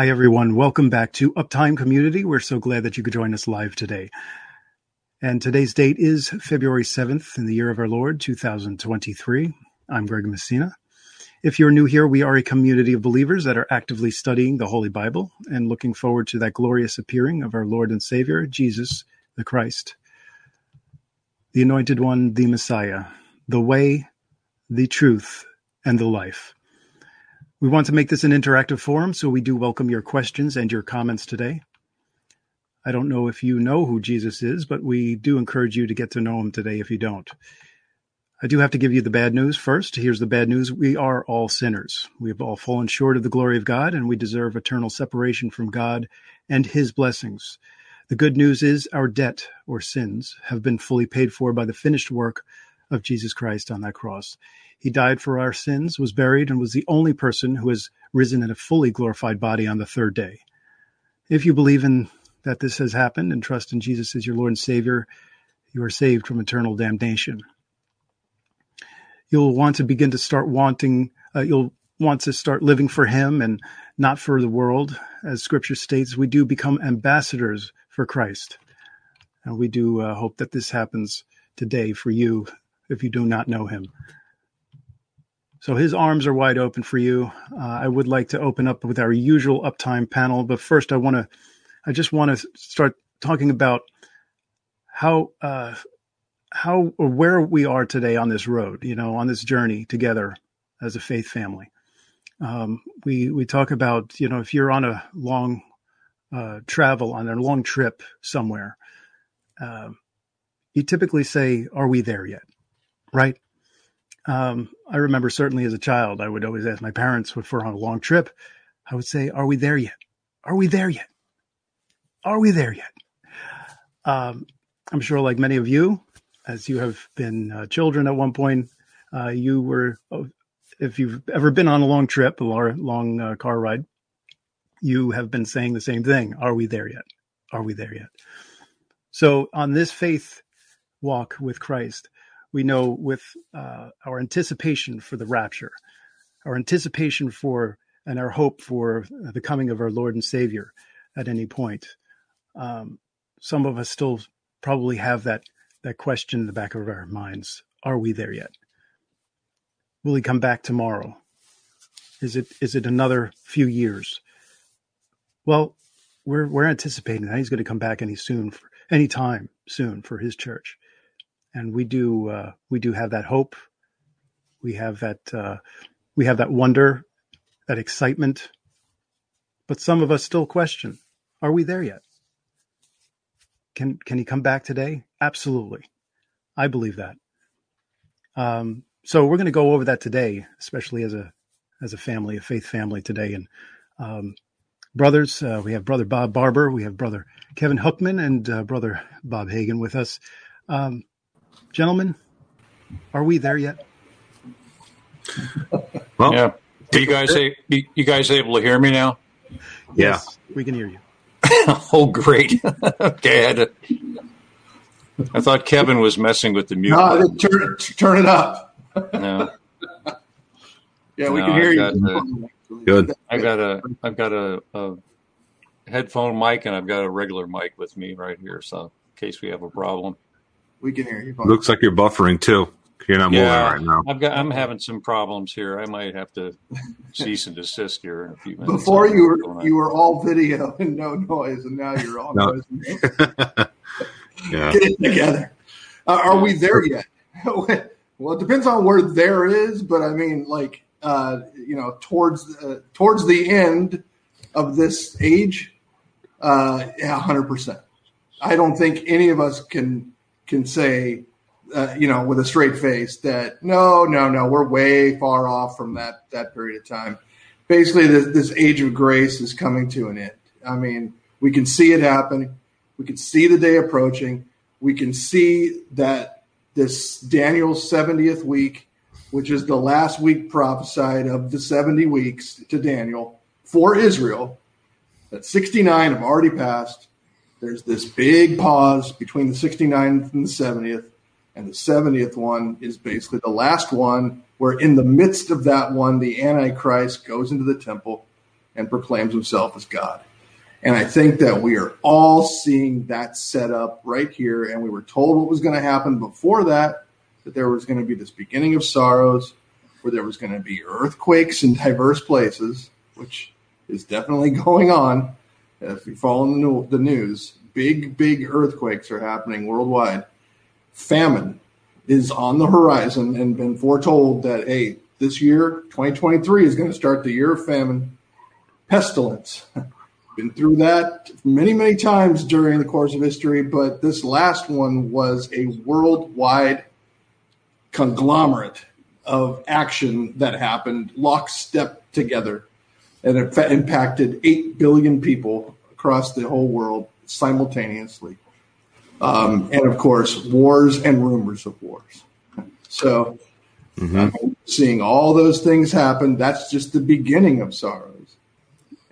Hi, everyone. Welcome back to Uptime Community. We're so glad that you could join us live today. And today's date is February 7th in the year of our Lord, 2023. I'm Greg Messina. If you're new here, we are a community of believers that are actively studying the Holy Bible and looking forward to that glorious appearing of our Lord and Savior, Jesus the Christ, the Anointed One, the Messiah, the way, the truth, and the life. We want to make this an interactive forum, so we do welcome your questions and your comments today. I don't know if you know who Jesus is, but we do encourage you to get to know him today if you don't. I do have to give you the bad news first. Here's the bad news. We are all sinners. We have all fallen short of the glory of God, and we deserve eternal separation from God and his blessings. The good news is our debt or sins have been fully paid for by the finished work of Jesus Christ on that cross. He died for our sins, was buried, and was the only person who has risen in a fully glorified body on the third day. If you believe in that this has happened and trust in Jesus as your Lord and Savior, you are saved from eternal damnation. You'll want to begin to start wanting, uh, you'll want to start living for Him and not for the world. As Scripture states, we do become ambassadors for Christ. And we do uh, hope that this happens today for you if you do not know Him. So his arms are wide open for you. Uh, I would like to open up with our usual uptime panel, but first I want to, I just want to start talking about how, uh, how or where we are today on this road, you know, on this journey together as a faith family. Um, we we talk about, you know, if you're on a long uh, travel on a long trip somewhere, uh, you typically say, "Are we there yet?" Right? Um, I remember certainly as a child, I would always ask my parents if we're on a long trip, I would say, Are we there yet? Are we there yet? Are we there yet? Um, I'm sure, like many of you, as you have been uh, children at one point, uh, you were, oh, if you've ever been on a long trip, a long uh, car ride, you have been saying the same thing. Are we there yet? Are we there yet? So, on this faith walk with Christ, we know with uh, our anticipation for the rapture, our anticipation for and our hope for the coming of our Lord and Savior at any point. Um, some of us still probably have that that question in the back of our minds: Are we there yet? Will He come back tomorrow? Is it is it another few years? Well, we're we're anticipating that He's going to come back any soon, for, any time soon for His church and we do uh, we do have that hope. We have that uh, we have that wonder, that excitement. But some of us still question: Are we there yet? Can can he come back today? Absolutely, I believe that. Um, so we're going to go over that today, especially as a as a family, a faith family today, and um, brothers. Uh, we have brother Bob Barber, we have brother Kevin Hookman, and uh, brother Bob Hagan with us. Um, gentlemen, are we there yet? Well, yeah. Are you guys you guys able to hear me now? Yeah, we can hear you. oh, great. okay, I, to, I, thought Kevin was messing with the mute. No, turn, turn it up. No. yeah, we no, can hear you. Good. I got a I've got a, a headphone mic and I've got a regular mic with me right here, so in case we have a problem. We can hear you. Looks like you're buffering too. You're not yeah, moving right now. I've got. I'm having some problems here. I might have to cease and desist here in a few minutes. Before you were you were all video and no noise, and now you're all no. noise. yeah. Get it together. Uh, are we there yet? well, it depends on where there is, but I mean, like uh, you know, towards uh, towards the end of this age, uh, yeah, hundred percent. I don't think any of us can can say, uh, you know, with a straight face that no, no, no, we're way far off from that that period of time. Basically, this, this age of grace is coming to an end. I mean, we can see it happening. We can see the day approaching. We can see that this Daniel's 70th week, which is the last week prophesied of the 70 weeks to Daniel for Israel, that 69 have already passed. There's this big pause between the 69th and the 70th, and the 70th one is basically the last one where in the midst of that one, the Antichrist goes into the temple, and proclaims himself as God. And I think that we are all seeing that set up right here. And we were told what was going to happen before that, that there was going to be this beginning of sorrows, where there was going to be earthquakes in diverse places, which is definitely going on. If you follow the news, big, big earthquakes are happening worldwide. Famine is on the horizon and been foretold that, hey, this year, 2023, is going to start the year of famine. Pestilence. Been through that many, many times during the course of history, but this last one was a worldwide conglomerate of action that happened lockstep together and it impacted 8 billion people across the whole world simultaneously. Um, and of course, wars and rumors of wars. So, mm-hmm. seeing all those things happen, that's just the beginning of sorrows.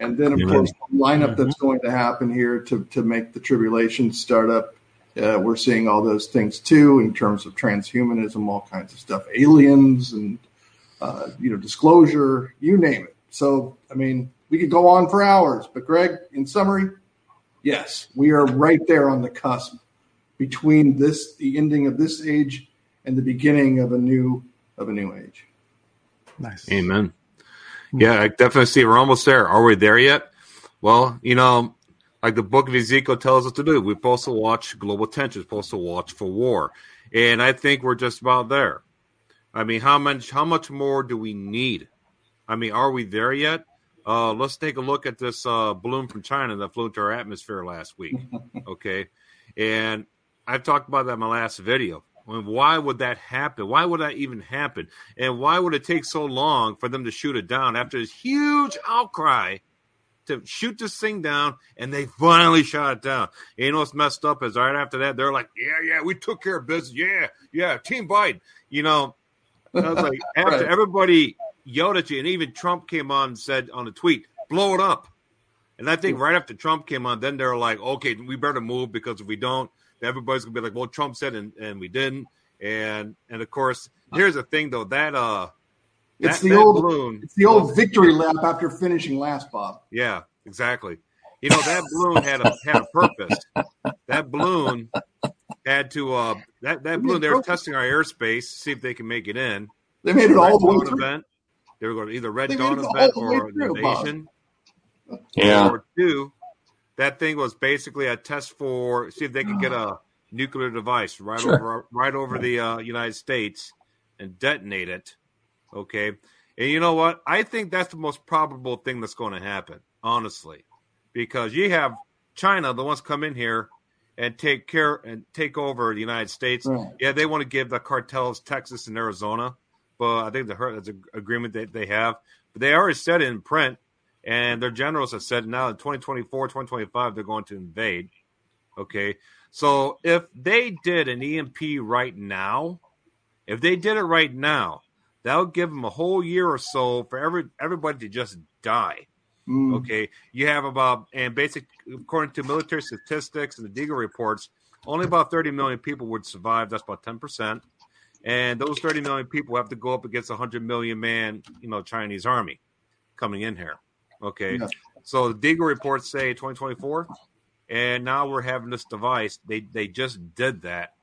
And then, of course, the lineup that's mm-hmm. going to happen here to, to make the tribulation start up. Uh, we're seeing all those things too in terms of transhumanism, all kinds of stuff, aliens, and uh, you know, disclosure, you name it. So, I mean, we could go on for hours, but Greg, in summary, yes, we are right there on the cusp between this, the ending of this age, and the beginning of a new of a new age. Nice. Amen. Yeah, I definitely see we're almost there. Are we there yet? Well, you know, like the book of Ezekiel tells us to do, we're supposed to watch global tensions, we're supposed to watch for war. And I think we're just about there. I mean, how much how much more do we need? I mean, are we there yet? Uh, let's take a look at this uh, balloon from China that flew into our atmosphere last week. Okay. And I've talked about that in my last video. Why would that happen? Why would that even happen? And why would it take so long for them to shoot it down after this huge outcry to shoot this thing down? And they finally shot it down. And you know what's messed up is right after that, they're like, yeah, yeah, we took care of business. Yeah, yeah, Team Biden. You know, I was like, after right. everybody yelled at you, and even Trump came on and said on a tweet, blow it up. And I think right after Trump came on, then they're like, okay, we better move because if we don't, everybody's gonna be like, well, Trump said and, and we didn't. And and of course, here's the thing though, that uh it's the old balloon it's the old victory lap after finishing last, Bob. Yeah, exactly. You know, that balloon had a had a purpose. That balloon had to uh that, that balloon they were testing our airspace, see if they can make it in. They made it all the way through. Event. They were going to either Red Dawn event or the invasion. Yeah. Or two, that thing was basically a test for see if they could get a nuclear device right sure. over right over the uh, United States and detonate it. Okay, and you know what? I think that's the most probable thing that's going to happen, honestly, because you have China, the ones come in here and take care and take over the United States. Right. Yeah, they want to give the cartels Texas and Arizona, but I think the that's an agreement that they have. But they already said it in print and their generals have said now in 2024, 2025, they're going to invade. Okay. So if they did an EMP right now, if they did it right now, that would give them a whole year or so for every everybody to just die. Mm. Okay. You have about, and basic, according to military statistics and the Deagel reports, only about 30 million people would survive. That's about 10%. And those 30 million people have to go up against a 100 million man, you know, Chinese army coming in here. Okay. Yeah. So the Deagel reports say 2024, and now we're having this device. They they just did that.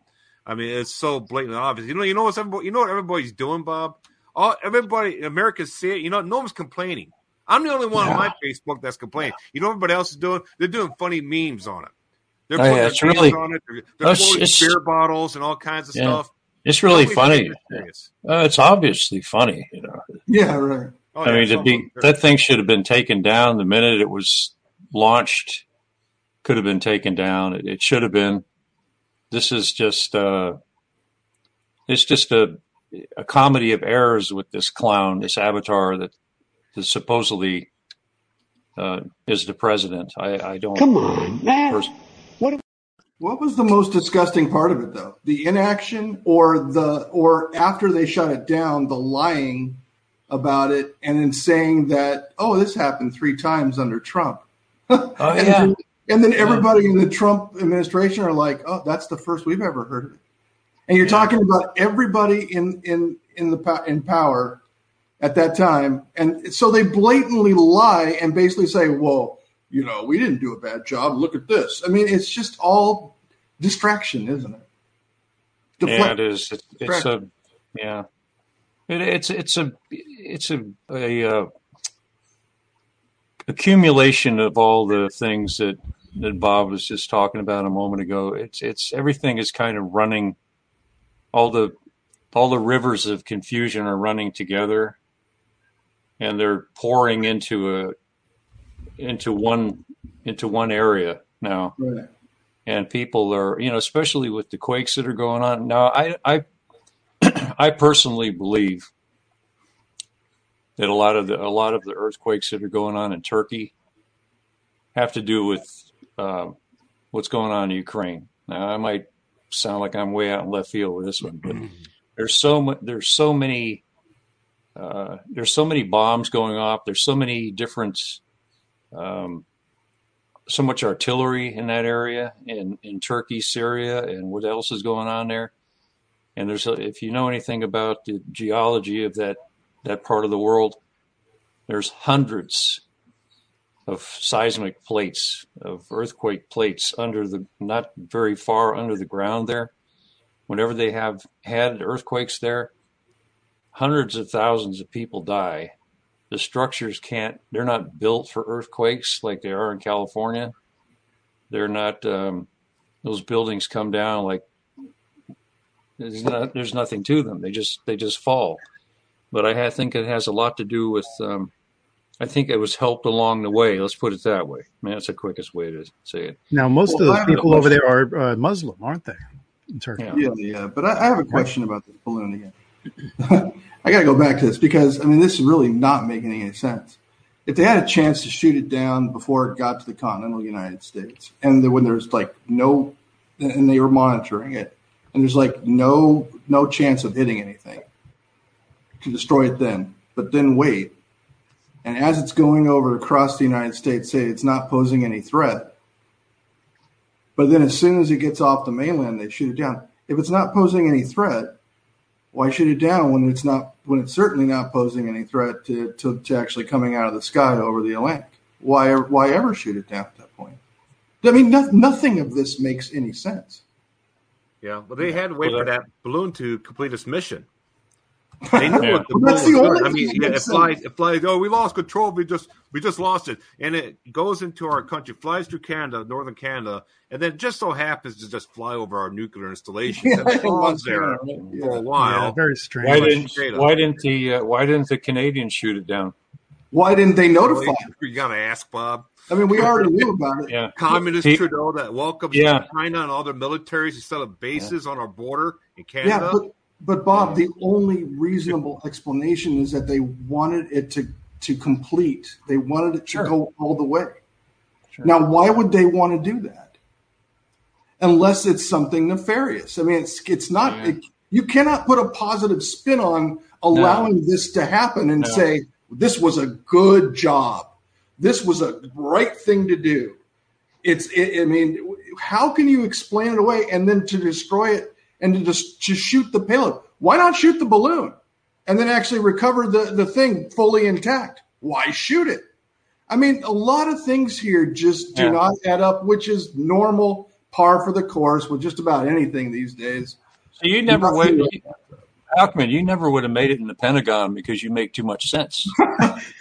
I mean, it's so blatantly obvious. You know, you know what's everybody, you know what everybody's doing, Bob. All everybody, Americans see it. You know, no one's complaining. I'm the only one yeah. on my Facebook that's complaining. You know, what everybody else is doing. They're doing funny memes on it. They're oh, putting oh, yeah, really, on it. They're, they're beer bottles and all kinds of yeah. stuff. It's really funny. Uh, it's obviously funny, you know. Yeah, right. Oh, I mean, to be that thing should have been taken down the minute it was launched. Could have been taken down. It, it should have been. This is just. Uh, it's just a a comedy of errors with this clown, this avatar that is supposedly uh, is the president. I, I don't. Come on, man. Pers- what? What was the most disgusting part of it, though? The inaction, or the, or after they shut it down, the lying about it and then saying that, oh, this happened three times under Trump. Oh, and, yeah. then, and then everybody yeah. in the Trump administration are like, oh, that's the first we've ever heard of it. And you're yeah. talking about everybody in, in, in the in power at that time, and so they blatantly lie and basically say, "Well, you know, we didn't do a bad job. Look at this." I mean, it's just all distraction, isn't it? yeah, it is. It's, it's a yeah. It, it's it's a it's a, a uh, accumulation of all the things that that Bob was just talking about a moment ago. It's it's everything is kind of running. All the all the rivers of confusion are running together, and they're pouring into a into one into one area now. Right. And people are, you know, especially with the quakes that are going on now. I I I personally believe that a lot of the a lot of the earthquakes that are going on in Turkey have to do with uh, what's going on in Ukraine. Now, I might sound like I'm way out in left field with this one, but there's so much. There's so many. Uh, there's so many bombs going off. There's so many different. Um, so much artillery in that area in, in Turkey, Syria, and what else is going on there. And there's, a, if you know anything about the geology of that that part of the world, there's hundreds of seismic plates, of earthquake plates under the not very far under the ground there. Whenever they have had earthquakes there, hundreds of thousands of people die. The structures can't, they're not built for earthquakes like they are in California. They're not, um, those buildings come down like there's not there's nothing to them. They just they just fall. But I think it has a lot to do with. Um, I think it was helped along the way. Let's put it that way. I mean, that's the quickest way to say it. Now, most well, of those people over there are uh, Muslim, aren't they? In Turkey. Yeah, yeah. yeah. But I, I, have a question about this balloon again. I got to go back to this because I mean, this is really not making any sense. If they had a chance to shoot it down before it got to the continental United States, and the, when there's like no, and they were monitoring it, and there's like no no chance of hitting anything to destroy it then, but then wait. And as it's going over across the United States, say it's not posing any threat. But then as soon as it gets off the mainland, they shoot it down. If it's not posing any threat, why shoot it down when it's not when it's certainly not posing any threat to, to, to actually coming out of the sky over the Atlantic? Why why ever shoot it down at that point? I mean, no, nothing of this makes any sense. Yeah, but they had to wait for that balloon to complete its mission. They knew yeah. what the well, balloon was. I mean, yeah, it flies, it flies. Oh, we lost control. We just, we just lost it, and it goes into our country, flies through Canada, northern Canada, and then just so happens to just fly over our nuclear installation. Yeah, and it there yeah. for a while. Yeah, very strange. Why didn't, why didn't the, uh, why didn't the Canadians shoot it down? Why didn't they notify? You got to ask Bob. I mean, we already knew about it. Yeah. Communist he, Trudeau that welcomes yeah. China and all their militaries instead of bases yeah. on our border in Canada. Yeah, but, but Bob, the only reasonable explanation is that they wanted it to to complete. They wanted it to go all the way. Now, why would they want to do that? Unless it's something nefarious. I mean, it's it's not. You cannot put a positive spin on allowing this to happen and say this was a good job this was a right thing to do. It's, it, I mean, how can you explain it away and then to destroy it and to just to shoot the payload? Why not shoot the balloon and then actually recover the, the thing fully intact? Why shoot it? I mean, a lot of things here just do yeah. not add up, which is normal, par for the course with just about anything these days. So you never wait. Alckmin, you never would have made it in the Pentagon because you make too much sense.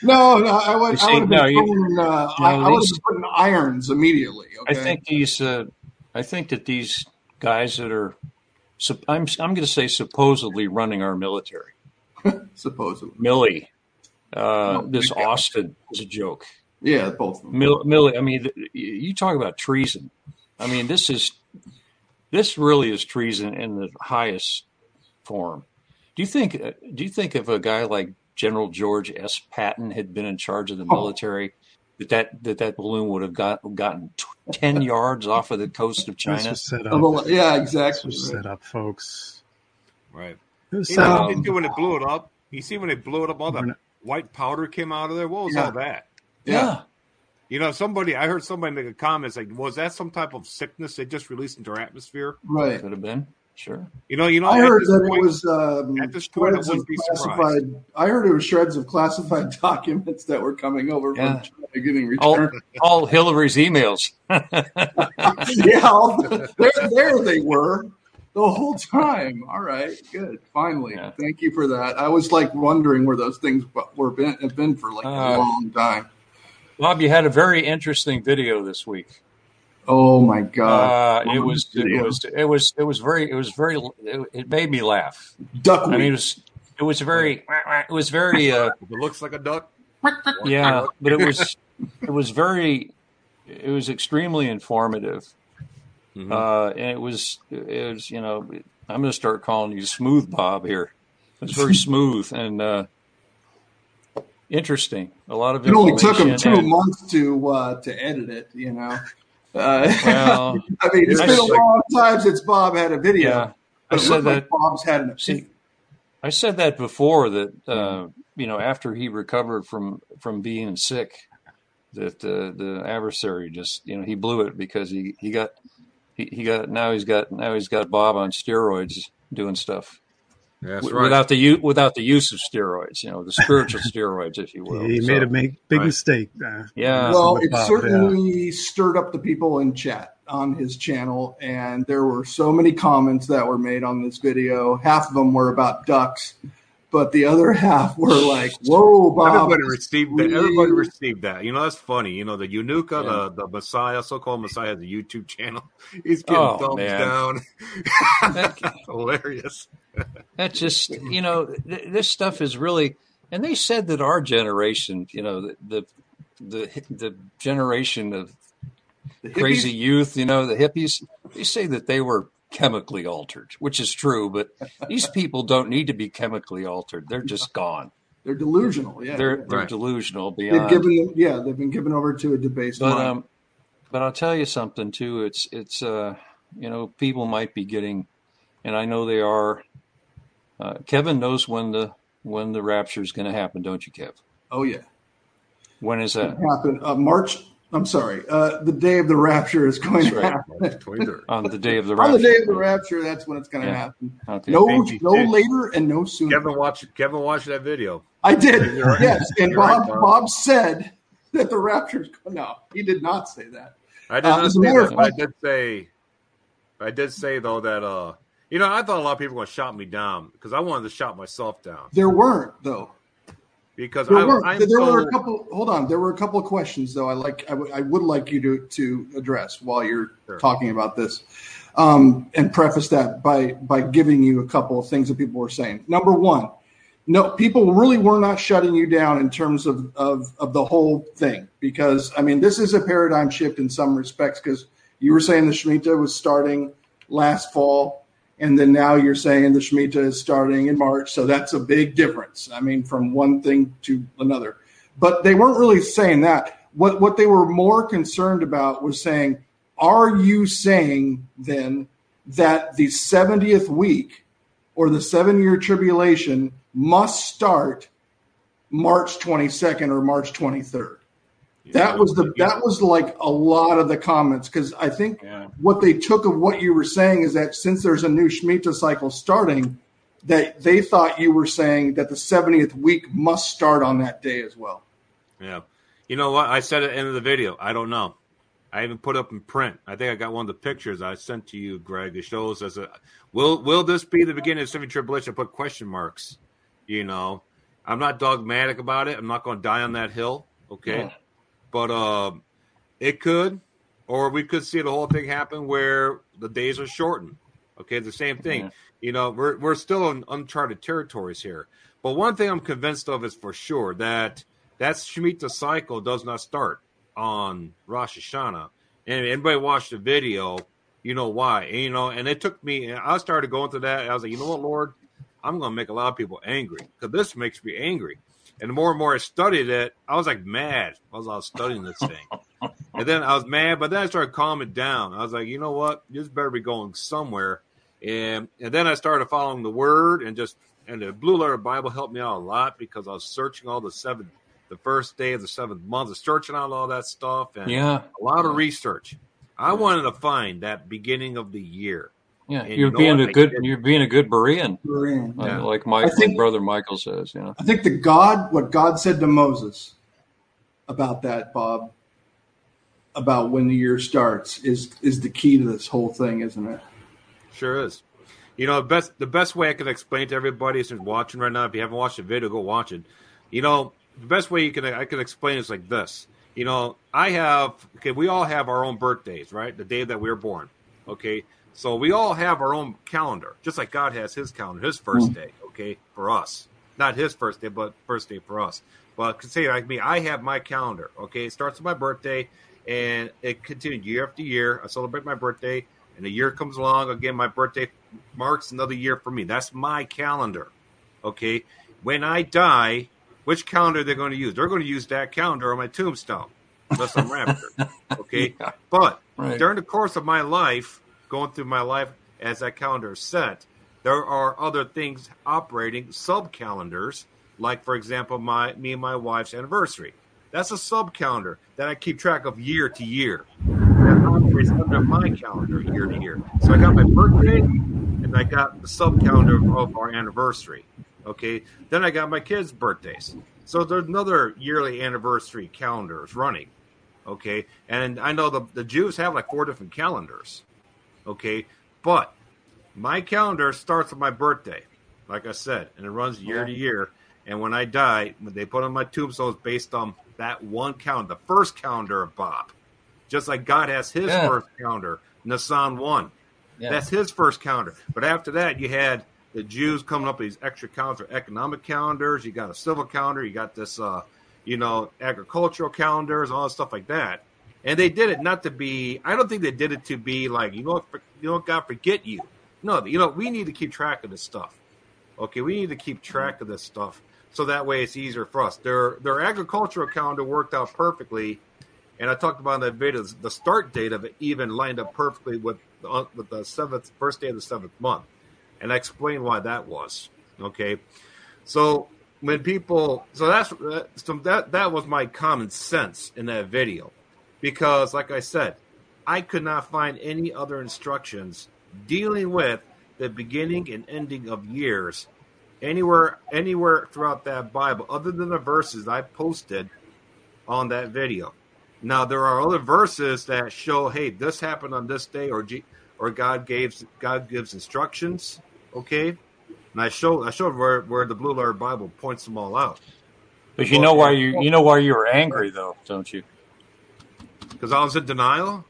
no, no, I would, see, I would have no, been, putting, uh, I, I would have putting irons immediately. Okay? I think these, uh, I think that these guys that are, I'm, I'm going to say supposedly running our military. supposedly. Milley, uh, oh, this Austin is a joke. Yeah, both. Mill, Milley, I mean, you talk about treason. I mean, this is, this really is treason in the highest form. Do you think? Uh, do you think if a guy like General George S. Patton had been in charge of the oh. military, that that that, that balloon would have got gotten t- ten yards off of the coast of China? This set up. Yeah, exactly. This set up, folks. Right. You know, um, when it blew it up, you see when they blew it up, all the white powder came out of there. What was yeah. all that? Yeah. yeah. You know, somebody I heard somebody make a comment like, "Was that some type of sickness they just released into our atmosphere?" Right. Could have been. Sure. You know, you know. I heard that point- it was um, at this point, I shreds of wouldn't be surprised. classified. I heard it was shreds of classified documents that were coming over Yeah. from China getting returned. all Hillary's emails. yeah, all the- there, there they were the whole time. All right, good. Finally, Yeah. thank you for that. I was like wondering where those things were been have been for like a Uh, long time. Bob, you had a very interesting video this week. Oh my god! Uh, it was it Video. was it was it was very it was very it, it made me laugh. duckweed. I mean, it was it was very it was very uh, it looks like a duck. yeah, but it was it was very it was extremely informative. Mhm. Uh, and it was it was you know I'm going to start calling you Smooth Bob here. It's very smooth and uh, interesting. A lot of it only took him two and- months to uh, to edit it. You know. Uh, Well, I mean, it's I been a long time since Bob had a video. yeah, I said looked like that. Bob's had an See. I said that before that uh, you know after he recovered from from being sick, that the the adversary just you know he blew it because he he got he, he got now he's got now he's got Bob on steroids doing stuff That's w- right. without the u- without the use of steroids, you know the spiritual steroids, if you will. he So, made a make, big right. mistake. Uh, Yeah. well, it Bob, certainly stirred up the people in chat on his channel, and there were so many comments that were made on this video. Half of them were about ducks, but the other half were like, "Whoa, Bob!" Everybody received that. Everybody received that. You know, that's funny. You know, the Unuka, Yeah. the, the Messiah, so-called Messiah, has a YouTube channel. He's getting Oh, thumbs man. down. That- Hilarious. That just you know th- this stuff is really and they said that our generation you know the the the, the generation of The crazy youth you know the hippies they say that they were chemically altered which is true but these people don't need to be chemically altered they're just gone They're delusional. Yeah, they're they're Right. delusional they've beyond given. Yeah, they've been given over to a debased but mind. um but I'll tell you something too it's it's uh you know people might be getting and I know they are uh, Kevin knows when the when the rapture is going to happen don't you Kev oh yeah, when is that happen uh, March. I'm sorry. Uh, the day of the rapture is going That's to right. happen. 23rd. on the day of the rapture. On the day of the rapture, that's when it's going to Yeah. happen. Okay. No, Thank you, no later and no sooner. Kevin watched Kevin watched that video. I did. Right. Yes, and You're right, Bob Bob. Bob said that the Raptors. No, he did not say that. I did Uh, not as say that, I did say I did say though that uh you know, I thought a lot of people were gonna shot me down because I wanted to shot myself down. There weren't though. Because There I, weren't. I'm there so, were a couple. Hold on. There were a couple of questions though. I like. I would- would like you to to address while you're Sure. talking about this, um, and preface that by by giving you a couple of things that people were saying. Number one, no, people really were not shutting you down in terms of of of the whole thing because I mean this is a paradigm shift in some respects because you were saying the Shemitah was starting last fall. And then now you're saying the Shemitah is starting in March. So that's a big difference. I mean, from one thing to another. But they weren't really saying that. What, what they were more concerned about was saying, are you saying then that the 70th week or the seven year tribulation must start March 22nd or March 23rd? That was the that was like a lot of the comments because I think Yeah. what they took of what you were saying is that since there's a new Shemitah cycle starting, that they thought you were saying that the 70th week must start on that day as well. Yeah. You know what? I said at the end of the video. I don't know. I even put up in print. I think I got one of the pictures I sent to you, Greg. It shows as a will will this be the beginning of seven tribulation? I put question marks. You know, I'm not dogmatic about it. I'm not going to die on that hill. Okay, Yeah. But um, it could, or we could see the whole thing happen where the days are shortened. Okay, the same thing. Yeah. You know, we're we're still in uncharted territories here. But one thing I'm convinced of is for sure that that Shemitah cycle does not start on Rosh Hashanah. And anybody watched the video, you know why. And, you know, and it took me. And I started going through that. I was like, you know what, Lord, I'm going to make a lot of people angry because this makes me angry. And the more and more I studied it, I was like mad as I was studying this thing. and then I was mad, but then I started calming down. I was like, you know what, this better be going somewhere. And and then I started following the Word and just and the Blue Letter Bible helped me out a lot because I was searching all the seven, the first day of the seventh month, of searching out all that stuff and Yeah. a lot of research. I wanted to find that beginning of the year. Yeah, and you're being a good you're being a good Berean. Berean. Uh, yeah. Like my, think, my brother Michael says, you know. I think the God what God said to Moses about that, Bob, about when the year starts is is the key to this whole thing, isn't it? Sure is. You know, the best the best way I can explain to everybody is watching right now. If you haven't watched the video, go watch it. You know, the best way you can I can explain is like this. You know, I have okay, we all have our own birthdays, right? The day that we were born. Okay. So we all have our own calendar, just like God has his calendar, his 1st mm day, okay, for us. Not his first day, but first day for us. But say like me, I have my calendar, okay? It starts with my birthday and it continues year after year. I celebrate my birthday, and a year comes along. Again, my birthday marks another year for me. That's my calendar, okay? When I die, which calendar they're going to use? They're going to use that calendar on my tombstone, unless I'm raptured, okay? yeah. But right. during the course of my life, going through my life as that calendar is set, there are other things operating sub calendars, like for example, my me and my wife's anniversary. That's a sub calendar that I keep track of year to year. That operates under my calendar year to year. So I got my birthday and I got the sub calendar of our anniversary. Okay. Then I got my kids' birthdays. So there's another yearly anniversary calendars running. Okay. And I know the, the Jews have like four different calendars. Okay, but my calendar starts with my birthday, like I said, and it runs year to year. And when I die, when they put on my tombstones based on that one calendar, the first calendar of Bob. Just like God has his yeah. first calendar, Nisan 1. Yeah. That's his first calendar. But after that, you had the Jews coming up with these extra calendars, economic calendars. You got a civil calendar. You got this, uh, you know, agricultural calendars, all stuff like that and they did it not to be. I don't think they did it to be like you know, you know, God forget you. No, you know, we need to keep track of this stuff. Okay, we need to keep track of this stuff so that way it's easier for us. Their their agricultural calendar worked out perfectly, and I talked about in that video. The start date of it even lined up perfectly with uh, with the seventh first day of the seventh month, and I explained why that was. Okay, so when people so that's so that that was my common sense in that video because, like I said, I could not find any other instructions dealing with the beginning and ending of years anywhere anywhere throughout that Bible other than the verses I posted on that video. Now there are other verses that show, hey, this happened on this day, or G- or God gives God gives instructions. Okay, and I showed I showed where where the Blue Letter Bible points them all out. But you well, know why you you know why you were angry though, don't you? Because I was in denial.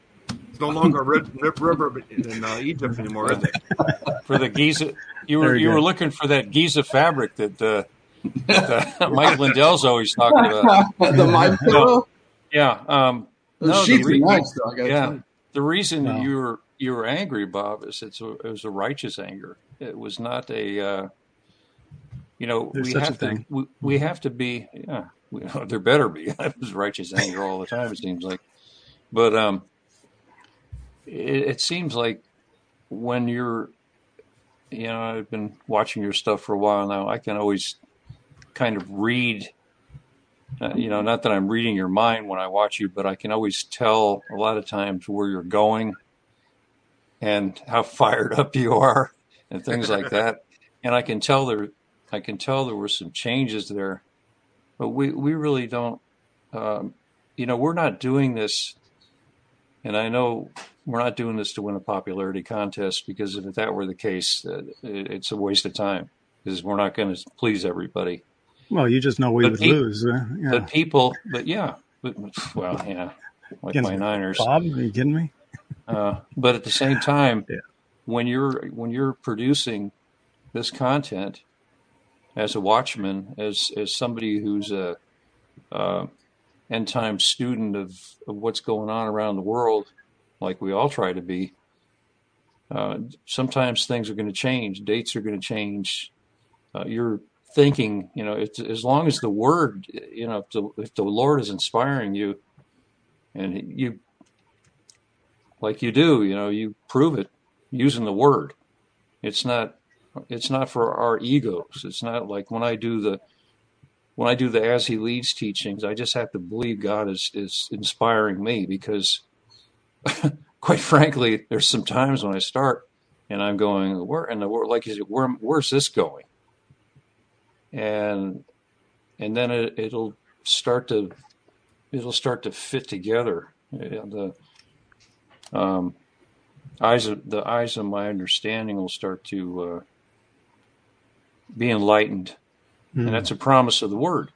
It's no longer Rip River in uh, Egypt anymore, is it? For the Giza, you were you, were looking for that Giza fabric that, uh, that uh, Mike Lindell's always talking about. the MyPillow. Yeah. Um, no, the re- nice, though, yeah. The reason no. you were you were angry, Bob, is it's a, it was a righteous anger. It was not a. Uh, you know, There's we have to we, we, have to be. Yeah, we, there better be. It was righteous anger all the time. It seems like. But um, it, it seems like when you're, you know, I've been watching your stuff for a while now. I can always kind of read. Uh, you know, not that I'm reading your mind when I watch you, but I can always tell a lot of times where you're going and how fired up you are and things like that. And I can tell there, I can tell there were some changes there, but we we really don't. Um, you know, we're not doing this and I know we're not doing this to win a popularity contest because if that were the case, uh, it's a waste of time because we're not going to please everybody. Well, you just know we but would pe- lose. Uh, yeah. But people, but yeah, but, well, yeah, like my Niners. Bob, are you kidding me? uh, but at the same time, yeah. when you're when you're producing this content as a watchman, as as somebody who's a uh, end time student of, of what's going on around the world, like we all try to be, uh, sometimes things are going to change. Dates are going to change. Uh, you're thinking, you know, as long as the word, you know, if the, if the Lord is inspiring you and you, like you do, you know, you prove it using the word. It's not, it's not for our egos. It's not like when I do the, when I do the as he leads teachings, I just have to believe God is is inspiring me because quite frankly, there's some times when I start and I'm going, where in the world? Like you said, where where's this going? And and then it, it'll start to it'll start to fit together. The um, eyes of the eyes of my understanding will start to uh, be enlightened, mm-hmm. and that's a promise of the word.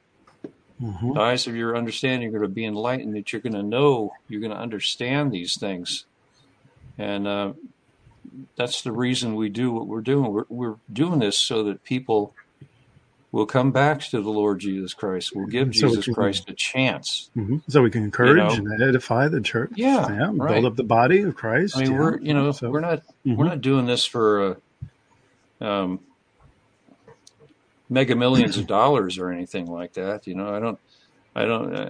Mm-hmm. The eyes of your understanding are going to be enlightened. That you're going to know, you're going to understand these things, and uh, that's the reason we do what we're doing. We're, we're doing this so that people will come back to the Lord Jesus Christ. We'll give so Jesus Christ a chance. Mm-hmm. So we can encourage you know? and edify the church. Yeah, yeah right. build up the body of Christ. I mean, yeah. we're you know so, we're not mm-hmm. we're not doing this for uh, um, mega millions of dollars or anything like that. You know, I don't I don't. Uh,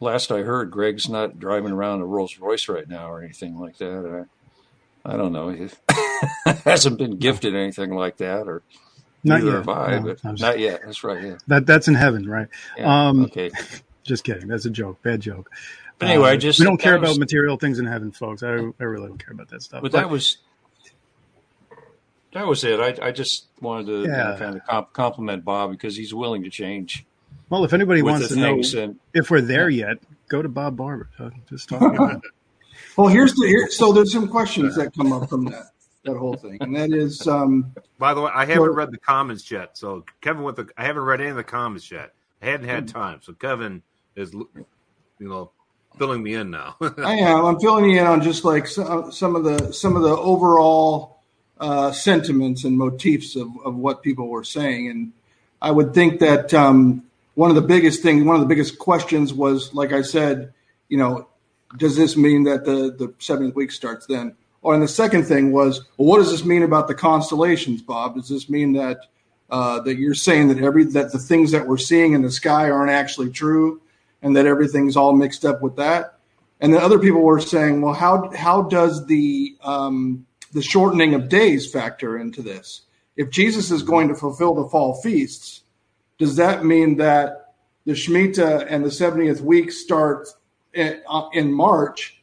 last I heard, Greg's not driving around a Rolls Royce right now or anything like that. I, I don't know. He hasn't been gifted anything like that, or not yet. have I, no, but not yet. That's right. Yeah. That that's in heaven, right? Yeah, um, okay. Just kidding. That's a joke. Bad joke. But anyway, um, just we don't care was, about material things in heaven, folks. I, I really don't care about that stuff. But, but that was that was it. I, I just wanted to yeah. you know, kind of comp- compliment Bob because he's willing to change. Well, if anybody wants to know and, if we're there yeah. yet, go to Bob Barber. Just talk about it. Well, here's the here, so there's some questions that come up from that that whole thing, and that is. Um, By the way, I haven't so, read the comments yet. So Kevin, with the I haven't read any of the comments yet. I hadn't had time, so Kevin is, you know, filling me in now. I am. I'm filling you in on just like some, some of the some of the overall uh, sentiments and motifs of, of what people were saying, and I would think that um, one of the biggest things, one of the biggest questions was, like I said, you know, does this mean that the the seventh week starts then? Or and the second thing was, well, what does this mean about the constellations, Bob? Does this mean that uh, that you're saying that every that the things that we're seeing in the sky aren't actually true, and that everything's all mixed up with that? And then other people were saying, well, how how does the um, the shortening of days factor into this? If Jesus is going to fulfill the fall feasts, does that mean that the Shemitah and the 70th week start in, uh, March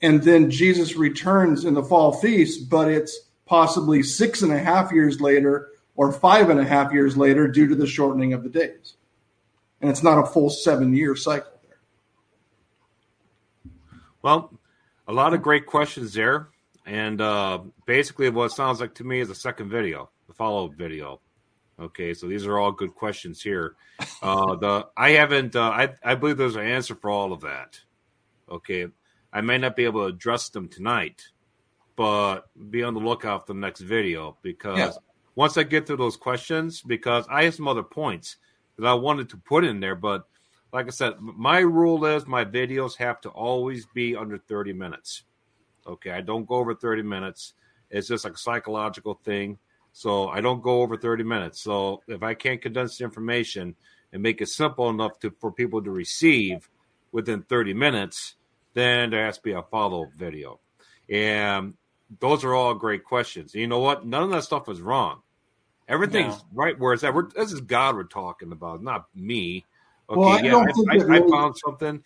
and then Jesus returns in the fall feast, but it's possibly six and a half years later or five and a half years later due to the shortening of the days. And it's not a full seven year cycle there. Well, a lot of great questions there. And uh, basically, what sounds like to me is a second video, the follow up video. Okay, so these are all good questions here. Uh, the I haven't, uh, I, I believe there's an answer for all of that. Okay, I may not be able to address them tonight, but be on the lookout for the next video because yeah. once I get through those questions, because I have some other points that I wanted to put in there, but like I said, my rule is my videos have to always be under 30 minutes. Okay, I don't go over 30 minutes. It's just like a psychological thing. So I don't go over 30 minutes. So if I can't condense the information and make it simple enough to for people to receive within 30 minutes, then there has to be a follow up video. And those are all great questions. You know what? None of that stuff is wrong. Everything's yeah. right where it's at. We're, this is God we're talking about, not me. Okay, well, I yeah, I, I, really, I, found something,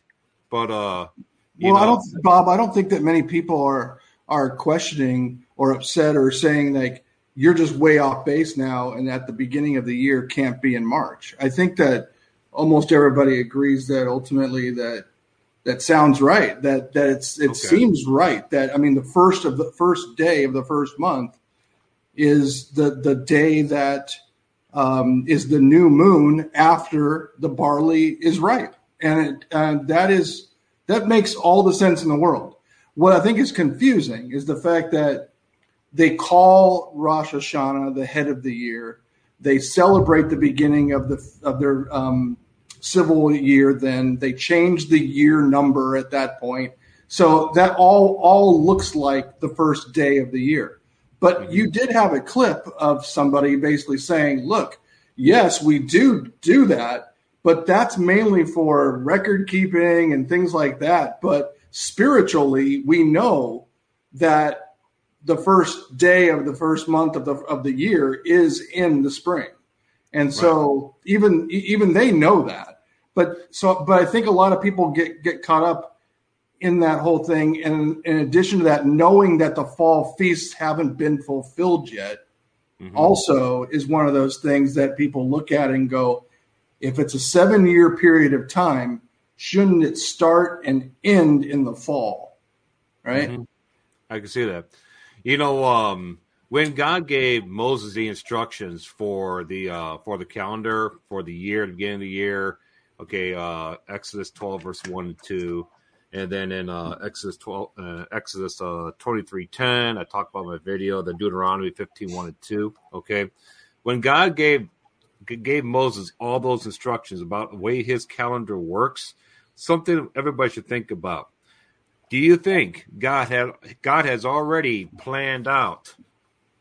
but uh, well, know. I don't, Bob. I don't think that many people are are questioning or upset or saying like you're just way off base now, and at the beginning of the year can't be in March. I think that almost everybody agrees that ultimately that that sounds right. That that it's it okay. seems right. That I mean, the first of the first day of the first month is the the day that um, is the new moon after the barley is ripe, and it, and that is that makes all the sense in the world. What I think is confusing is the fact that they call Rosh Hashanah the head of the year. They celebrate the beginning of the of their um, civil year then. They change the year number at that point. So that all all looks like the first day of the year. But you did have a clip of somebody basically saying, "Look, yes, we do do that, but that's mainly for record keeping and things like that. But spiritually, we know that the first day of the first month of the of the year is in the spring. And so right. even even they know that. But so but I think a lot of people get get caught up in that whole thing, and in addition to that, knowing that the fall feasts haven't been fulfilled yet, mm-hmm. also is one of those things that people look at and go, if it's a seven year period of time, shouldn't it start and end in the fall? Right? Mm-hmm. I can see that. You know, um, when God gave Moses the instructions for the uh, for the calendar for the year, the beginning of the year, okay, uh, Exodus twelve verse one and two, and then in uh, Exodus twelve, uh, Exodus uh, twenty three ten, I talked about my video, the Deuteronomy 15, 1 and two. Okay, when God gave gave Moses all those instructions about the way His calendar works, something everybody should think about. Do you think God had God has already planned out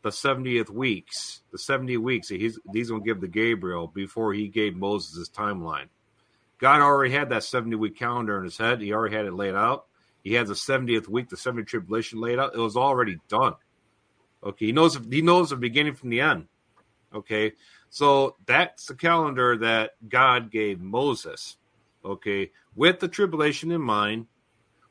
the 70th weeks, the 70 weeks he's, he's going to give to Gabriel before he gave Moses his timeline. God already had that 70 week calendar in his head. He already had it laid out. He had the 70th week, the 70 tribulation laid out. It was already done. Okay. He knows, he knows the beginning from the end. Okay. So that's the calendar that God gave Moses. Okay. With the tribulation in mind,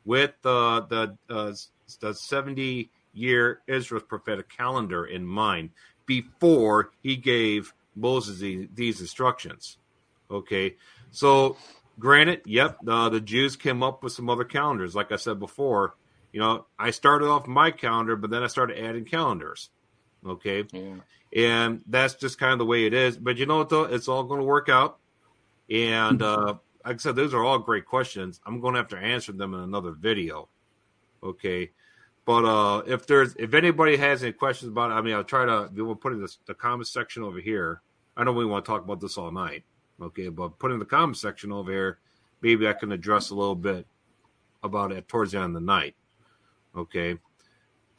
with the, uh, the 70 year Israel's prophetic calendar in mind before he gave Moses these instructions. Okay, so granted, yep, the Jews came up with some other calendars. Like I said before, you know, I started off my calendar, but then I started adding calendars. Okay, yeah. and that's just kind of the way it is. But you know what, though, it's all going to work out. And uh, like I said, those are all great questions. I'm going to have to answer them in another video. Okay. But uh, if there's if anybody has any questions about it, I mean, I'll try to we'll put in the, the comment section over here. I know we want to talk about this all night, okay? But put in the comment section over here, maybe I can address a little bit about it towards the end of the night, okay?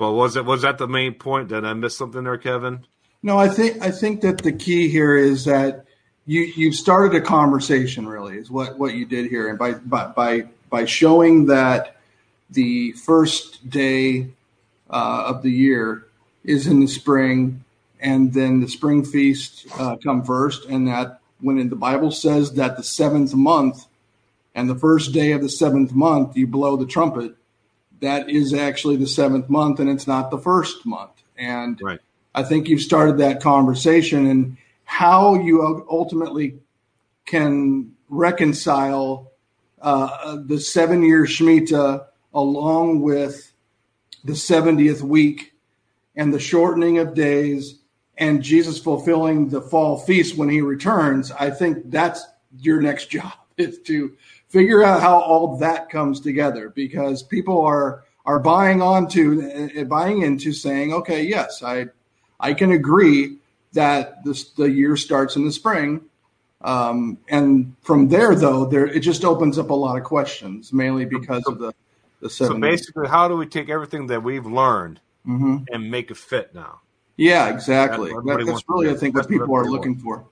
But was it was that the main point? Did I miss something there, Kevin? No, I think I think that the key here is that you you've started a conversation. Really, is what what you did here, and by by by showing that the first day uh, of the year is in the spring, and then the spring feast uh, come first, and that when the Bible says that the seventh month and the first day of the seventh month you blow the trumpet, that is actually the seventh month, and it's not the first month. And right. I think you've started that conversation, and how you ultimately can reconcile uh, the seven year Shemitah along with the 70th week and the shortening of days and Jesus fulfilling the fall feast when he returns, I think that's your next job is to figure out how all that comes together because people are are buying onto uh, buying into saying, okay, yes, I I can agree that this the year starts in the spring. Um, and from there, though, there it just opens up a lot of questions, mainly because of the the so basically, how do we take everything that we've learned mm-hmm. and make it fit now? Yeah, exactly. That, that's really, I think, what people are looking for.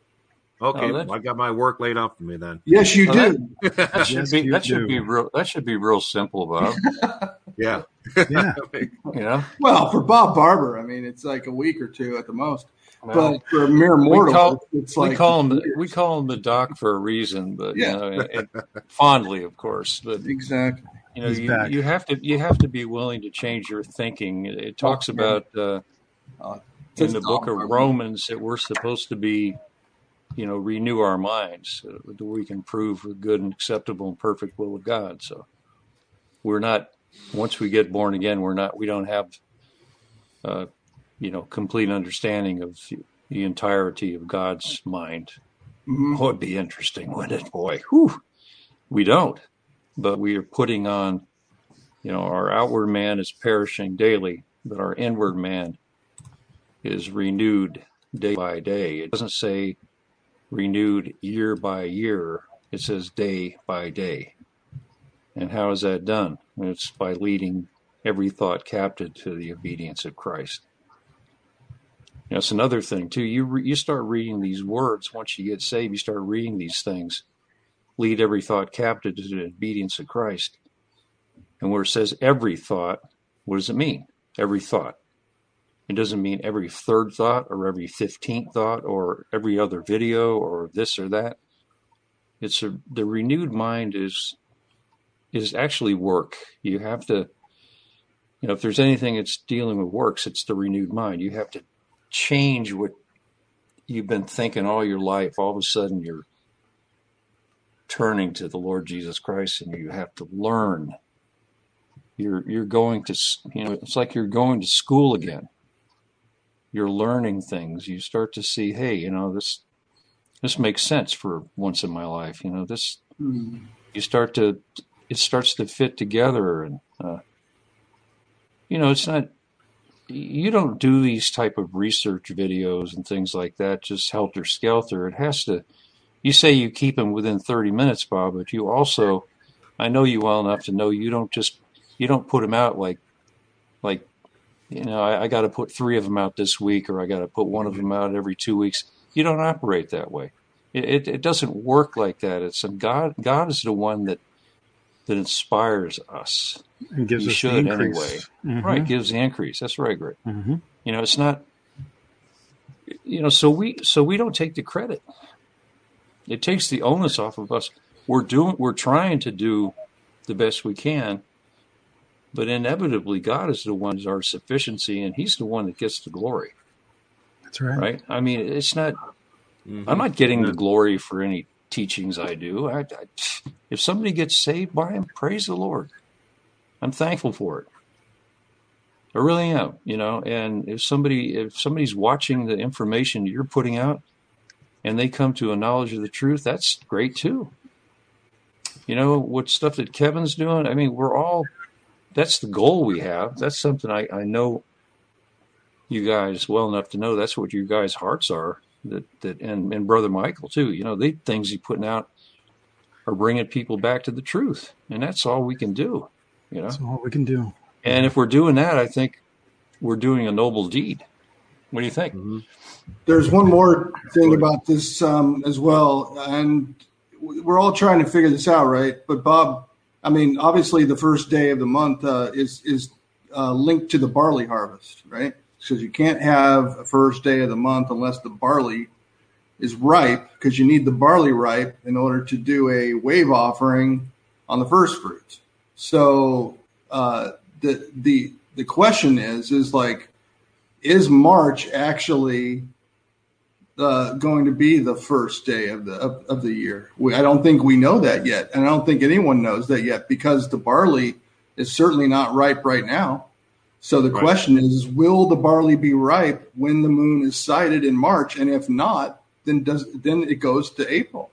Okay, oh, well, I got my work laid out for me then. Yes, you well, do. That, that should yes, be that do. should be real. That should be real simple, Bob. yeah, yeah. you know. Well, for Bob Barber, I mean, it's like a week or two at the most. Well, but for a mere mortal, call, it's like we call him we call him the doc for a reason, but yeah. you know, it, fondly, of course. But exactly. You know, you, you, have to you have to be willing to change your thinking. It talks about uh, uh, in the book of Romans that we're supposed to be, you know, renew our minds so that we can prove a good and acceptable and perfect will of God. So we're not once we get born again, we're not we don't have, uh, you know, complete understanding of the entirety of God's mind. Mm-hmm. Oh, it'd be interesting, wouldn't it, boy? Whew. We don't but we are putting on, you know, our outward man is perishing daily, but our inward man is renewed day by day. It doesn't say renewed year by year, it says day by day. And how is that done? It's by leading every thought captive to the obedience of Christ. That's another thing too. You re- you start reading these words once you get saved. You start reading these things, lead every thought captive to the obedience of Christ. And where it says every thought, what does it mean? Every thought. It doesn't mean every third thought or every 15th thought or every other video or this or that. It's a, the renewed mind is is actually work. You have to, you know, if there's anything that's dealing with works, it's the renewed mind. You have to change what you've been thinking all your life. All of a sudden, you're turning to the Lord Jesus Christ, and you have to learn. You're you're going to, you know, it's like you're going to school again. You're learning things. You start to see, hey, you know, this this makes sense for once in my life. You know, this mm. you start to it starts to fit together, and uh, you know, it's not you don't do these type of research videos and things like that just helter skelter. It has to. You say you keep them within 30 minutes, Bob, but you also, I know you well enough to know you don't just you don't put them out like like you know I, I got to put three of them out this week or I got to put one of them out every two weeks. You don't operate that way. It, it, it doesn't work like that. It's a God. God is the one that that inspires us. And gives us should anyway. Mm-hmm. Right, gives the increase. That's right, Greg. Mm-hmm. You know, it's not. You know, so we so we don't take the credit. It takes the onus off of us. We're doing. We're trying to do the best we can, but inevitably, God is the one who's our sufficiency, and He's the one that gets the glory. That's right. Right. I mean, it's not. Mm-hmm. I'm not getting the glory for any teachings I do. I, I, if somebody gets saved by him, praise the Lord. I'm thankful for it. I really am, you know. And if somebody if somebody's watching the information you're putting out, and they come to a knowledge of the truth, that's great too. You know what stuff that Kevin's doing. I mean, we're all. That's the goal we have. That's something I, I know you guys well enough to know that's what your guys' hearts are that that and, and brother Michael too. You know, the things he's putting out are bringing people back to the truth, and that's all we can do. You know, that's all we can do. And if we're doing that, I think we're doing a noble deed. What do you think? Mm-hmm. There's one more thing about this um, as well, and we're all trying to figure this out, right? But Bob, I mean, obviously, the first day of the month uh, is is uh, linked to the barley harvest, right? because you can't have a first day of the month unless the barley is ripe because you need the barley ripe in order to do a wave offering on the first fruits. So uh, the the the question is is like is March actually Uh, going to be the first day of the of, of the year? We, I don't think we know that yet, and I don't think anyone knows that yet because the barley is certainly not ripe right now. So the right. question is, will the barley be ripe when the moon is sighted in March? And if not, then does then it goes to April.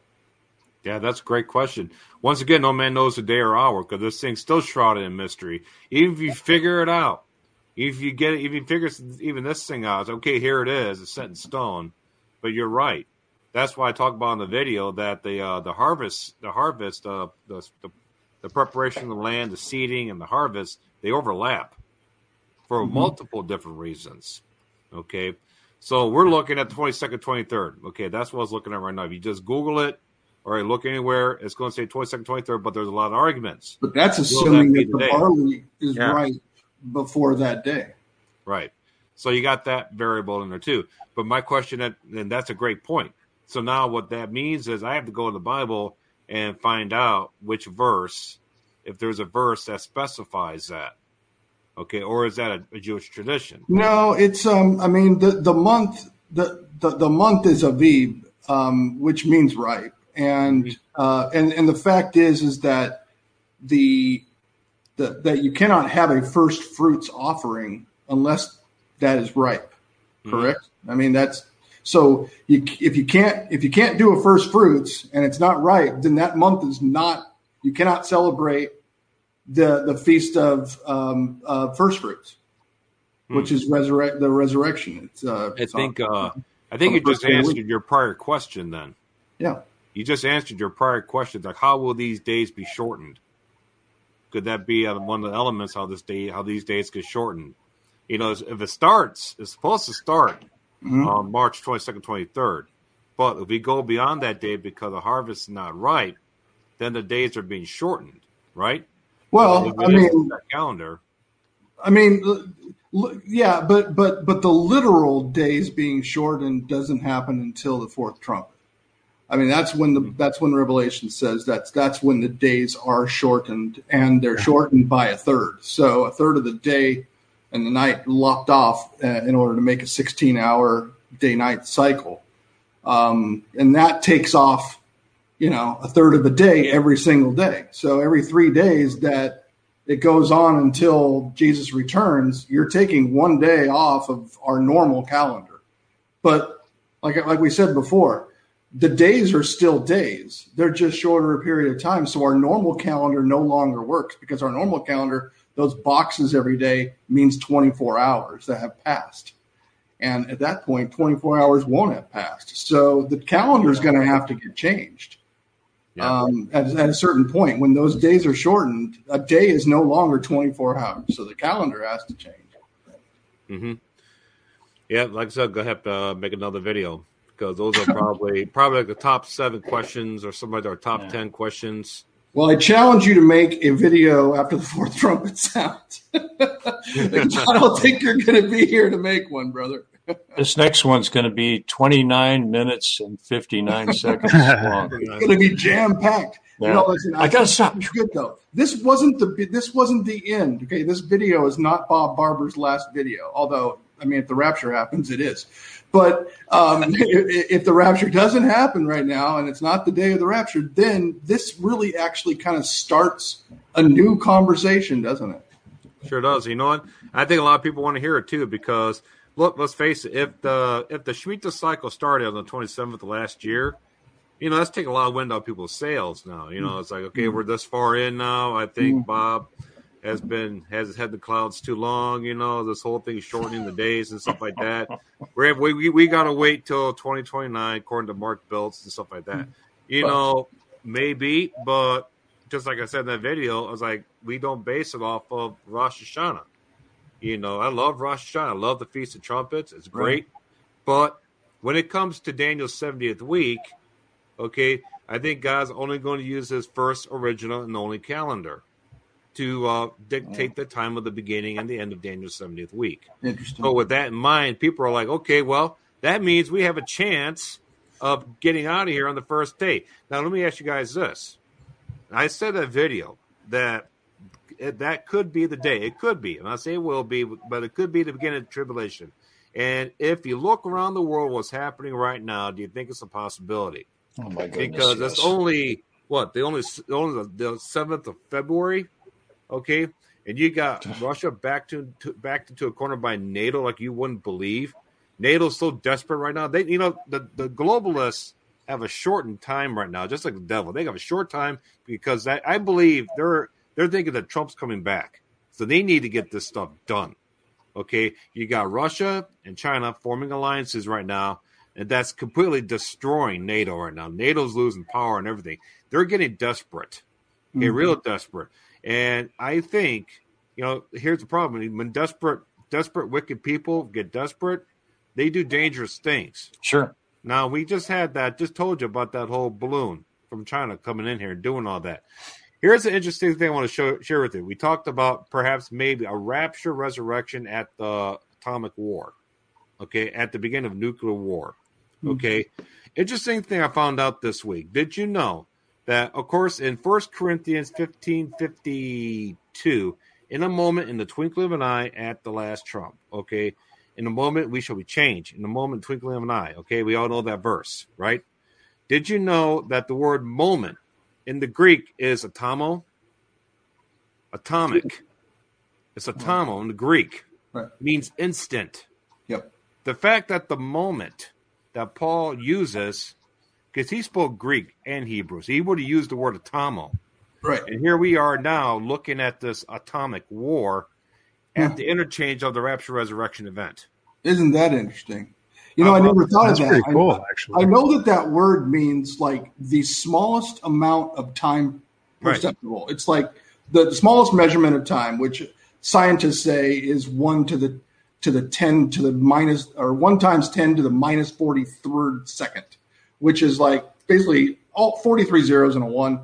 Yeah, that's a great question. Once again, no man knows the day or hour because this thing's still shrouded in mystery. Even if you figure it out, if you get it, if you figure even this thing out, okay, here it is, it's set in stone. But you're right. That's why I talk about in the video that the uh, the harvest, the harvest, uh, the, the the preparation of the land, the seeding, and the harvest, they overlap for mm-hmm. multiple different reasons. Okay. So we're looking at the 22nd, 23rd. Okay. That's what I was looking at right now. If you just Google it or look anywhere, it's going to say 22nd, 23rd, but there's a lot of arguments. But that's assuming that, that the barley is yeah. right before that day. Right. So you got that variable in there too. But my question, that, and that's a great point. So now what that means is I have to go to the Bible and find out which verse, if there's a verse that specifies that. Okay, or is that a, a Jewish tradition? No, it's um. I mean, the the month the the, the month is Aviv, um, which means ripe, and mm-hmm. uh, and and the fact is is that the the that you cannot have a first fruits offering unless that is ripe. Mm-hmm. Correct. Mm-hmm. I mean that's so you, if you can't if you can't do a first fruits and it's not ripe, then that month is not you cannot celebrate the the feast of um, uh, first fruits, hmm. which is resurrect the resurrection. It's, uh, I think uh, I think you just answered your prior question. Then, yeah, you just answered your prior question. Like, how will these days be shortened? Could that be uh, one of the elements how this day how these days get shortened? You know, if it starts, it's supposed to start mm-hmm. on March twenty second, twenty third. But if we go beyond that day because the harvest is not right, then the days are being shortened, right? Well, I mean, calendar. I mean, yeah, but but but the literal days being shortened doesn't happen until the fourth trumpet. I mean, that's when the that's when Revelation says that's that's when the days are shortened, and they're shortened by a third. So a third of the day and the night lopped off uh, in order to make a 16 hour day night cycle, um, and that takes off, you know, a third of the day every single day. So every three days that it goes on until Jesus returns, you're taking one day off of our normal calendar. But like like we said before, the days are still days. They're just shorter a period of time. So our normal calendar no longer works because our normal calendar, those boxes every day means 24 hours that have passed. And at that point, 24 hours won't have passed. So the calendar is going to have to get changed. Yeah. Um, at, at, a certain point, when those days are shortened, a day is no longer 24 hours. So the calendar has to change. Mm-hmm. Yeah, like I said, go ahead uh, make another video because those are probably probably like the top seven questions or some of our top yeah. ten questions. Well, I challenge you to make a video after the fourth trumpet sounds. I don't think you're going to be here to make one, brother. This next one's going to be 29 minutes and 59 seconds long. It's going to be jam packed. Yeah. You know, listen, I, I got to stop. Good though. This wasn't the this wasn't the end. Okay, this video is not Bob Barber's last video. Although, I mean, if the rapture happens, it is. But um, if, the rapture doesn't happen right now, and it's not the day of the rapture, then this really actually kind of starts a new conversation, doesn't it? Sure does. You know what? I think a lot of people want to hear it too because look, let's face it. If the if the Shemitah cycle started on the 27th of last year, you know that's taking a lot of wind out of people's sails now. You know, it's like okay, we're this far in now. I think mm. Bob has been has had the clouds too long. You know, this whole thing shortening the days and stuff like that. We're, we we we got to wait till 2029, according to Mark Biltz and stuff like that. Mm. You know, maybe, but just like I said in that video, I was like, we don't base it off of Rosh Hashanah. You know, I love Rosh Hashanah. I love the Feast of Trumpets. It's great. Right. But when it comes to Daniel's 70th week, okay, I think God's only going to use his first original and only calendar to uh, dictate the time of the beginning and the end of Daniel's 70th week. Interesting. So, with that in mind, people are like, okay, well, that means we have a chance of getting out of here on the first day. Now, let me ask you guys this. I said that video that that could be the day. It could be. And I say it will be, but it could be the beginning of the tribulation. And if you look around the world, what's happening right now, do you think it's a possibility? Oh my goodness! Because yes. it's only what the only only the seventh of February. Okay, and you got Russia back to, to back into a corner by NATO like you wouldn't believe. NATO's so desperate right now. They, you know, the the globalists have a shortened time right now, just like the devil. They have a short time because I, I believe they're they're thinking that Trump's coming back, so they need to get this stuff done. Okay, you got Russia and China forming alliances right now, and that's completely destroying NATO right now. NATO's losing power and everything. They're getting desperate, okay, mm-hmm. real desperate. And I think, you know, here's the problem: when desperate, desperate, wicked people get desperate, they do dangerous things. Sure. Now we just had that. Just told you about that whole balloon from China coming in here and doing all that. Here's an interesting thing I want to show, share with you. We talked about perhaps maybe a rapture resurrection at the atomic war. Okay, at the beginning of nuclear war. Hmm. Okay, mm-hmm. interesting thing I found out this week. Did you know that of course in First Corinthians 15 52, in a moment, in the twinkling of an eye, at the last trump. Okay. In a moment we shall be changed. In a moment, twinkling of an eye. Okay, we all know that verse, right? Did you know that the word moment in the Greek is atomo? Atomic. It's atomo in the Greek. Right. means instant. Yep. The fact that the moment that Paul uses because he spoke Greek and Hebrew. So he would have used the word atomo. Right. And here we are now looking at this atomic war at the interchange of the rapture resurrection event. Isn't that interesting? You know, uh, I never thought of that. Pretty cool, I, actually. I know that that word means like the smallest amount of time perceptible. Right. It's like the, the smallest measurement of time, which scientists say is one to the to the ten to the minus or one times ten to the minus forty third second which is like basically all 43 zeros and a one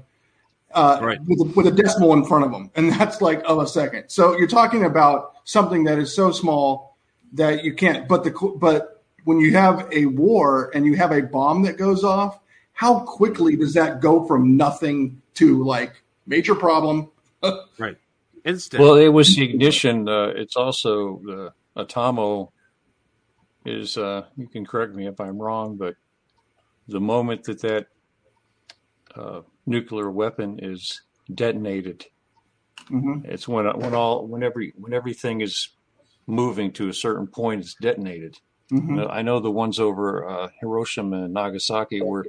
uh, right. with, a, with a decimal in front of them. And that's like of a second. So you're talking about something that is so small that you can't, but the, but when you have a war and you have a bomb that goes off how quickly does that go from nothing to like major problem? right. Instant. Well, it was the ignition. Uh, it's also the atomo is, uh, you can correct me if I'm wrong, but the moment that that uh, nuclear weapon is detonated, hmm it's when when all when every when everything is moving to a certain point, it's detonated. hmm Uh, I know the ones over uh, Hiroshima and Nagasaki were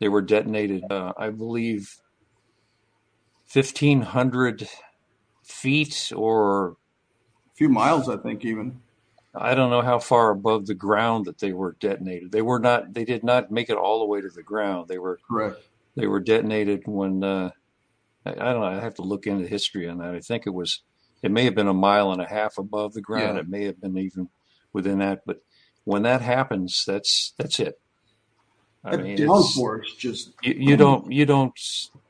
they were detonated. Uh, I believe fifteen hundred feet, or A few miles, I think, even. I don't know how far above the ground that they were detonated. They were not. They did not make it all the way to the ground. They were Correct. they were detonated when uh, I, I don't know. I have to look into history on that. I think it was it may have been a mile and a half above the ground. Yeah. It may have been even within that. But when that happens, that's that's it. I That mean, it's- downforce just you, you don't you don't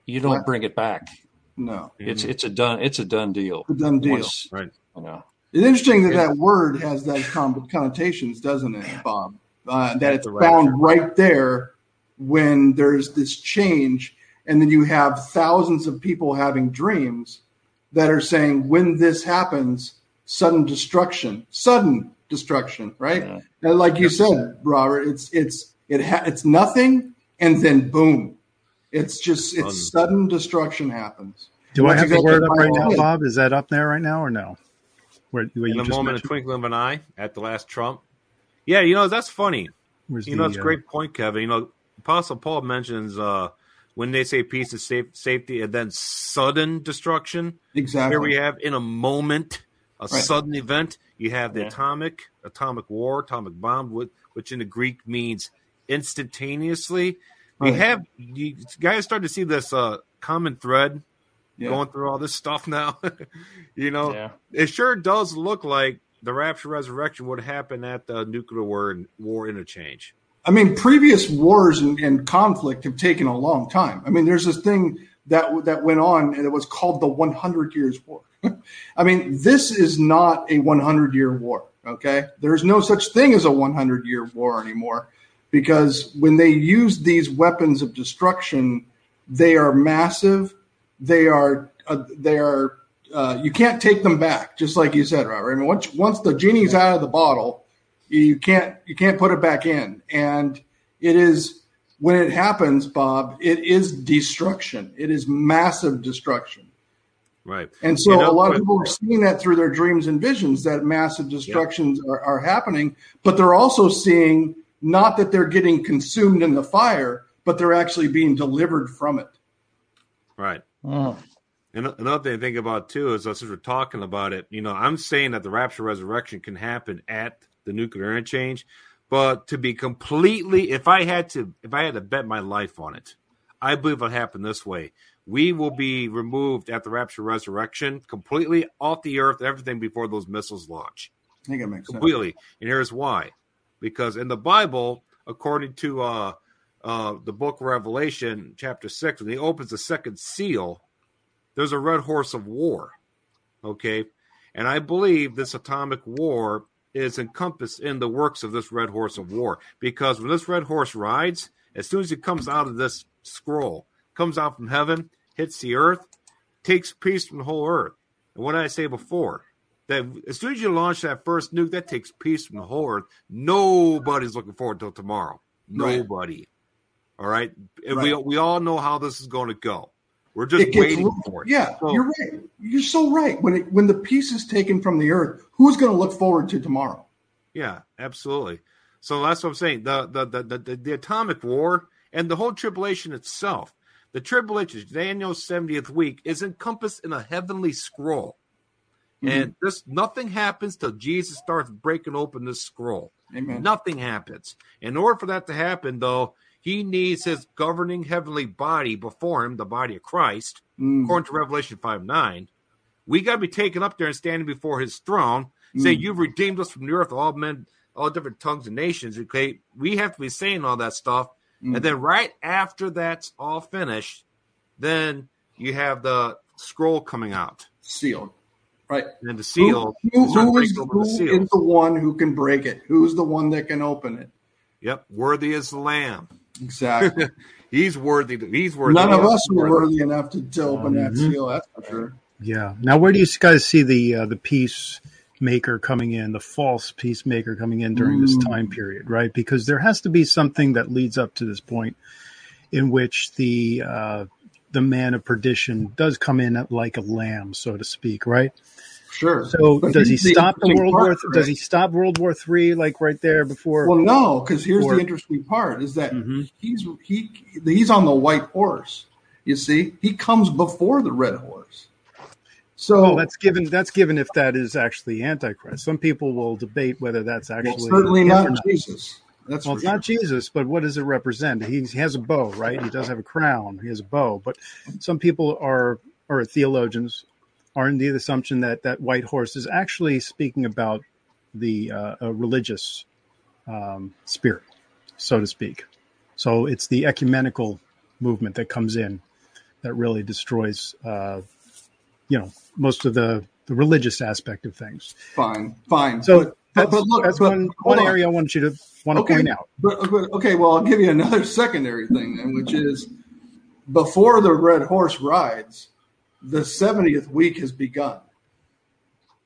you don't What? bring it back. no. It's it's a done it's a done deal. A done deal. Once, Right. you know. It's interesting that that word has those connotations, doesn't it, Bob? Uh, that it's The rapture. found right there when there's this change, and then you have thousands of people having dreams that are saying, when this happens, sudden destruction, sudden destruction, right? Yeah. And like you said, Robert, it's it's it ha- it's nothing, and then boom, it's just it's Um, sudden destruction happens. Do I have the word up right now. Bob? Is that up there right now or no? Where, where In you a just moment, a mentioned? twinkling of an eye at the last Trump. Yeah, you know that's funny. Where's You know, the, it's a uh, great point, Kevin. You know, Apostle Paul mentions uh, when they say peace and safe, safety, and then sudden destruction. Exactly. Here we have in a moment, a Right. sudden event. You have the Yeah. atomic, atomic war, atomic bomb, which in the Greek means instantaneously. We have you guys start to see this uh, common thread Yeah. going through all this stuff now. you know, Yeah. it sure does look like the rapture resurrection would happen at the nuclear war, war interchange. I mean, previous wars and, and conflict have taken a long time. I mean, there's this thing that that went on, and it was called the 100 Years' War. I mean, this is not a 100 year war. Okay, there's no such thing as a 100 year war anymore, because when they use these weapons of destruction, they are massive. They are uh, they are. Uh, you can't take them back, just like you said, Robert. I mean, once once the genie's out of the bottle, you can't you can't put it back in and it is when it happens bob it is destruction it is massive destruction Right. and so You know, a lot of people are seeing that through their dreams and visions that massive destructions are, are happening but they're also seeing not that they're getting consumed in the fire but they're actually being delivered from it Right. Mm. And another thing to think about too is as we're talking about it, you know, I'm saying that the rapture resurrection can happen at the nuclear interchange, but to be completely, if I had to, if I had to bet my life on it, I believe it'll happen this way. We will be removed at the rapture resurrection completely off the earth, everything before those missiles launch i think it makes sense completely. And here's why: because in the Bible, according to uh, uh, the book of Revelation, chapter six, when he opens the second seal, there's a red horse of war. Okay, and I believe this atomic war is encompassed in the works of this red horse of war because when this red horse rides, as soon as it comes out of this scroll, comes out from heaven, hits the earth, takes peace from the whole earth. And what did I say before? that as soon as you launch that first nuke, that takes peace from the whole earth. Nobody's looking forward till tomorrow. Right. All right. And We we all know how this is going to go. We're just waiting looked- for it. yeah So- you're right you're so right when it when the piece is taken from the earth who's going to look forward to tomorrow Yeah, absolutely. So that's what I'm saying. The the the the, the, the atomic war and the whole tribulation itself. The tribulation, Daniel's 70th week, is encompassed in a heavenly scroll. Mm-hmm. And this nothing happens till Jesus starts breaking open this scroll. amen Nothing happens. In order for that to happen, though, he needs his governing heavenly body before him, the body of Christ, Mm. according to Revelation 5 9. We got to be taken up there and standing before his throne, saying, Mm. You've redeemed us from the earth, all men, all different tongues and nations. Okay. We have to be saying all that stuff. Mm. And then right after that's all finished, then you have the scroll coming out. sealed right And the seal. Who, who, who, is, who the is the one who can break it? Who's the one that can open it? Yep. Worthy is the Lamb. Exactly. he's worthy. He's worthy. None of us were worthy enough to, to open that Mhm. That's for sure. Yeah. Now, where do you guys see the uh, the peacemaker coming in, the false peacemaker coming in during this Mm. time period, right? Because there has to be something that leads up to this point in which the uh, the man of perdition does come in like a lamb, so to speak, right? Sure. So, But does he stop the World part, War? Does he stop World War Three, like right there before? Well, no, because here's Or- the interesting part: is that Mhm. he's he he's on the white horse. You see, he comes before the red horse. So Well, that's given. That's given if that is actually Antichrist. Some people will debate whether that's well, actually certainly him or not Jesus. That's Well, it's sure. not Jesus, but what does it represent? He, he has a bow, right? He does have a crown. He has a bow. But some people are, or theologians, are in the assumption that that white horse is actually speaking about the uh, a religious um, spirit, so to speak. So it's the ecumenical movement that comes in that really destroys, uh, you know, most of the the religious aspect of things. fine, fine. So but, that's, but, but look, that's but one one on. area I want you to want to Okay. point out. But, but okay, well, I'll give you another secondary thing then, which is before the red horse rides, the 70th week has begun.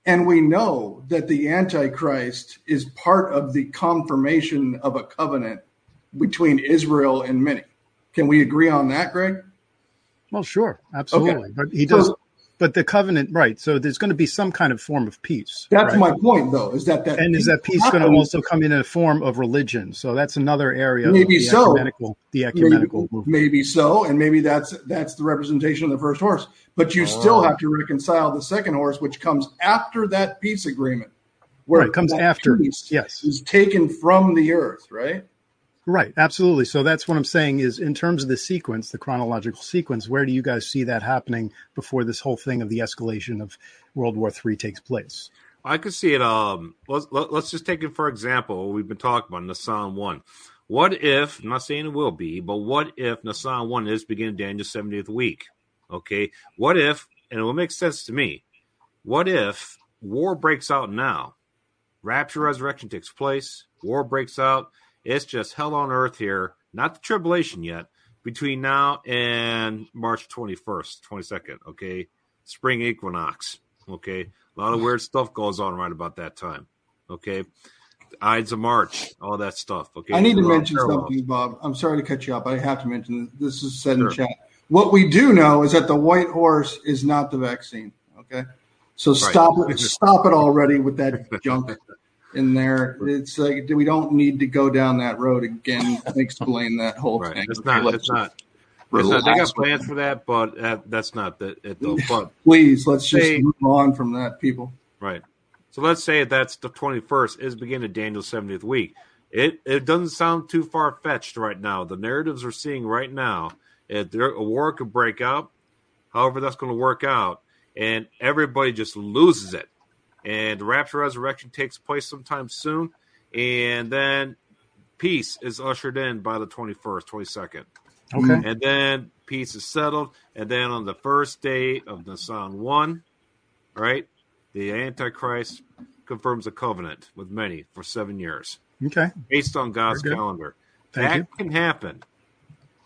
And we know that the Antichrist is part of the confirmation of a covenant between Israel and many. Can we agree on that, Greg? Well, sure, absolutely, but he does. But the covenant, right? So there's going to be some kind of form of peace. That's right? my point, though, is that that And is that peace going to also come in a form of religion? So that's another area. Maybe of the so. Ecumenical, the ecumenical maybe, movement. maybe so, and maybe that's that's the representation of the first horse. But you still Oh. have to reconcile the second horse, which comes after that peace agreement, where Right, comes after, peace yes. is taken from the earth, right? Right, absolutely. So that's what I'm saying is in terms of the sequence, the chronological sequence, where do you guys see that happening before this whole thing of the escalation of World War III takes place? I could see it. Um, let's let, let's just take it for example. We've been talking about Nisan one. What if? I'm not saying it will be, but what if Nisan one is beginning Daniel's 70th week? Okay. What if? And it will make sense to me. What if war breaks out now? Rapture, resurrection takes place. War breaks out. It's just hell on earth here. Not the tribulation yet. Between now and March 21st, 22nd. Okay. Spring equinox. Okay. A lot of weird stuff goes on right about that time. Okay. Ides of March, all that stuff. Okay. I need to mention something, Bob. I'm sorry to cut you off, but I have to mention this. This is said in chat. What we do know is that the white horse is not the vaccine. Okay, so stop it. Stop it already with that junk in there. It's like we don't need to go down that road again. Explain that whole Right. thing. It's not. It's not. It's not. They got plans for that, but that, that's not the, it though. But Please, let's just move on from that, people. Right. So let's say that's the 21st is beginning of Daniel's 70th week. It it doesn't sound too far fetched right now. The narratives we're seeing right now, if there, a war could break out, however that's going to work out, and everybody just loses it, and the rapture resurrection takes place sometime soon, and then peace is ushered in by the 21st, 22nd. Okay. And then peace is settled. And then on the first day of Nisan 1, right, the Antichrist confirms a covenant with many for seven years Okay. based on God's calendar. Thank that you. can happen.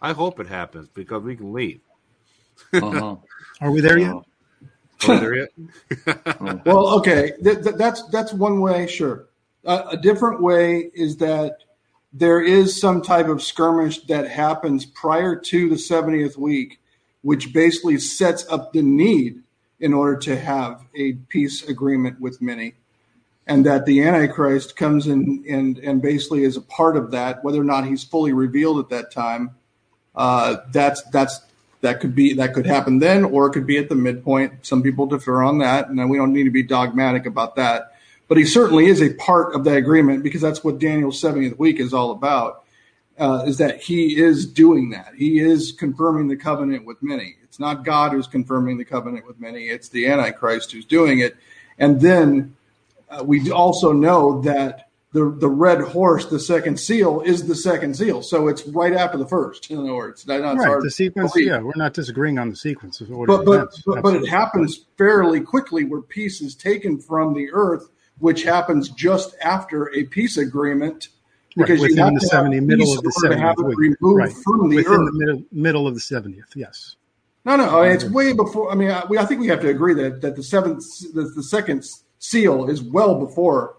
I hope it happens because we can leave. Uh-huh. Are we there yet? Well, okay, th- th- that's that's one way. Sure, uh, a different way is that there is some type of skirmish that happens prior to the 70th week, which basically sets up the need in order to have a peace agreement with many, and that the Antichrist comes in and and basically is a part of that, whether or not he's fully revealed at that time. Uh, that's that's that could be that could happen then, or it could be at the midpoint. Some people differ on that, and we don't need to be dogmatic about that. But he certainly is a part of that agreement because that's what Daniel's 70th week is all about. Uh, is that he is doing that? He is confirming the covenant with many. It's not God who's confirming the covenant with many; it's the Antichrist who's doing it. And then uh, we also know that the the red horse, the second seal, is the second seal. So it's right after the first. In other words, That's Right. hard The sequence. Yeah, we're not disagreeing on the sequence of order But but, but but it happens fairly quickly where peace is taken from the earth, which happens just after a peace agreement because right, you have the to 70 have middle of the in order to have 70th it week. removed Right. from the within earth. the middle middle of the 70th. Yes. No, no, I mean, it's way before. I mean, I, we, I think we have to agree that that the seventh, the, the second seal is well before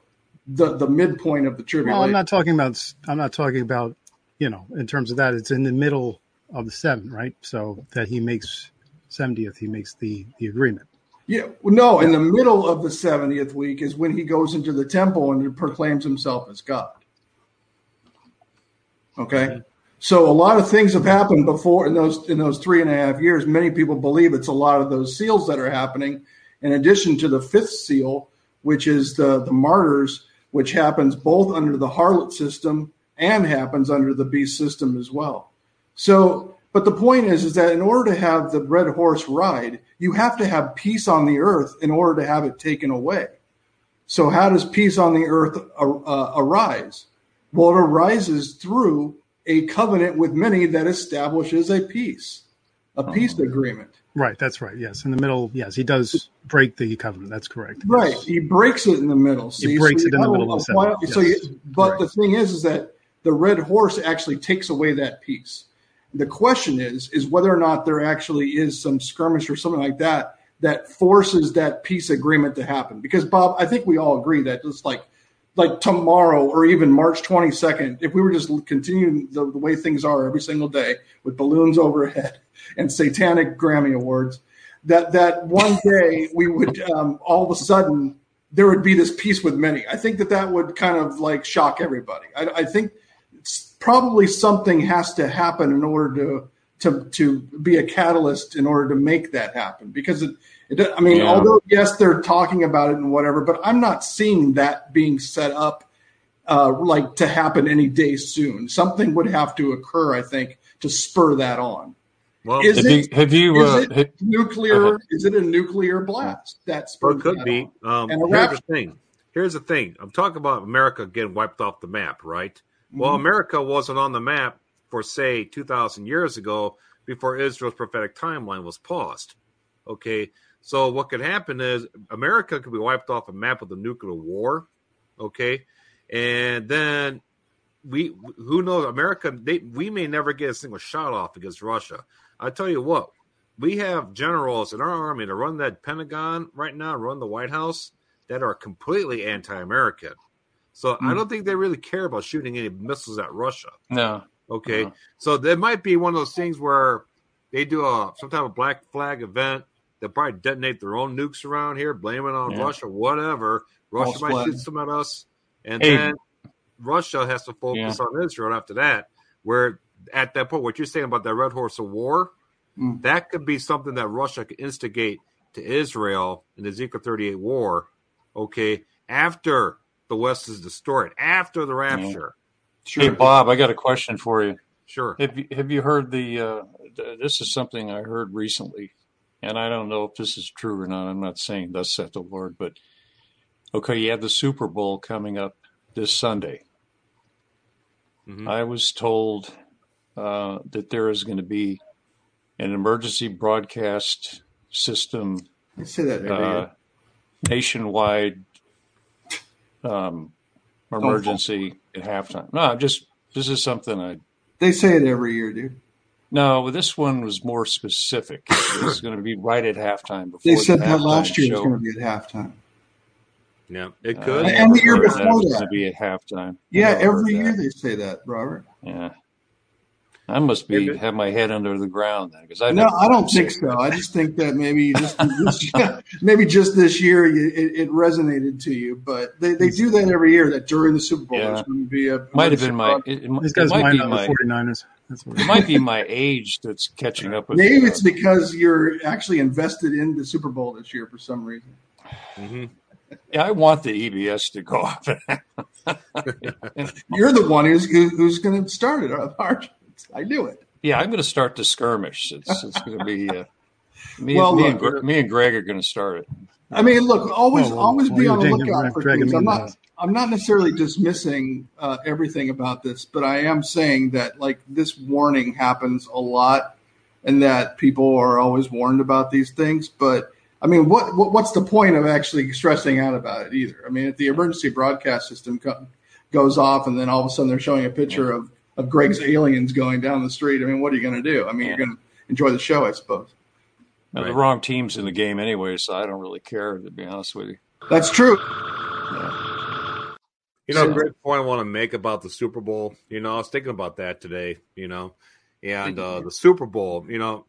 the the midpoint of the tribulation. Well, I'm not talking about. I'm not talking about. You know, in terms of that, it's in the middle of the seven, right? So that he makes 70th, he makes the the agreement. Yeah, well, no, in the middle of the 70th week is when he goes into the temple and proclaims himself as God. Okay. Mm-hmm. So a lot of things have happened before in those in those three and a half years. Many people believe it's a lot of those seals that are happening, in addition to the fifth seal, which is the the martyrs, which happens both under the harlot system and happens under the beast system as well. So, but the point is, is that in order to have the red horse ride, you have to have peace on the earth in order to have it taken away. So, how does peace on the earth uh, arise? Well, it arises through a covenant with many that establishes a peace, a peace agreement. Right. That's right. Yes. In the middle. Yes, he does break the covenant. That's correct. Right. Yes. He breaks it in the middle. See? He breaks So it in the middle of the why- sentence. So, you, but Correct. the thing is, is that the red horse actually takes away that piece. The question is, is whether or not there actually is some skirmish or something like that that forces that peace agreement to happen. Because Bob, I think we all agree that just like like tomorrow or even March 22nd, if we were just continuing the, the way things are every single day with balloons overhead and satanic Grammy awards, that that one day we would um, all of a sudden there would be this peace with many. I think that that would kind of like shock everybody. I, I think probably something has to happen in order to to to be a catalyst in order to make that happen because it, it I mean Yeah. although yes they're talking about it and whatever but I'm not seeing that being set up uh, like to happen any day soon something would have to occur I think to spur that on Well, Is Have it- you, have you, is uh, it ha- Go nuclear ahead. is it a nuclear blast that Well, it could that be. Um, here's the thing. Here's the thing. I'm talking about America getting wiped off the map, right? Well, Mhm. America wasn't on the map for say 2,000 years ago before Israel's prophetic timeline was paused. Okay, so what could happen is America could be wiped off a map of the nuclear war. Okay, and then we who knows America they we may never get a single shot off against Russia. I tell you what, we have generals in our army to run that Pentagon right now, run the White House that are completely anti-American. So I Hmm. don't think they really care about shooting any missiles at Russia. no. Okay, Uh-huh. so there might be one of those things where they do a some type of black flag event. They'll probably detonate their own nukes around here, blame it on Yeah. Russia, whatever. Russia False might flag. shoot some at us, and Hey. then Russia has to focus on Israel after that. Where at that point, what you're saying about that Red Horse of War, Mm. that could be something that Russia could instigate to Israel in the Ezekiel 38 war. Okay, after the West is destroyed, after the rapture. sure Hey, Bob, I got a question for you. Sure. Have you, have you heard the, uh, this is something I heard recently, and I don't know if this is true or not. I'm not saying thus saith the Lord, but okay, you have the Super Bowl coming up this Sunday. Mhm. I was told uh, that there is going to be an emergency broadcast system I say that every uh, year. nationwide um, emergency at halftime. No, just this is something I They say it every year, dude. No. This one was more specific. It was going to be right at halftime. Before They the said that last year was going to be at halftime. Yeah, it Uh, could. I And the year before it was that. going to be at halftime. Yeah, every year that. they say that, Robert. Yeah, I must be Maybe. have my head under the ground then because I No, I don't think it. so. I just think that maybe just this, maybe just this year it, it resonated to you. But they, they do that every year. That during the Super Bowl, Yeah. there's going to be a Might have been my. It, it, These it guys might mind be on my. the 49ers. That's It might be my age that's catching up with Maybe me. it's because you're actually invested in the Super Bowl this year for some reason. Mhm. Yeah, I want the EBS to go up. You're the one who's who, who's going to start it. Arch. I knew it. yeah, I'm going to start the skirmish. It's, it's going to be uh, me, Well, me, look, and, Gre- me and Greg are going to start it. I mean, look, always Well, well, always well, be on the lookout for dragging things. I'm not that. I'm not necessarily dismissing uh, everything about this, but I am saying that like this warning happens a lot, and that people are always warned about these things. But I mean, what, what what's the point of actually stressing out about it either? I mean, if the emergency broadcast system co- goes off, and then all of a sudden they're showing a picture of of Greg's aliens going down the street. I mean, what are you going to do? I mean, Yeah. you're going to enjoy the show, I suppose. Now, The wrong team's in the game anyway, so I don't really care to be honest with you. That's true. You know, So- a great point I want to make about the Super Bowl. You know, I was thinking about that today. You know, and uh, the Super Bowl. You know,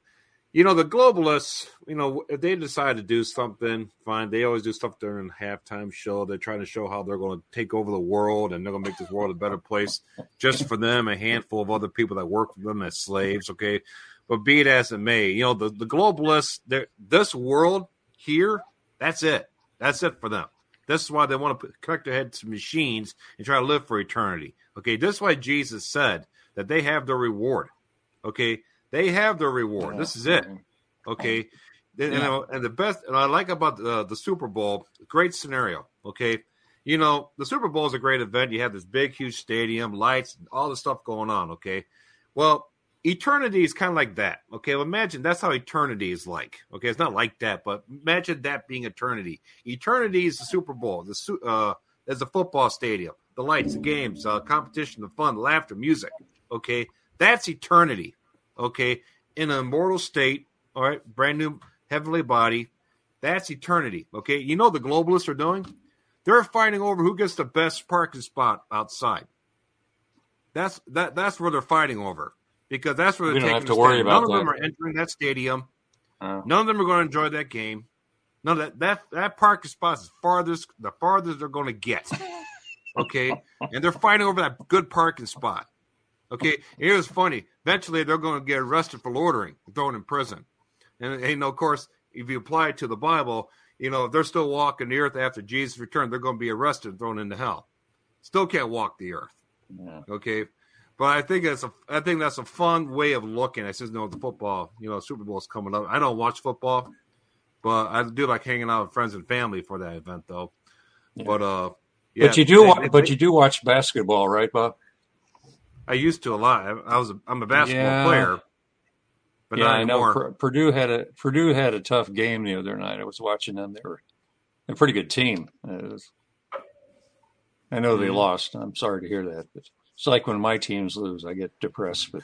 you know the globalists. You know, if they decide to do something, fine. They always do stuff during halftime show. They're trying to show how they're going to take over the world and they're going to make this world a better place just for them, a handful of other people that work for them as slaves. Okay, but be it as it may, you know the the globalists. This world here, that's it. That's it for them. This is why they want to put, connect their heads to machines and try to live for eternity. Okay, this is why Jesus said that they have their reward. Okay, they have their reward. This is it. Okay, and, and, and the best, and I like about the, the Super Bowl, great scenario. Okay, you know the Super Bowl is a great event. You have this big, huge stadium, lights, all the stuff going on. Okay, well, eternity is kind of like that. Okay, well, imagine that's how eternity is like. Okay, it's not like that, but imagine that being eternity. Eternity is the Super Bowl. The uh, there's a football stadium, the lights, the games, uh, competition, the fun, the laughter, music. Okay, that's eternity. Okay, in an immortal state. All right, brand new heavenly body. That's eternity. Okay, you know what the globalists are doing? They're fighting over who gets the best parking spot outside. That's that. That's where they're fighting over because that's where they're We don't taking have to the worry about None of them are entering that stadium. Uh, None of them are going to enjoy that game. None of that that that parking spot is farthest the farthest they're going to get. Okay, and they're fighting over that good parking spot. Okay, and was funny. Eventually, they're going to get arrested for loitering, and thrown in prison. And, and you know, of course, if you apply it to the Bible, you know, if they're still walking the earth after Jesus returned, they're going to be arrested and thrown into hell. Still can't walk the earth. yeah. Okay. But I think that's a I think that's a fun way of looking. I just know the football, you know, Super Bowl's coming up. I don't watch football, but I do like hanging out with friends and family for that event though. Yeah. But uh yeah, but you do, they- wa- they- but you do watch basketball, right, Bob? I used to a lot. I, I was a, I'm a basketball Yeah. player. But yeah, not I know. anymore. Pur- Purdue had a Purdue had a tough game the other night. I was watching them. They were a pretty good team. It was- I know they Mhm. lost. I'm sorry to hear that, but it's like when my teams lose, I get depressed, but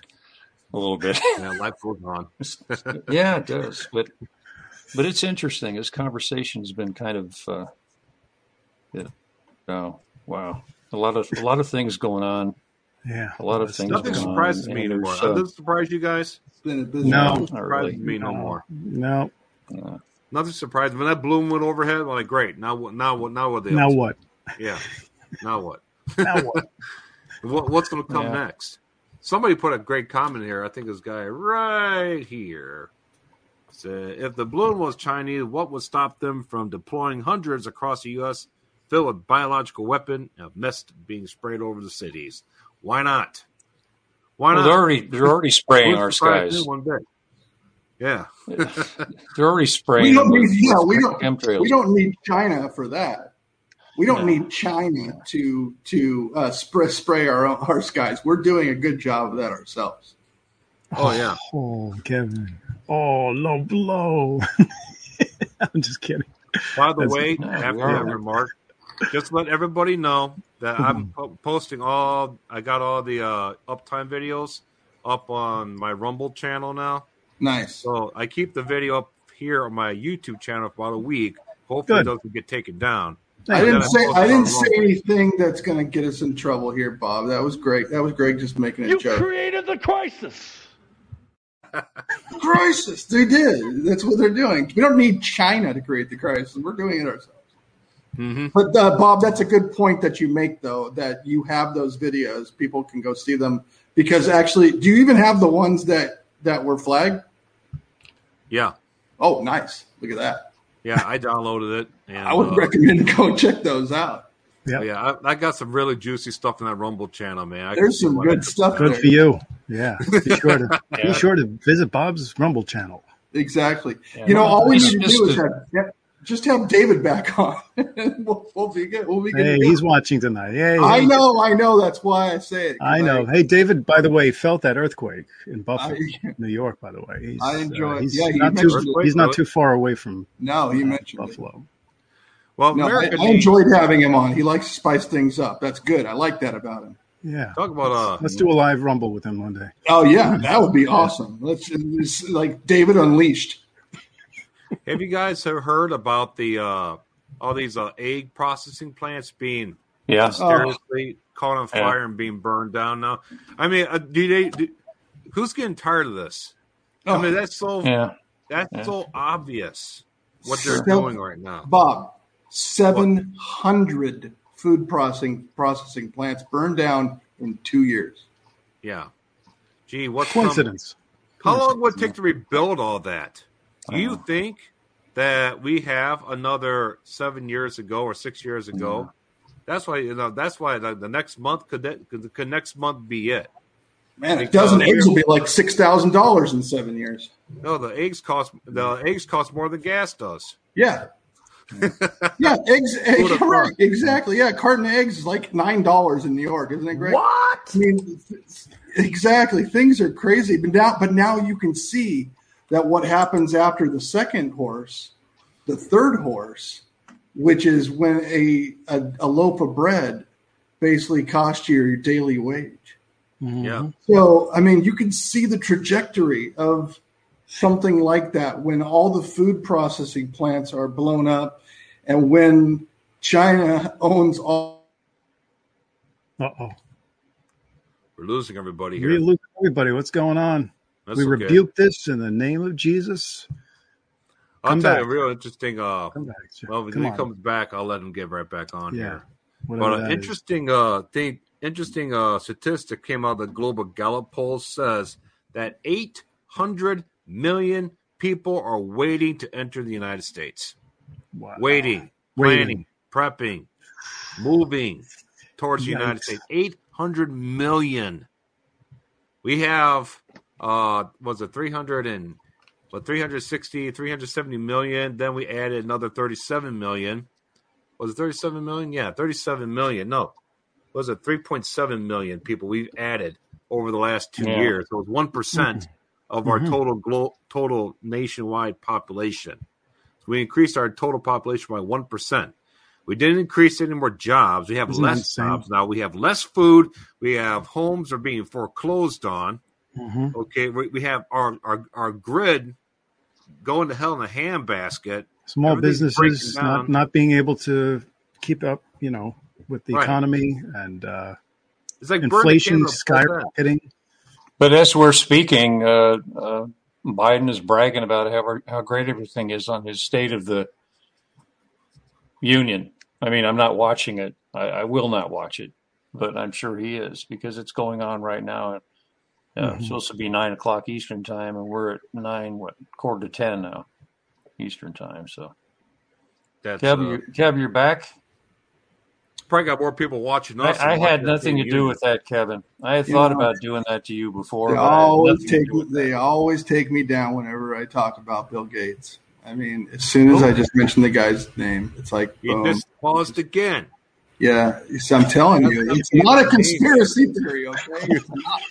a little bit. Yeah, life goes on. yeah, it does. But but it's interesting. This conversation's been kind of uh, yeah. Oh wow, a lot of a lot of things going on. Yeah. A lot of things. Nothing going on, surprises and me anymore. uh, Does it surprise you guys? It's been No. Surprises really. me no more. No. uh, Nothing surprised me. when that bloom went overhead. I'm like, great. Now what? Now what? Now what? Now what? Yeah. Now what? Now what? what what's going to come Yeah. next? Somebody put a great comment here. I think this guy right here said, "If the balloon was Chinese, what would stop them from deploying hundreds across the U.S. filled with biological weapon and mist being sprayed over the cities? Why not? Why well, not? they're already they're already spraying our skies. One bit. Yeah. They're already spraying. We don't need, with- yeah, we don't, we don't need China for that. We don't No. need China to to uh, spray spray our our skies. We're doing a good job of that ourselves. Oh yeah. Oh, Kevin. Oh, low blow. I'm just kidding. By the That's- way, No, after we that remark, just let everybody know that I'm po- posting all. I got all the uh, uptime videos up on my Rumble channel now. Nice. So I keep the video up here on my YouTube channel for about a week. Hopefully, Good. those will get taken down. I then didn't I say I didn't say anything that's going to get us in trouble here, Bob. That was great. That was Greg just making a You joke. created the crisis. crisis. They did. That's what they're doing. We don't need China to create the crisis. We're doing it ourselves. Mm-hmm. But uh, Bob, that's a good point that you make, though. That you have those videos, people can go see them because actually, do you even have the ones that that were flagged? Yeah, Oh, nice. Look at that. Yeah, I downloaded it, and I would uh, recommend go check those out. Yeah. yeah, I, I got some really juicy stuff in that Rumble channel, man. I There's some good stuff Good there. for you. Yeah. Be sure to Yeah. be sure to visit Bob's Rumble channel. Exactly. Yeah. You know, all we need to do is a- have yeah, just have David back on. we'll, we'll be good. We'll be good. Hey, he's watching tonight. Hey, I hey. know, I know. That's why I say it. I know. Hey, David. By the way, felt that earthquake in Buffalo, I- New York. By the way, he's, I enjoy uh, he's Yeah, he not too. it. He's not too far away from No, he uh, mentioned it. Buffalo. Well, No, I, I enjoyed having him on. He likes to spice things up. That's good. I like that about him. Yeah. talk about uh, Let's do a live rumble with him one day. Oh yeah, that would be awesome. Let's it's like David Unleashed. Have you guys have heard about the uh, all these uh, egg processing plants being Yeah. mysteriously caught on Yeah. fire and being burned down now? I mean, uh, do they? Do, who's getting tired of this? I Oh, mean, that's so Yeah. that's Yeah. so obvious what they're Sure. doing right now. Bob, seven hundred food processing processing plants burned down in two years. Yeah. Gee, what from- Coincidence. How long would it take to rebuild all that? Do you think that we have another seven years ago or six years ago? That's why you know. That's why the, the next month could that could, could next month be it? Man, a dozen eggs will be like six thousand dollars in seven years. No, the eggs cost the eggs cost more than gas does. Yeah. yeah, eggs. egg, right, exactly. Yeah, carton of eggs is like nine dollars in New York, isn't it great? What? I mean, exactly. Things are crazy, but now, but now you can see that what happens after the second horse, the third horse, which is when a a, a loaf of bread basically costs you your daily wage. Mhm. Yeah. So, I mean, you can see the trajectory of something like that when all the food processing plants are blown up and when China owns all. Uh oh. We're losing everybody here. We lose everybody. What's going on? That's we okay. rebuke this in the name of Jesus. I'll come tell back. you a real interesting. Uh, Come back. Well, when Come he on. comes back, I'll let him get right back on Yeah. here. Whatever But an is. interesting uh thing, interesting uh statistic came out of the Global Gallup poll says that 800 million people are waiting to enter the United States. Wow. Waiting, Waiting. planning, prepping, moving towards the United States. 800 million. We have uh was it 300 and what 360 370 million then we added another 37 million. Was it 37 million? Yeah 37 million no. Was it 3.7 million people we've added over the last two Yeah. years? So was 1% of our Mhm. total glo- total nationwide population. So we increased our total population by 1% we didn't increase any more jobs. We have Isn't less jobs now. We have less food. We have homes are being foreclosed on Mhm. Okay, we, we have our, our our grid going to hell in a handbasket. Small businesses not not being able to keep up, you know, with the Right. economy and uh, It's like inflation candle at both ends. skyrocketing. But as we're speaking, uh, uh, Biden is bragging about how, how great everything is on his State of the Union. I mean, I'm not watching it. I, I will not watch it, but I'm sure he is because it's going on right now. Mhm. It's supposed to be nine o'clock Eastern time, and we're at nine, what, quarter to ten now, Eastern time. So, That's, Kev, uh, you're, Kev, you're back. probably got more people watching us. I, I had nothing the to do union. with that, Kevin. I had You thought know, about doing that to you before. They but I had always take they that. always take me down whenever I talk about Bill Gates. I mean, as soon as I just mention the guy's name, it's like, You boom. just paused again. yeah. So I'm telling you, it's not a conspiracy theory. Okay, it's not.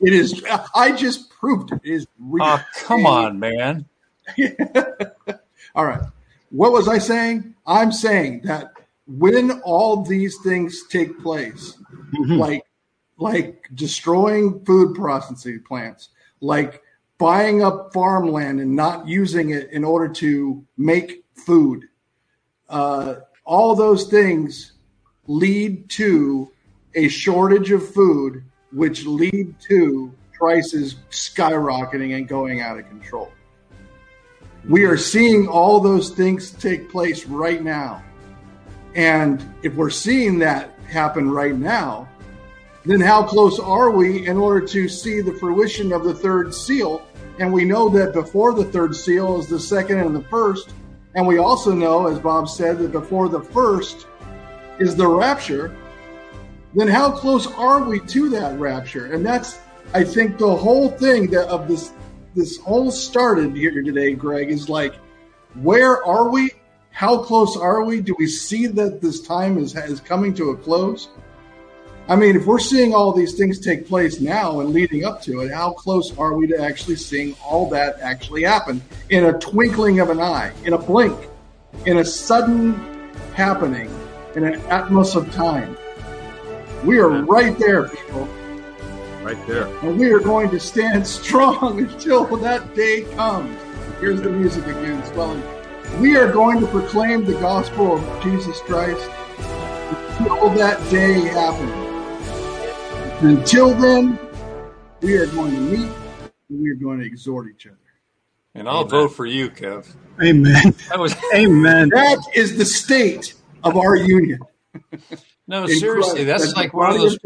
It is. I just proved it. It is real. Oh, come on, man. All right. What was I saying? I'm saying that when all these things take place, Mhm. like like destroying food processing plants, like buying up farmland and not using it in order to make food, uh, all those things lead to a shortage of food, which lead to prices skyrocketing and going out of control. We are seeing all those things take place right now. And if we're seeing that happen right now, then how close are we in order to see the fruition of the third seal? And we know that before the third seal is the second and the first. And we also know, as Bob said, that before the first is the rapture. Then how close are we to that rapture? And that's, I think, the whole thing that of this this whole started here today, Greg, is like, where are we? How close are we? Do we see that this time is is coming to a close? I mean, if we're seeing all these things take place now and leading up to it, how close are we to actually seeing all that actually happen in a twinkling of an eye, in a blink? in a sudden happening, in an atmos of time. We are right there, people. Right there. And we are going to stand strong until that day comes. Here's the music again, swelling. We are going to proclaim the gospel of Jesus Christ until that day happens. Until then, we are going to meet and we are going to exhort each other. And I'll Amen. vote for you, Kev. Amen. That was Amen. That is the state of our union. No, seriously, that's, that's like one of those.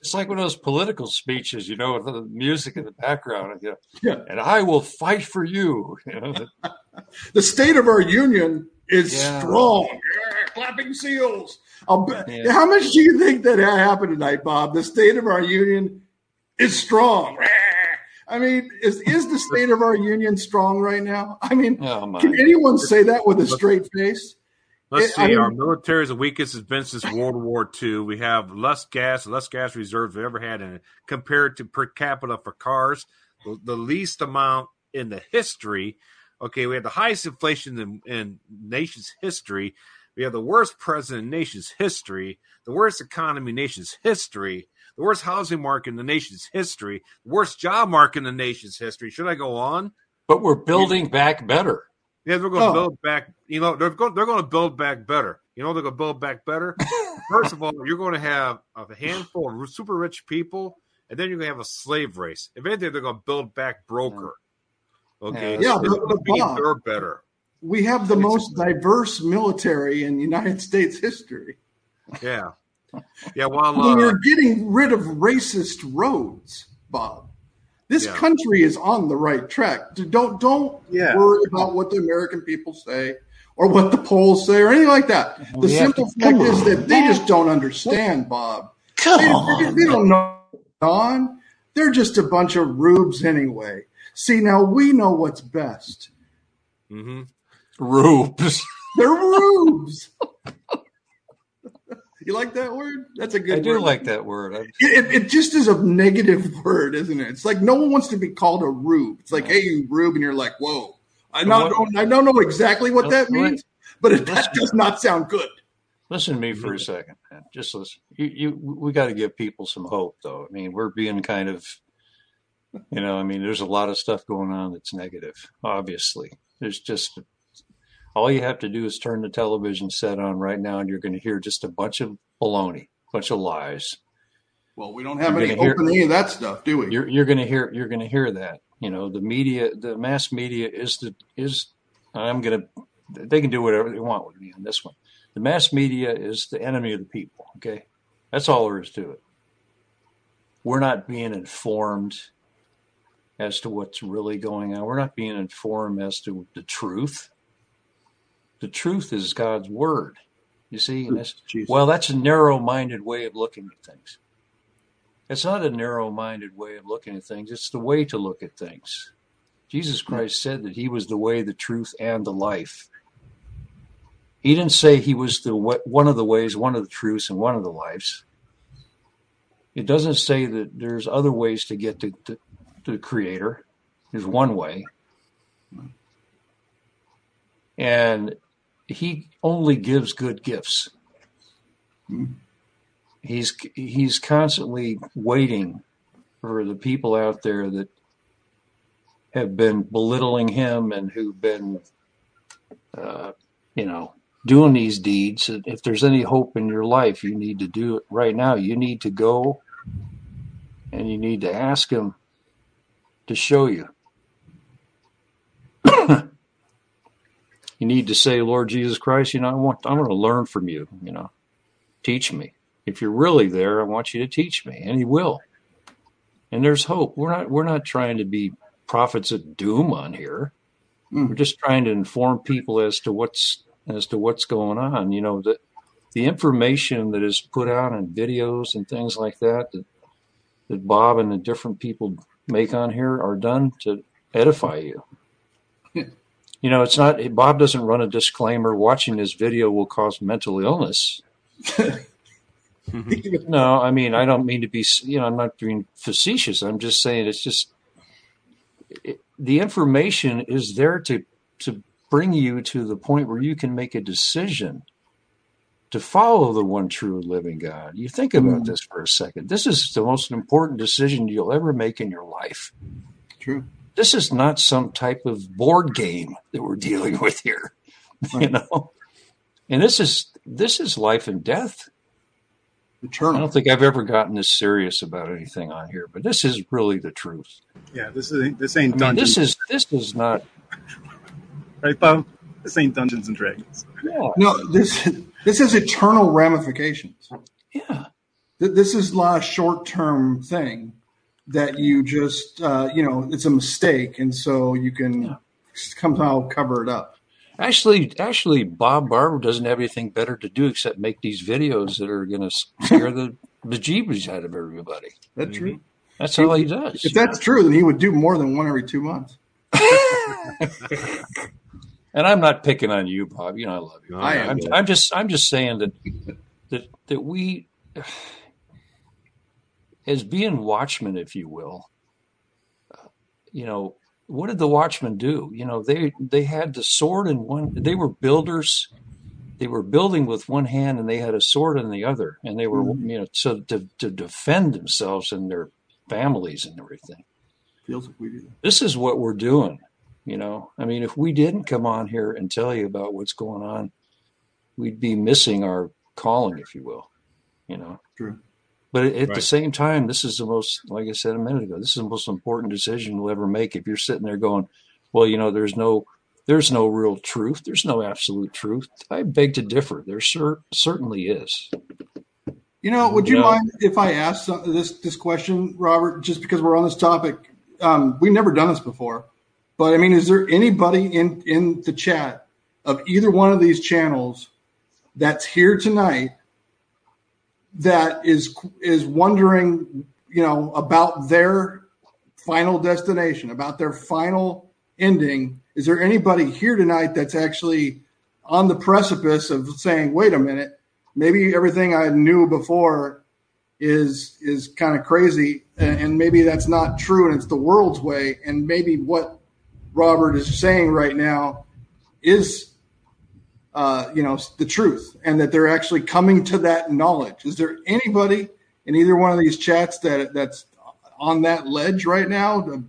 It's like one of those political speeches, you know, with the music in the background. You know, yeah. And I will fight for you. you know? the state of our union is yeah. strong. Yeah, clapping seals. Um, yeah. How much do you think that happened tonight, Bob? The state of our union is strong. I mean, is is the state of our union strong right now? I mean, oh can anyone say that with a straight face? Let's it, see. I mean, our military is the weakest it's been since World War II. We have less gas, less gas reserves we've ever had in it compared to per capita for cars. The, the least amount in the history. Okay, we had the highest inflation in, in nation's history. We have the worst president in nation's history, the worst economy in nation's history the worst housing market in the nation's history, the worst job market in the nation's history. Should I go on? But we're building back better. Yeah, they're going to oh. build back. You know, they're going. They're going to build back better. You know, they're going to build back better. First of all, you're going to have a handful of super rich people, and then you're going to have a slave race. If anything, they're going to build back broker. Okay, yeah, but, but Bob, they're better. We have the most diverse military in United States history. Yeah, yeah, while uh, we're getting rid of racist roads, Bob. This yeah. country is on the right track. Don't don't yeah. worry about what the American people say or what the polls say or anything like that. Well, the simple fact is that they just don't understand, Bob. Come they, on. They, they don't know. On, they're just a bunch of rubes anyway. See, now we know what's best. Mm-hmm. Rubes. They're rubes. You like that word? That's a good. I do like that word. It, it, it, just is a negative word, isn't it? It's like no one wants to be called a rube. It's like, hey, you rube, and you're like, whoa. I not don't I don't know exactly what that means, but it, that does not sound good. Listen to me for a second, man. Just listen. You, you we got to give people some hope, though. I mean, we're being kind of, you know, I mean, there's a lot of stuff going on that's negative. Obviously, there's just all you have to do is turn the television set on right now, and you're going to hear just a bunch of baloney, a bunch of lies. Well, we don't have you're any open hear, of that stuff, do we? You're, you're going to hear you're going to hear that. You know, the media, the mass media is the is. I'm going to. They can do whatever they want with me on this one. The mass media is the enemy of the people. Okay, that's all there is to it. We're not being informed as to what's really going on. We're not being informed as to the truth the truth is God's word. You see, that's, well, that's a narrow-minded way of looking at things. It's not a narrow-minded way of looking at things. It's the way to look at things. Jesus Christ said that He was the way, the truth, and the life. He didn't say He was the one of the ways, one of the truths, and one of the lives. It doesn't say that there's other ways to get to, to, to the Creator. There's one way. Mm-hmm. And he only gives good gifts. He's he's constantly waiting for the people out there that have been belittling him and who've been, uh, you know, doing these deeds. If there's any hope in your life, you need to do it right now. You need to go and you need to ask him to show you. You need to say, Lord Jesus Christ, you know, I want, I want to learn from you, you know, teach me. If you're really there, I want you to teach me, and He will. And there's hope. We're not, we're not trying to be prophets of doom on here. Mm. We're just trying to inform people as to what's, as to what's going on. You know, that the information that is put out in videos and things like that, that, that Bob and the different people make on here are done to edify you you know, it's not Bob doesn't run a disclaimer. Watching this video will cause mental illness. no, I mean I don't mean to be. You know, I'm not being facetious. I'm just saying it's just it, the information is there to to bring you to the point where you can make a decision to follow the one true living God. You think about mm. this for a second. This is the most important decision you'll ever make in your life. True. This is not some type of board game that we're dealing with here. Right. You know? And this is this is life and death. Eternal. I don't think I've ever gotten this serious about anything on here, but this is really the truth. Yeah, this is this ain't. I mean, this is this is not right, Bob. This ain't Dungeons and Dragons. Yeah. No, this this is eternal ramifications. Yeah. This is not a short term thing that you just uh, you know it's a mistake, and so you can yeah. somehow cover it up. Actually, actually, Bob Barber doesn't have anything better to do except make these videos that are going to scare the bejeebies out of everybody. That's true. Mm-hmm. That's all he does. If that's true, then he would do more than one every two months. and I'm not picking on you, Bob. You know I love you. I am. I'm, I'm just I'm just saying that that that we, as being watchmen, if you will, uh, you know, what did the watchmen do? You know, they they had the sword in one. They were builders. They were building with one hand, and they had a sword in the other, and they were mm-hmm. you know so to to defend themselves and their families and everything. Feels like we do. This is what we're doing. You know, I mean, if we didn't come on here and tell you about what's going on, we'd be missing our calling, if you will. You know. True. But at right. the same time, this is the most, like I said a minute ago, this is the most important decision you'll ever make. If you're sitting there going, well, you know, there's no, there's no real truth. There's no absolute truth. I beg to differ. There cer- certainly is. You know, would you, you know, mind if I asked this this question, Robert? Just because we're on this topic, um, we've never done this before, but I mean, is there anybody in in the chat of either one of these channels that's here tonight that is is wondering, you know, about their final destination, about their final ending. Is there anybody here tonight that's actually on the precipice of saying, "Wait a minute, maybe everything I knew before is is kind of crazy, and maybe that's not true, and it's the world's way, and maybe what Robert is saying right now is uh, you know, the truth and that they're actually coming to that knowledge. Is there anybody in either one of these chats that that's on that ledge right now, of,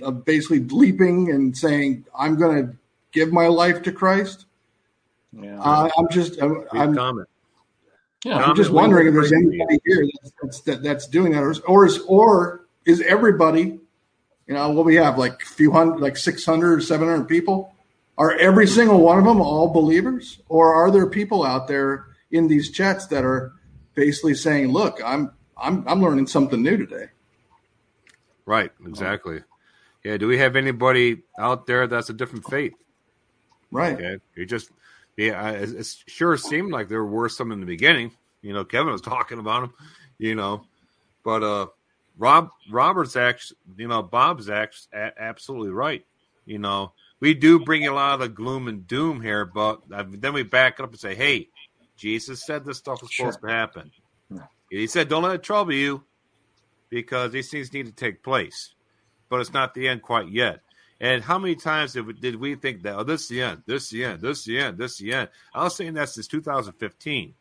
of basically leaping and saying, "I'm going to give my life to Christ"? Yeah, uh, I'm just, I'm, I'm comment. Yeah, I'm just wondering if there's anybody here that's, that's, that's doing that, or, or is or is everybody, you know, what we have like a few hundred, like 600 or 700 people are every single one of them all believers? Or are there people out there in these chats that are basically saying look i'm i'm i'm learning something new today. Right exactly. Yeah do we have anybody out there that's a different faith? Right. Okay you just yeah it, it sure seemed like there were some in the beginning. You know kevin was talking about them you know. But uh rob robert's actually you know bob's actually absolutely right you know we do bring a lot of the gloom and doom here, but then we back up and say, hey, Jesus said this stuff was sure. supposed to happen. He said, don't let it trouble you because these things need to take place. But it's not the end quite yet. And how many times did we, did we think that, oh, this is the end, this is the end, this is the end, this is the end? I was saying that since 2015.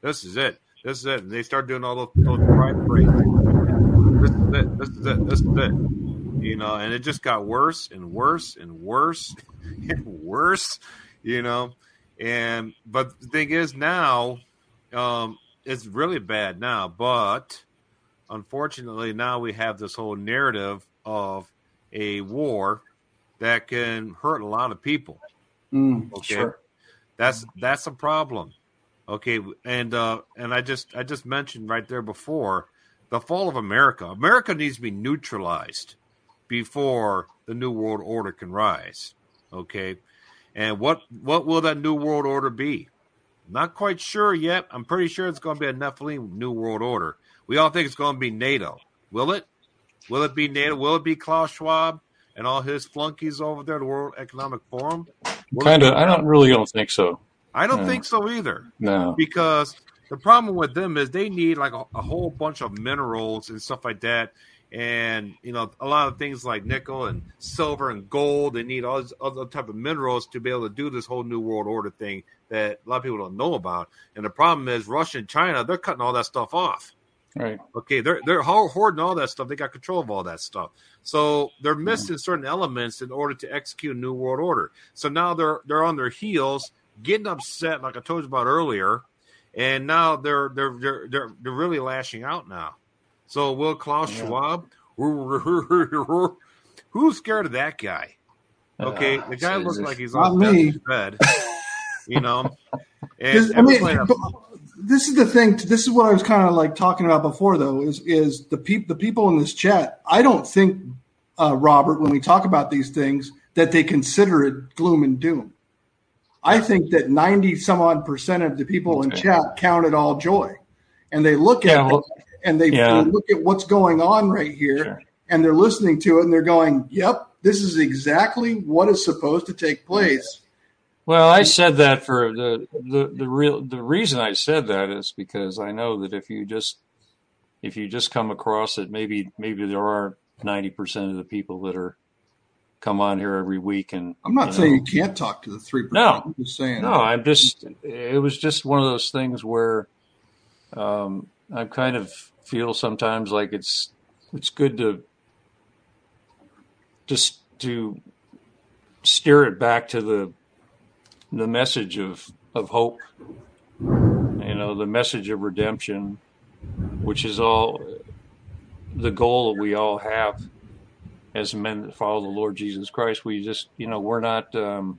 This is it. This is it. And they start doing all those, those pride parades. This is it. This is it. This is it you know, and it just got worse and worse and worse and worse, you know. And but the thing is now, um, it's really bad now. But unfortunately, now we have this whole narrative of a war that can hurt a lot of people. Mm, okay, sure. that's that's a problem. Okay, and uh, and I just I just mentioned right there before the fall of America. America needs to be neutralized before the new world order can rise. Okay, and what what will that new world order be? Not quite sure yet. I'm pretty sure it's going to be a Nephilim new world order. We all think it's going to be NATO. Will it? Will it be NATO? Will it be Klaus Schwab and all his flunkies over there, at the World Economic Forum? Kind of. I don't really don't think so. I don't no. think so either. No, because the problem with them is they need like a, a, whole bunch of minerals and stuff like that and you know a lot of things like nickel and silver and gold. They need all these other type of minerals to be able to do this whole new world order thing that a lot of people don't know about. And the problem is Russia and China they're cutting all that stuff off. Right. Okay, they're they're hoarding all that stuff. They got control of all that stuff. So they're mm-hmm. missing certain elements in order to execute a new world order. So now they're they're on their heels, getting upset, like I told you about earlier, and now they're they're they're they're, they're really lashing out now. So will Klaus yeah. Schwab? Who's scared of that guy? Okay, uh, the guy looks like he's on me. bed. You know, and I mean, this is the thing. This is what I was kind of like talking about before, though. Is is the people the people in this chat? I don't think uh, Robert, when we talk about these things, that they consider it gloom and doom. I think that ninety some odd percent of the people okay. in chat count it all joy, and they look yeah, at well, and they, yeah. they look at what's going on right here sure. and they're listening to it and they're going, "Yep, this is exactly what is supposed to take place." Well, I said that for the the the real the reason I said that is because I know that if you just if you just come across it, maybe maybe there are ninety percent of the people that are come on here every week and I'm not you saying know, you can't talk to the three percent. No, I'm just saying. No, I'm just it was just one of those things where um, I kind of feel sometimes like it's it's good to just to steer it back to the the message of of hope you know the message of redemption which is all the goal that we all have as men that follow the lord jesus christ. We just you know we're not um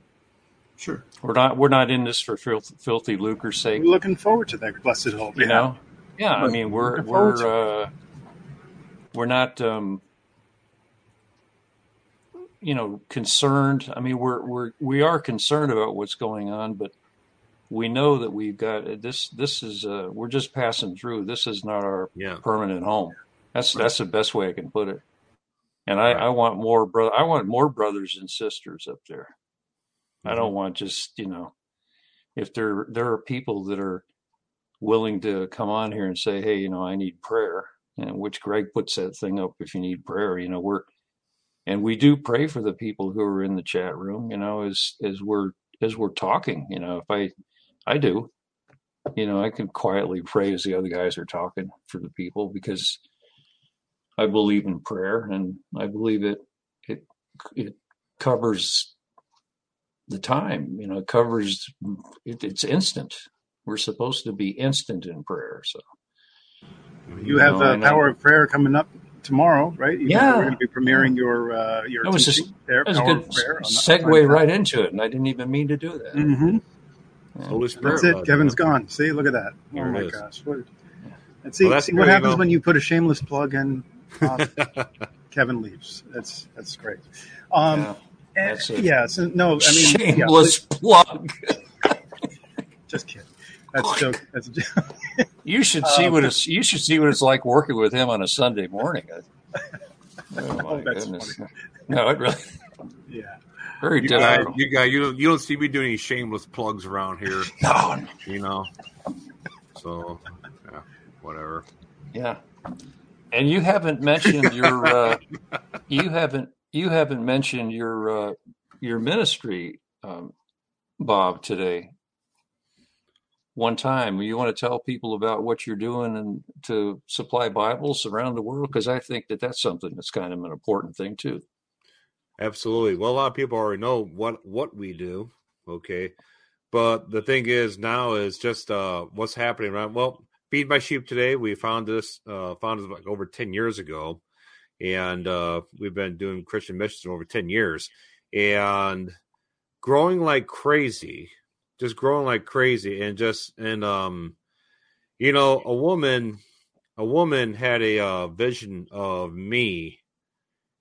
sure. we're not we're not in this for filth, filthy lucre's sake. We're looking forward to that blessed hope you yeah. know yeah, I mean we're we're uh, we're not um, you know concerned. I mean we're we're we are concerned about what's going on, but we know that we've got this. This is uh, we're just passing through. This is not our yeah. permanent home. That's right. that's the best way I can put it. And I, right. I want more brother. I want more brothers and sisters up there. Mm-hmm. I don't want just you know, if there there are people that are willing to come on here and say, hey, you know, I need prayer, and which Greg puts that thing up if you need prayer, you know, we're and we do pray for the people who are in the chat room, you know, as as we're as we're talking, you know, if I I do, you know, I can quietly pray as the other guys are talking for the people because I believe in prayer and I believe it it it covers the time, you know, it covers it, it's instant we're supposed to be instant in prayer. So you, have know, uh, power of prayer coming up tomorrow, right? You yeah, we're going to be premiering your uh, your. That was, just, there, that was a good segue right into it, and I didn't even mean to do that. Mm-hmm. Yeah. Holy Spirit. That's it. Kevin's gone. See, look at that. There oh my is. gosh. What, and see, well, see what happens when you put a shameless plug in. Um, Kevin leaves. That's that's great. Um, yeah, that's and, yeah so, no, I mean shameless yeah, plug. just kidding. That's joke. That's a joke. you should see what um, it's. You should see what it's like working with him on a Sunday morning. Oh my oh, goodness! Funny. No, it really. Yeah. Very you guys, you guys, you don't, you don't see me doing any shameless plugs around here. no, you know. So, yeah, whatever. Yeah, and you haven't mentioned your. Uh, you haven't. You haven't mentioned your uh, your ministry, um, Bob, today one time. You want to tell people about what you're doing and to supply Bibles around the world? Because I think that that's something that's kind of an important thing too. Absolutely. Well, a lot of people already know what what we do. Okay, but the thing is now is just uh, what's happening around. Well, feed my sheep today. We found this uh, found it like over ten years ago, and uh, we've been doing Christian missions over ten years, and growing like crazy just growing like crazy and just and um you know a woman a woman had a uh, vision of me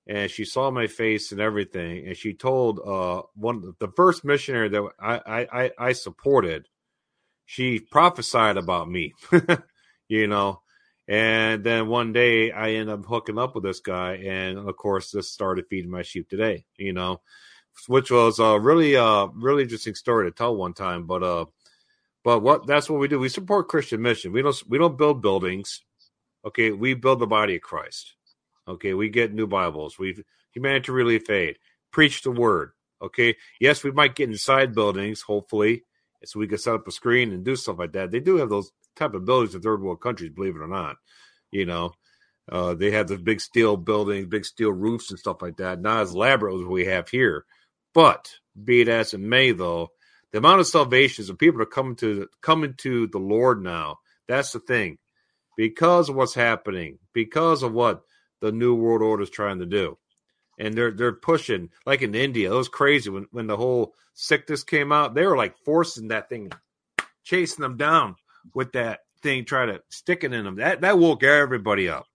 and she saw my face and everything and she told uh one the first missionary that I I I supported she prophesied about me you know? And then one day I ended up hooking up with this guy and of course this started feeding my sheep today you know which was a really uh really interesting story to tell one time. But uh, but what that's what we do. We support Christian mission. We don't we don't build buildings. Okay, we build the body of Christ. Okay, we get new Bibles. We've humanity relief aid. Preach the word. Okay. Yes, we might get inside buildings, hopefully, so we can set up a screen and do stuff like that. They do have those type of buildings in third world countries, believe it or not. You know, uh, they have the big steel buildings, big steel roofs and stuff like that. Not as elaborate as we have here. But be it as it may, though, the amount of salvations and people are coming to coming to the Lord now. That's the thing. Because of what's happening, because of what the New World Order is trying to do. And they're they're pushing like in India. It was crazy when, when the whole sickness came out. They were like forcing that thing, chasing them down with that thing, trying to stick it in them. That that woke everybody up.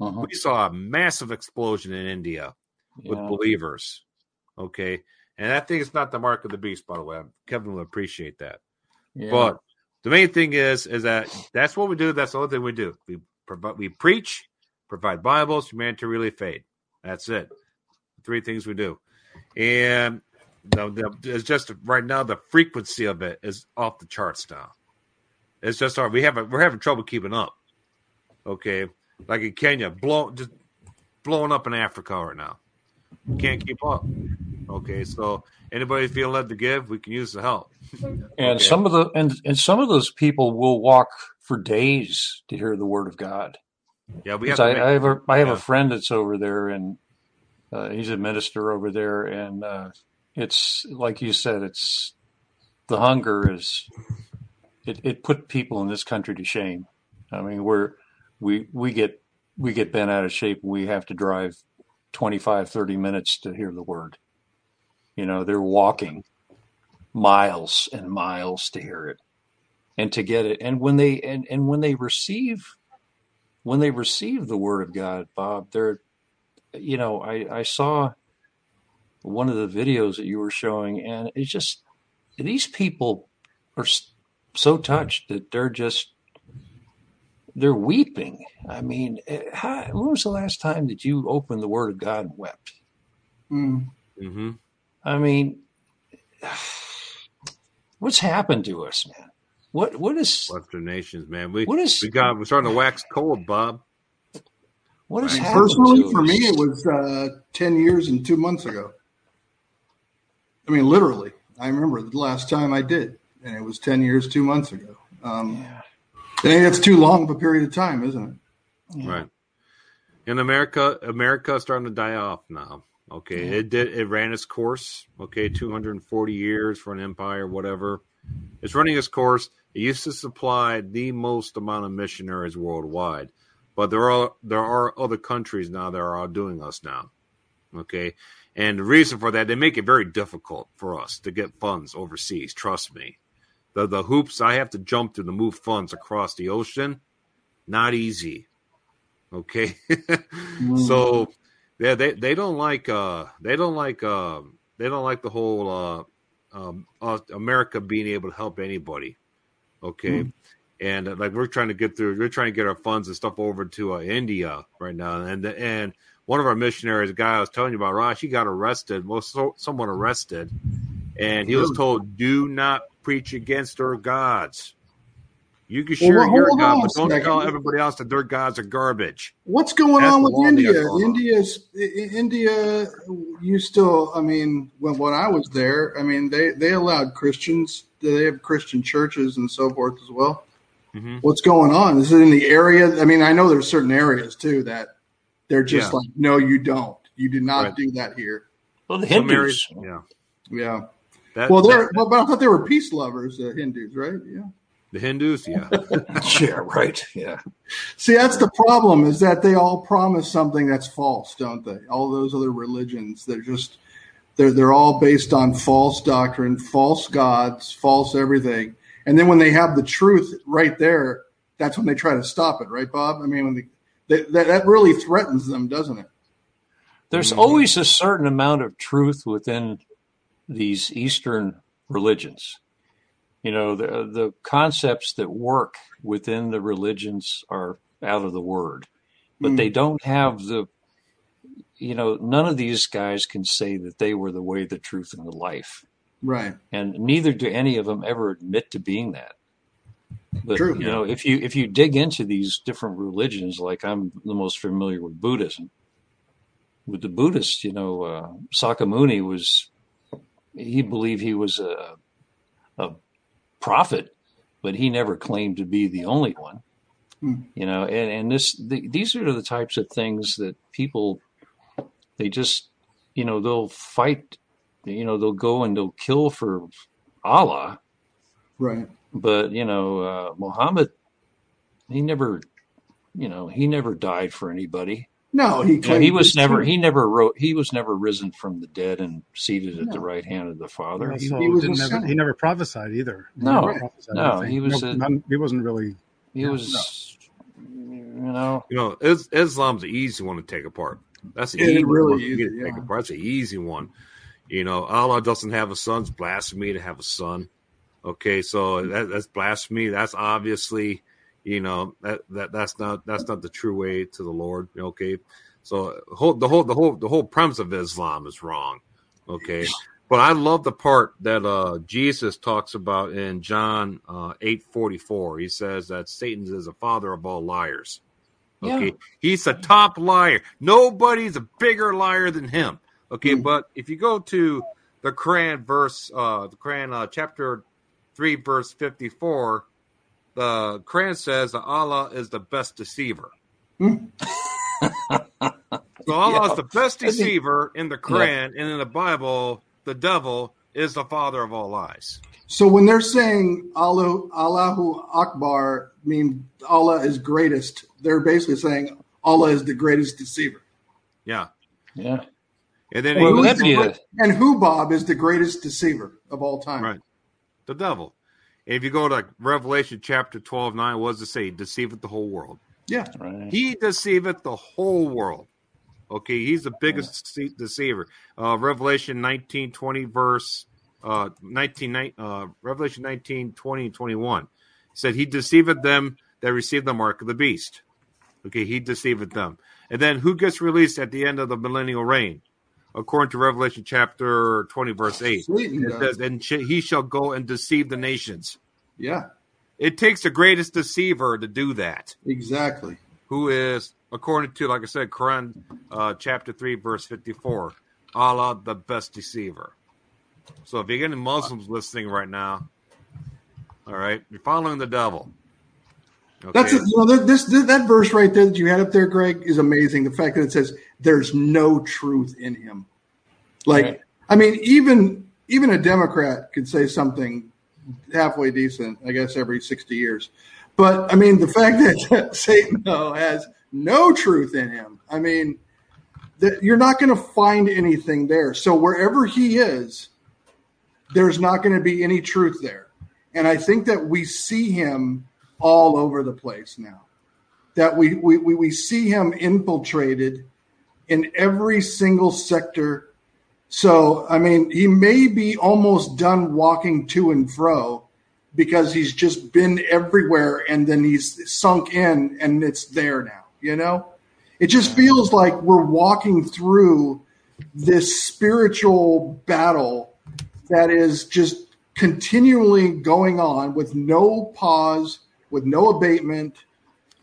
Uh-huh. We saw a massive explosion in India yeah. with believers. Okay. And I think it's not the mark of the beast, by the way. Kevin will appreciate that. Yeah. But the main thing is, is that that's what we do. That's the only thing we do. We provide, we preach, provide Bibles, humanity relief aid. That's it. Three things we do. And the, the, it's just right now the frequency of it is off the charts now. It's just hard. We have a, we're having trouble keeping up. Okay, like in Kenya, blow just blowing up in Africa right now. Can't keep up. Okay, so anybody feeling led to give, we can use the help. And okay. some of the and and some of those people will walk for days to hear the word of God. Yeah, we have. I, make, I, have a I have yeah. a friend that's over there, and uh, he's a minister over there, and uh, it's like you said, it's the hunger is it, it put people in this country to shame. I mean, we're we we get we get bent out of shape. We have to drive 25, 30 minutes to hear the word. You know, they're walking miles and miles to hear it and to get it. And when they and, and when they receive when they receive the word of God, Bob, they're you know, I, I saw one of the videos that you were showing, and it's just these people are so touched that they're just they're weeping. I mean, eh, how, when was the last time that you opened the Word of God and wept? Mm. Mm-hmm. I mean, what's happened to us, man? What what is Western nations, man? We what is we got we're starting to wax cold, Bob. What is right. personally for me? It was uh, ten years and two months ago. I mean, literally, I remember the last time I did, and it was ten years two months ago. Um, yeah. I think that's too long of a period of time, isn't it? Yeah. Right. In America, America starting to die off now. Okay, yeah. it did. It ran its course. Okay, 240 years for an empire, whatever. It's running its course. It used to supply the most amount of missionaries worldwide, but there are there are other countries now that are outdoing us now. Okay, and the reason for that, they make it very difficult for us to get funds overseas. Trust me the the hoops I have to jump through to move funds across the ocean, not easy. Okay, so yeah, they they don't like uh they don't like uh they don't like the whole uh um America being able to help anybody. Okay. Mm. And uh, like we're trying to get through, we're trying to get our funds and stuff over to uh, India right now, and and one of our missionaries, guy I was telling you about, Rosh, he got arrested, well, so, someone arrested, and he was told, "Do not preach against our gods. You can share well, your God, but don't tell everybody else that their gods are garbage. What's going That's on with India? India's India. You still, I mean, when when I was there, I mean, they they allowed Christians. They have Christian churches and so forth as well. Mm-hmm. What's going on? Is it in the area? I mean, I know there's certain areas too that they're just yeah. like, no, you don't. You did not right. do that here. Well, the Hindus, areas, yeah, yeah. That, well, they're that, but I thought they were peace lovers, the Hindus, right? Yeah. The Hindus, yeah. yeah, right. Yeah. See, that's the problem is that they all promise something that's false, don't they? All those other religions, they're just they're they're all based on false doctrine, false gods, false everything. And then when they have the truth right there, that's when they try to stop it, right, Bob? I mean, when they, they that that really threatens them, doesn't it? There's mm-hmm. always a certain amount of truth within these Eastern religions. You know, the, the concepts that work within the religions are out of the word, but mm. they don't have the, you know, none of these guys can say that they were the way, the truth, and the life. Right. And neither do any of them ever admit to being that. But True. you know, if you if you dig into these different religions, like I'm the most familiar with Buddhism, with the Buddhists, you know, uh, Sakyamuni was he believed he was a, a prophet, but he never claimed to be the only one. Hmm. You know, and, and this the, these are the types of things that people they just you know they'll fight you know they'll go and they'll kill for Allah right but you know uh, Muhammad he never you know he never died for anybody no he you know, he was never he never wrote he was never risen from the dead and seated at the right hand of the father. He, he, was never, he never prophesied either. He no prophesied no anything. he was no, a, none, he wasn't really he was you know. You know islam's an easy one to take apart. That's an easy really one easy, to take apart. That's an easy one. You know allah doesn't have a son it's blasphemy to have a son. Okay so that, that's blasphemy. That's obviously you know that, that that's not that's not the true way to the lord okay? So whole, the whole the whole the whole premise of islam is wrong okay? But i love the part that uh jesus talks about in john uh 8 44 he says that satan is the father of all liars okay? Yeah. he's a top liar. Nobody's a bigger liar than him okay? Mm. but if you go to the quran verse uh the quran uh, chapter 3 verse 54 the Quran says that Allah is the best deceiver. Hmm. so Allah yeah. is the best deceiver in the Quran, yeah. and in the Bible, the devil is the father of all lies. So when they're saying Allah, Allahu Akbar, mean Allah is greatest, they're basically saying Allah is the greatest deceiver. Yeah. Yeah. And then well, and who Bob is the greatest deceiver of all time. Right. The devil. If you go to Revelation chapter 12, 9, what does it say? Deceiveth the whole world. Yeah. Right. He deceiveth the whole world. Okay, he's the biggest yeah. deceiver. Uh, Revelation 19, 20, verse uh, 19, uh, Revelation 19, 20, and 21 said, He deceiveth them that receive the mark of the beast. Okay, he deceiveth them. And then who gets released at the end of the millennial reign? According to Revelation chapter 20, verse 8, it says, And he shall go and deceive the nations. Yeah. It takes the greatest deceiver to do that. Exactly. Who is, according to, like I said, Quran uh, chapter 3, verse 54, Allah, the best deceiver. So if you're getting Muslims listening right now, all right, you're following the devil. Okay. That's you know this, this, that verse right there that you had up there, Greg, is amazing. The fact that it says there's no truth in him. Like, right. I mean, even even a Democrat could say something halfway decent, I guess, every 60 years. But I mean, the fact that Satan though has no truth in him, I mean, that you're not going to find anything there. So wherever he is, there's not going to be any truth there. And I think that we see him all over the place now. That we we, we see him infiltrated in every single sector so, I mean, he may be almost done walking to and fro because he's just been everywhere and then he's sunk in and it's there now, you know? It just feels like we're walking through this spiritual battle that is just continually going on with no pause, with no abatement,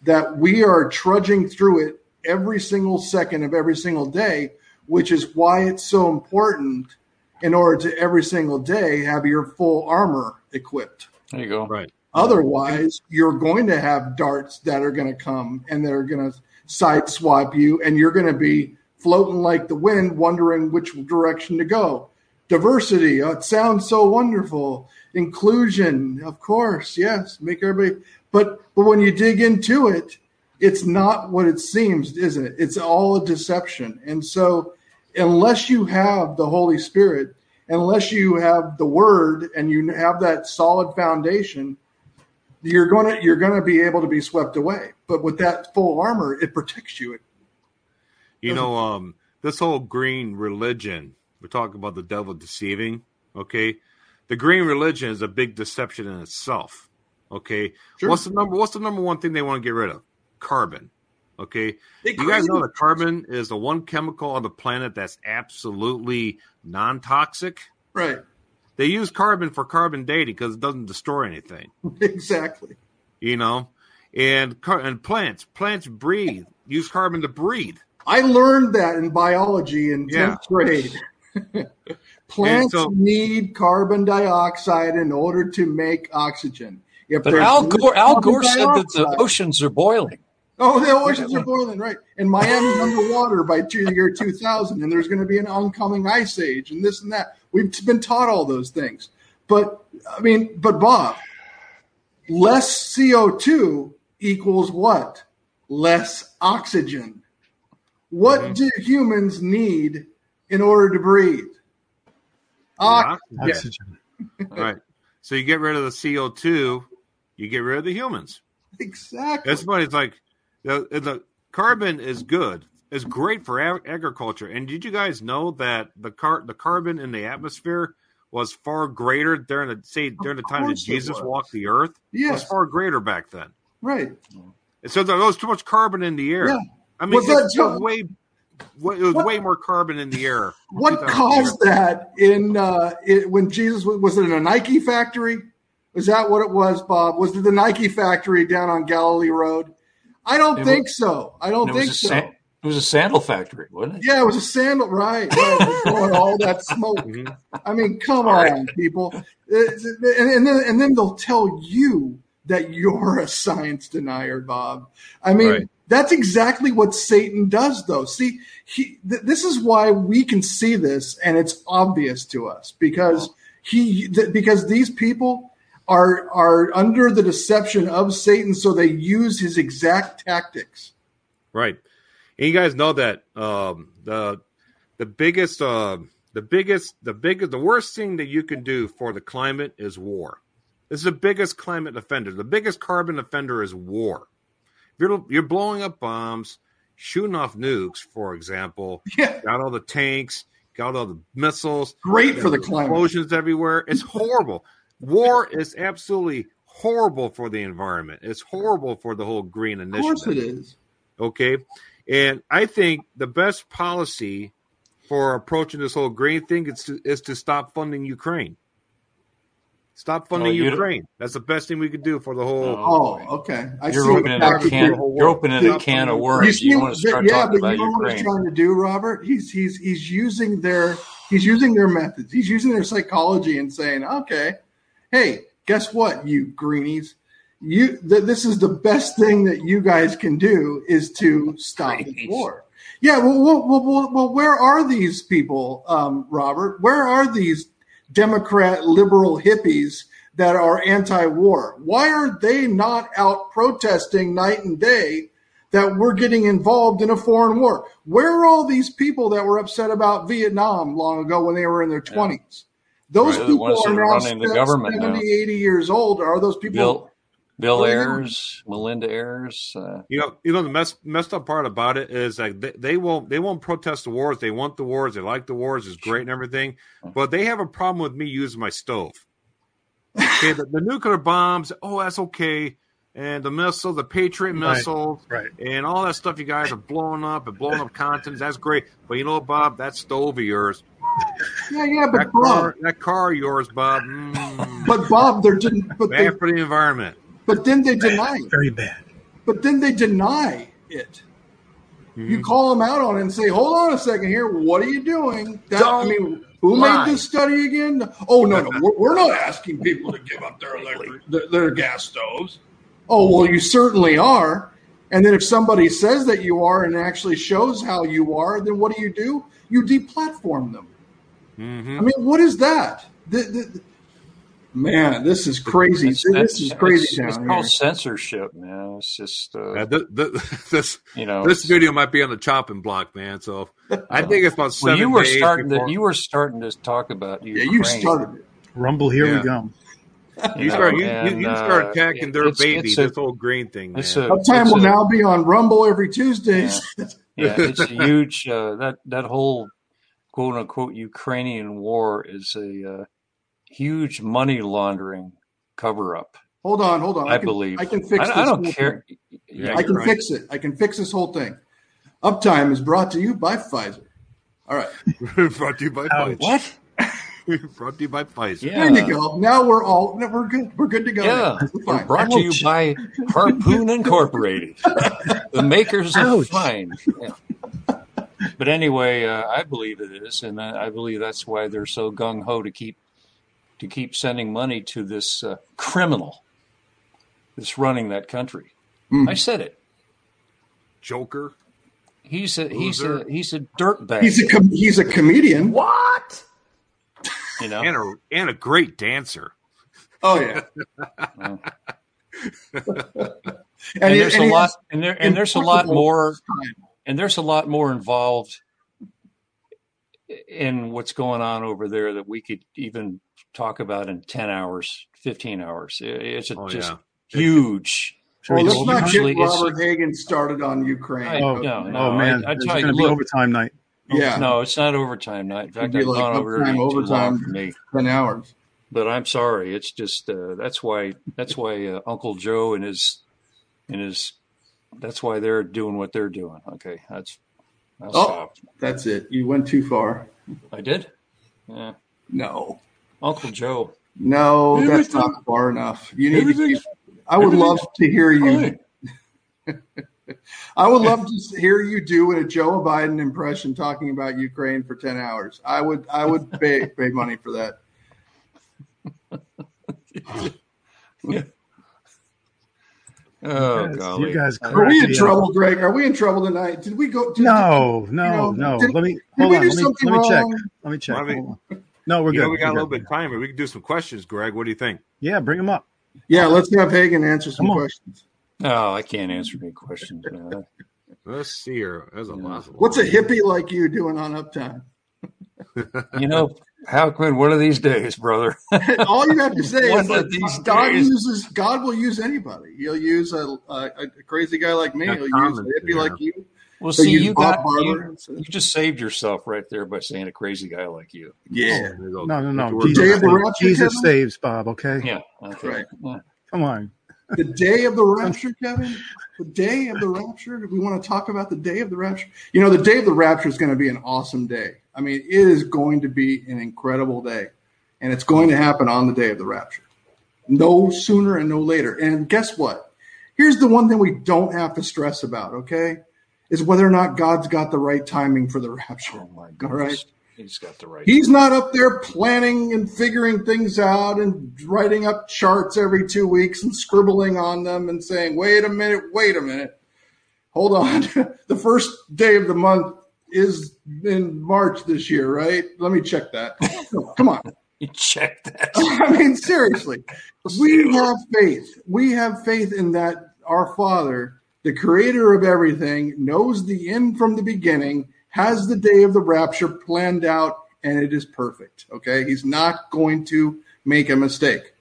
that we are trudging through it every single second of every single day which is why it's so important in order to every single day have your full armor equipped. There you go. Right. Otherwise, you're going to have darts that are going to come and they're going to sideswipe you, and you're going to be floating like the wind, wondering which direction to go. Diversity, oh, it sounds so wonderful. Inclusion, of course, yes, make everybody. But but when you dig into it, it's not what it seems, isn't it? It's all a deception. And so unless you have the Holy Spirit, unless you have the Word and you have that solid foundation, you're gonna you're gonna be able to be swept away. But with that full armor, it protects you. It you know, um, this whole green religion. We're talking about the devil deceiving. Okay, the green religion is a big deception in itself. Okay, sure. what's the number? What's the number one thing they want to get rid of? Carbon. Okay. you guys know that carbon is the one chemical on the planet that's absolutely non toxic? Right. They use carbon for carbon dating because it doesn't destroy anything. exactly. You know, and and plants, plants breathe, use carbon to breathe. I learned that in biology in Yeah. 10th grade. Plants so- need carbon dioxide in order to make oxygen. If But Al Gore, Al Gore said that the oceans are boiling. Oh, the oceans are boiling, right? And Miami's underwater by two, year 2000, and there's going to be an oncoming ice age, and this and that. We've been taught all those things. But, I mean, but Bob, less CO2 equals what? Less oxygen. What Mhm. do humans need in order to breathe? Oxygen. Oxygen. right. So you get rid of the CO two, you get rid of the humans. Exactly. That's funny. It's like the, the carbon is good. It's great for ag- agriculture. And did you guys know that the car the carbon in the atmosphere was far greater during the say during the time that Jesus walked the earth? It was Yes. far greater back then. Right. And so there was too much carbon in the air. Yeah. I mean, Was it, that it was just- way it was What- way more carbon in the air. What 2,000 caused that in uh, it, when Jesus was, was it in a Nike factory? Was that what it was, Bob? Was it the Nike factory down on Galilee Road? I don't It think was- so. I don't think so. sa- it was a sandal factory, wasn't it? yeah, it was a sandal, right? right. It was blowing all that smoke. Mhm. I mean, come on, people. It's- and, and then and then they'll tell you that you're a science denier, Bob. I mean, Right. that's exactly what Satan does, though. See, he th- this is why we can see this, and it's obvious to us because he th- because these people are are under the deception of Satan, so they use his exact tactics. Right. And you guys know that um, the the biggest uh, the biggest the biggest the worst thing that you can do for the climate is war. This is the biggest climate offender. The biggest carbon offender is war. You're you're blowing up bombs, shooting off nukes, for example. Yeah, Got all the tanks, got all the missiles, great for the climate. explosions everywhere. It's horrible. War is absolutely horrible for the environment. It's horrible for the whole green initiative. Of initiative. course, it is. Okay. And I think the best policy for approaching this whole green thing is to, is to stop funding Ukraine. Stop oh, funding Oh, you don't- Ukraine. That's the best thing we could do for the whole. Oh. Oh, okay. I You're see opening a can. You're opening a can of You worms. see, You want to start yeah, talking but about you know what he's trying to do, Robert? He's he's he's using their he's using their methods. He's using their psychology and saying, okay, hey, guess what, you greenies, you th- this is the best thing that you guys can do is to stop the war. Yeah, well, well, well, well, where are these people, um, Robert? Where are these Democrat liberal hippies that are anti-war? Why are they not out protesting night and day that we're getting involved in a foreign war? Where are all these people that were upset about Vietnam long ago when they were in their 20s? Those Right, they're the ones people are that are now running the government 70, now. 80 years old. Are those people? Bill, Bill What are you Ayers, Melinda Ayers. Uh, You know, you know the mess, messed up part about it is like they, they won't they won't protest the wars. They want the wars. They like the wars. It's great and everything, but they have a problem with me using my stove. Okay, the, the nuclear bombs. Oh, that's okay. And the missile, the Patriot Right. missile, Right. and all that stuff you guys are blowing up and blowing up continents. That's great. But you know what, Bob? That stove of yours, Yeah, yeah, but that Bob, car, that car of yours, Bob. Mm, but Bob, they're den- but they, bad for the environment. but then they deny it. Very bad. But then they deny it. You call them out on it and say, "Hold on a second here. What are you doing?" That, I mean, who lie. made this study again? Oh no, no, we're, we're not asking people to give up their electric, their, their gas stoves. Oh well, you certainly are. And then if somebody says that you are and actually shows how you are, then what do you do? You deplatform them. Hmm I mean, what is that? The, the, man, this is crazy. it's- this is crazy It's, it's here. called censorship, man. It's just, uh, Yeah, th- th- this you know, this video might be on the chopping block, man. So I think it's about seven Well, you were days starting before- to you were starting to talk about Yeah, you started it. Rumble, here Yeah. we go. You know, start you, and, you, you start uh, attacking their it's- baby. it's a- this whole green thing, man. it's a- Uptime it's will a- now be on Rumble every Tuesdays. yeah, it's a huge uh, that that whole quote unquote Ukrainian war is a uh, huge money laundering cover up. hold on, hold on. I, can, believe. I can fix I, this. I don't whole care. thing. Yeah, I can right. fix it. I can fix this whole thing. Uptime is brought to you by Pfizer. All right, brought to you by Ouch. Pfizer. What? brought to you by Pfizer. Yeah. there you go. Now we're all no, we're good. We're good to go. Yeah. We're we're fine. brought to you by Harpoon Incorporated, the makers of Fine. Yeah. but anyway, uh, I believe it is, and I, I believe that's why they're so gung ho to keep to keep sending money to this uh, criminal that's running that country. Mm. I said it. Joker. He's a he's a he's a dirtbag. He's a com- he's a comedian. What? you know. And a and a great dancer. Oh yeah, Well, and, and he- there's and a lot and there and there's a lot more time. And there's a lot more involved in what's going on over there that we could even talk about in 10 hours 15 hours it's a Oh just yeah. huge Should Well, we let's not Usually get Robert Hagen started on Ukraine. I- Oh, no, no, oh man, I, I it's tell going to be look, overtime night. yeah, no, it's not overtime night. In fact, I've like gone over uptime, it too long overtime. for me. ten hours. But I'm sorry, it's just uh, that's why that's why uh, Uncle Joe and his and his that's why they're doing what they're doing. Okay, that's I'll Oh. stop. That's it. You went too far. I did. Yeah, No, Uncle Joe. no, that's not far enough. You need to. everything's- Keep, I would love to hear you. I would love to hear you do a Joe Biden impression talking about Ukraine for ten hours. I would. I would pay pay money for that. Oh Yes, golly! you guys Are we in Yeah. trouble, Greg? Are we in trouble tonight? Did we go? Did, No, no, know, no. did- let me Did hold we on. do Let me, something let me check. Let me check. Why don't we- Hold on. No, we're You good. know, we got We're a little good. bit of time but We can do some questions, Greg. What do you think? Yeah, bring them up. Yeah, let's have Hagen answer some questions. Oh, I can't answer any questions. Let's see here. There's a Yeah. lot. What's a hippie like you doing on Uptime? You know, how can one of these days, brother? All you have to say is that these God days. uses God will use anybody. He'll use a, a, a crazy guy like me. Yeah, He'll use common, a hippie yeah. like you. Well, He'll see, you Bob got Barber. you, you just saved yourself right there by saying a crazy guy like you. Yeah, No, no, no. Jesus, of the rapture, Jesus saves, Bob. Okay, Yeah. Okay. Right. Yeah. come on. The day of the rapture, Kevin. The day of the rapture. We want to talk about the day of the rapture. You know, the day of the rapture is going to be an awesome day. I mean, it is going to be an incredible day, and it's going to happen on the day of the rapture. No sooner and no later. And guess what? Here's the one thing we don't have to stress about. Okay, is whether or not God's got the right timing for the rapture. Oh my All goodness. right. He's got the right. He's not up there planning and figuring things out and writing up charts every two weeks and scribbling on them and saying, wait a minute, wait a minute. Hold on. the first day of the month is in March this year, right? Let me check that. Come on. You check that. I mean, seriously, we have faith. We have faith in that our Father, the creator of everything, knows the end from the beginning, has the day of the rapture planned out, and it is perfect. Okay. He's not going to make a mistake.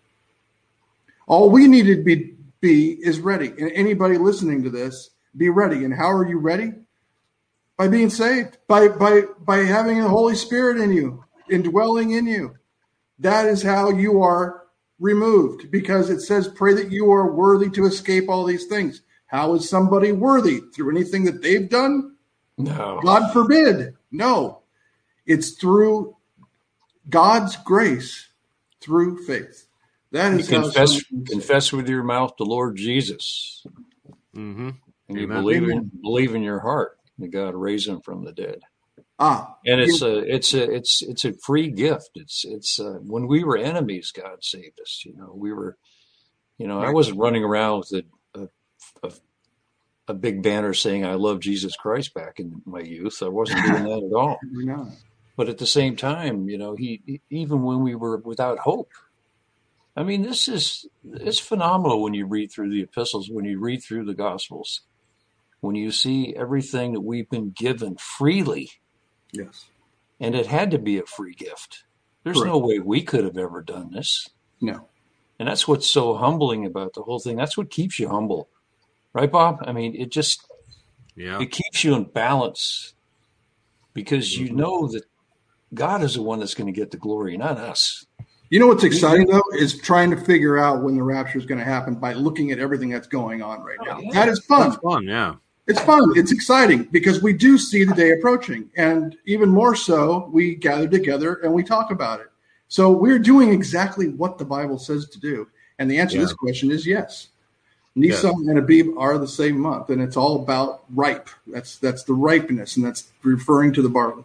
All we need to be, be is ready. And anybody listening to this, be ready. And how are you ready? By being saved, by by by having the Holy Spirit in you, indwelling in you that is how you are removed because it says pray that you are worthy to escape all these things how is somebody worthy through anything that they've done No. god forbid no it's through god's grace through faith That is You is how confess confess with your mouth the Lord Jesus, Mm-hmm. and you believe in believe in your heart that God raised him from the dead. ah And it's a it's a it's it's a free gift. It's it's uh, when we were enemies, God saved us. You know, we were, you know, I wasn't running around with a a, a, a big banner saying I love Jesus Christ back in my youth. I wasn't doing that at all. we're. But at the same time, you know, he he- even when we were without hope. I mean, this is it's phenomenal when you read through the epistles, when you read through the gospels, when you see everything that we've been given freely yes and it had to be a free gift. There's no way we could have ever done this. no And that's what's so humbling about the whole thing. That's what keeps you humble. Right, Bob? I mean, it just Yeah. it keeps you in balance because you Mhm. know that God is the one that's going to get the glory, not us. You know what's exciting though is trying to figure out when the rapture is going to happen by looking at everything that's going on right now. Oh, yeah. That is fun. That's fun. Yeah. It's fun. It's exciting because we do see the day approaching. And even more so, we gather together and we talk about it. So we're doing exactly what the Bible says to do. And the answer to this question is yes. Nisan and Abib are the same month, and it's all about ripe. That's that's the ripeness, and that's referring to the barley.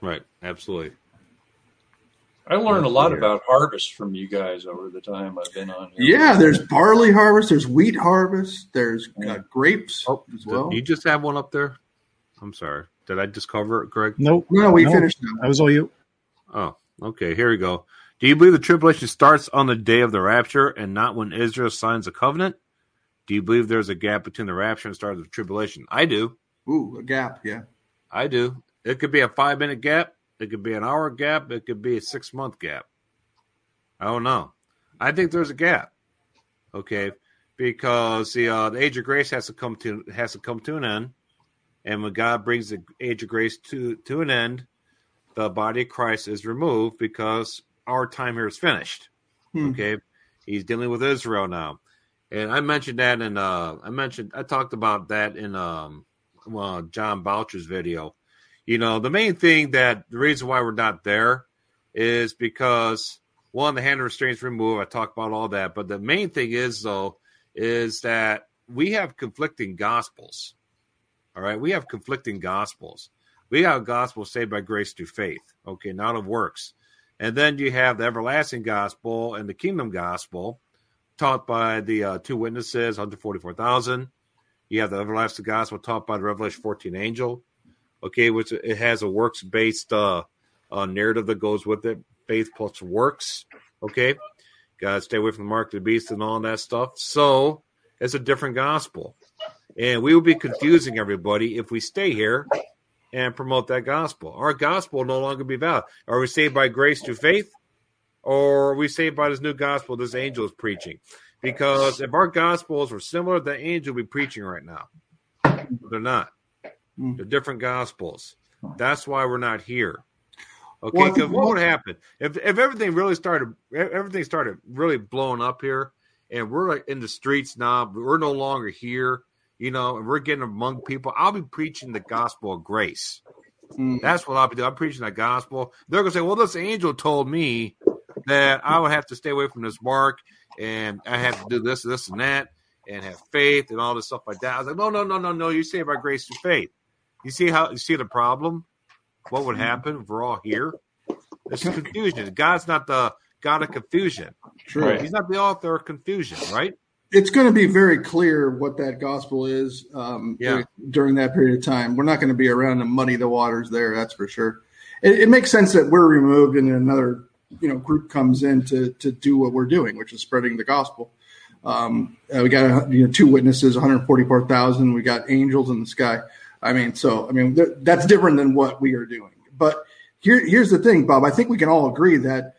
Right. Absolutely. I learned a lot about harvest from you guys over the time I've been on here. Yeah, there's barley harvest, there's wheat harvest, there's uh, grapes Oh, as well. you just have one up there? I'm sorry. Did I just cover it, Greg? Nope. no, we No. finished now. That was all you. Oh, okay. Here we go. Do you believe the tribulation starts on the day of the rapture and not when Israel signs a covenant? Do you believe there's a gap between the rapture and the start of the tribulation? I do. Ooh, a gap. Yeah. I do. It could be a five minute gap. It could be an hour gap. It could be a six month gap. I don't know. I think there's a gap. Okay, because the uh, the age of grace has to come to has to come to an end, and when God brings the age of grace to to an end, the body of Christ is removed because our time here is finished. Hmm. Okay, he's dealing with Israel now, and I mentioned that in uh I mentioned I talked about that in um well, John Boucher's video. You know, the main thing that the reason why we're not there is because one, the hand restraints removed. I talked about all that, but the main thing is though is that we have conflicting gospels. All right, we have conflicting gospels. We have gospel saved by grace through faith, okay, not of works. And then you have the everlasting gospel and the kingdom gospel taught by the uh, two witnesses, 144,000. You have the everlasting gospel taught by the Revelation 14 angel, okay, which it has a works based uh, uh, narrative that goes with it, faith plus works, okay. Got to stay away from the mark of the beast and all that stuff. So it's a different gospel. And we will be confusing everybody if we stay here and promote that gospel. Our gospel will no longer be valid. Are we saved by grace through faith? Or are we saved by this new gospel this angel is preaching? Because if our gospels were similar, the angel would be preaching right now. They're not. Mm. They're different gospels. That's why we're not here. Okay, because what what- would happen if if everything really started everything started really blowing up here, and we're like in the streets now, we're no longer here, you know, and we're getting among people. I'll be preaching the gospel of grace. Mm. That's what I'll be doing. I'm preaching the gospel. They're gonna say, "Well, this angel told me that I would have to stay away from this mark, and I have to do this, this, and that, and have faith and all this stuff like that." I was like, "No, no, no, no, no. You say by grace through faith. You see how you see the problem? What would happen if we're all here? It's confusion. God's not the God of confusion. True. Right. He's not the author of confusion, right? It's going to be very clear what that gospel is um, Yeah. during that period of time. We're not going to be around to muddy the waters there, that's for sure. It, it makes sense that we're removed and another you know group comes in to to do what we're doing, which is spreading the gospel. Um, uh, we got you know two witnesses, 144,000. We got angels in the sky. I mean, so I mean th- that's different than what we are doing. But here, here's the thing, Bob. I think we can all agree that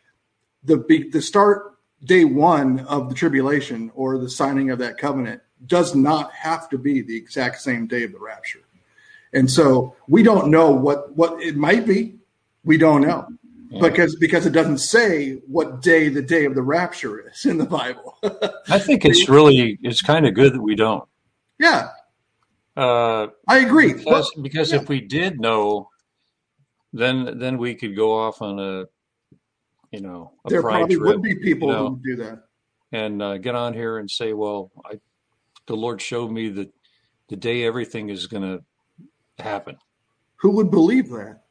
the the start day one of the tribulation or the signing of that covenant does not have to be the exact same day of the rapture. And so we don't know what what it might be. We don't know because because it doesn't say what day the day of the rapture is in the Bible. I think it's really it's kind of good that we don't. yeah, Uh, I agree. because because yeah. if we did know, then then we could go off on a you know a there probably trip would be people you know. who do that. and uh, get on here and say, well, I the Lord showed me that the day everything is going to happen. Who would believe that?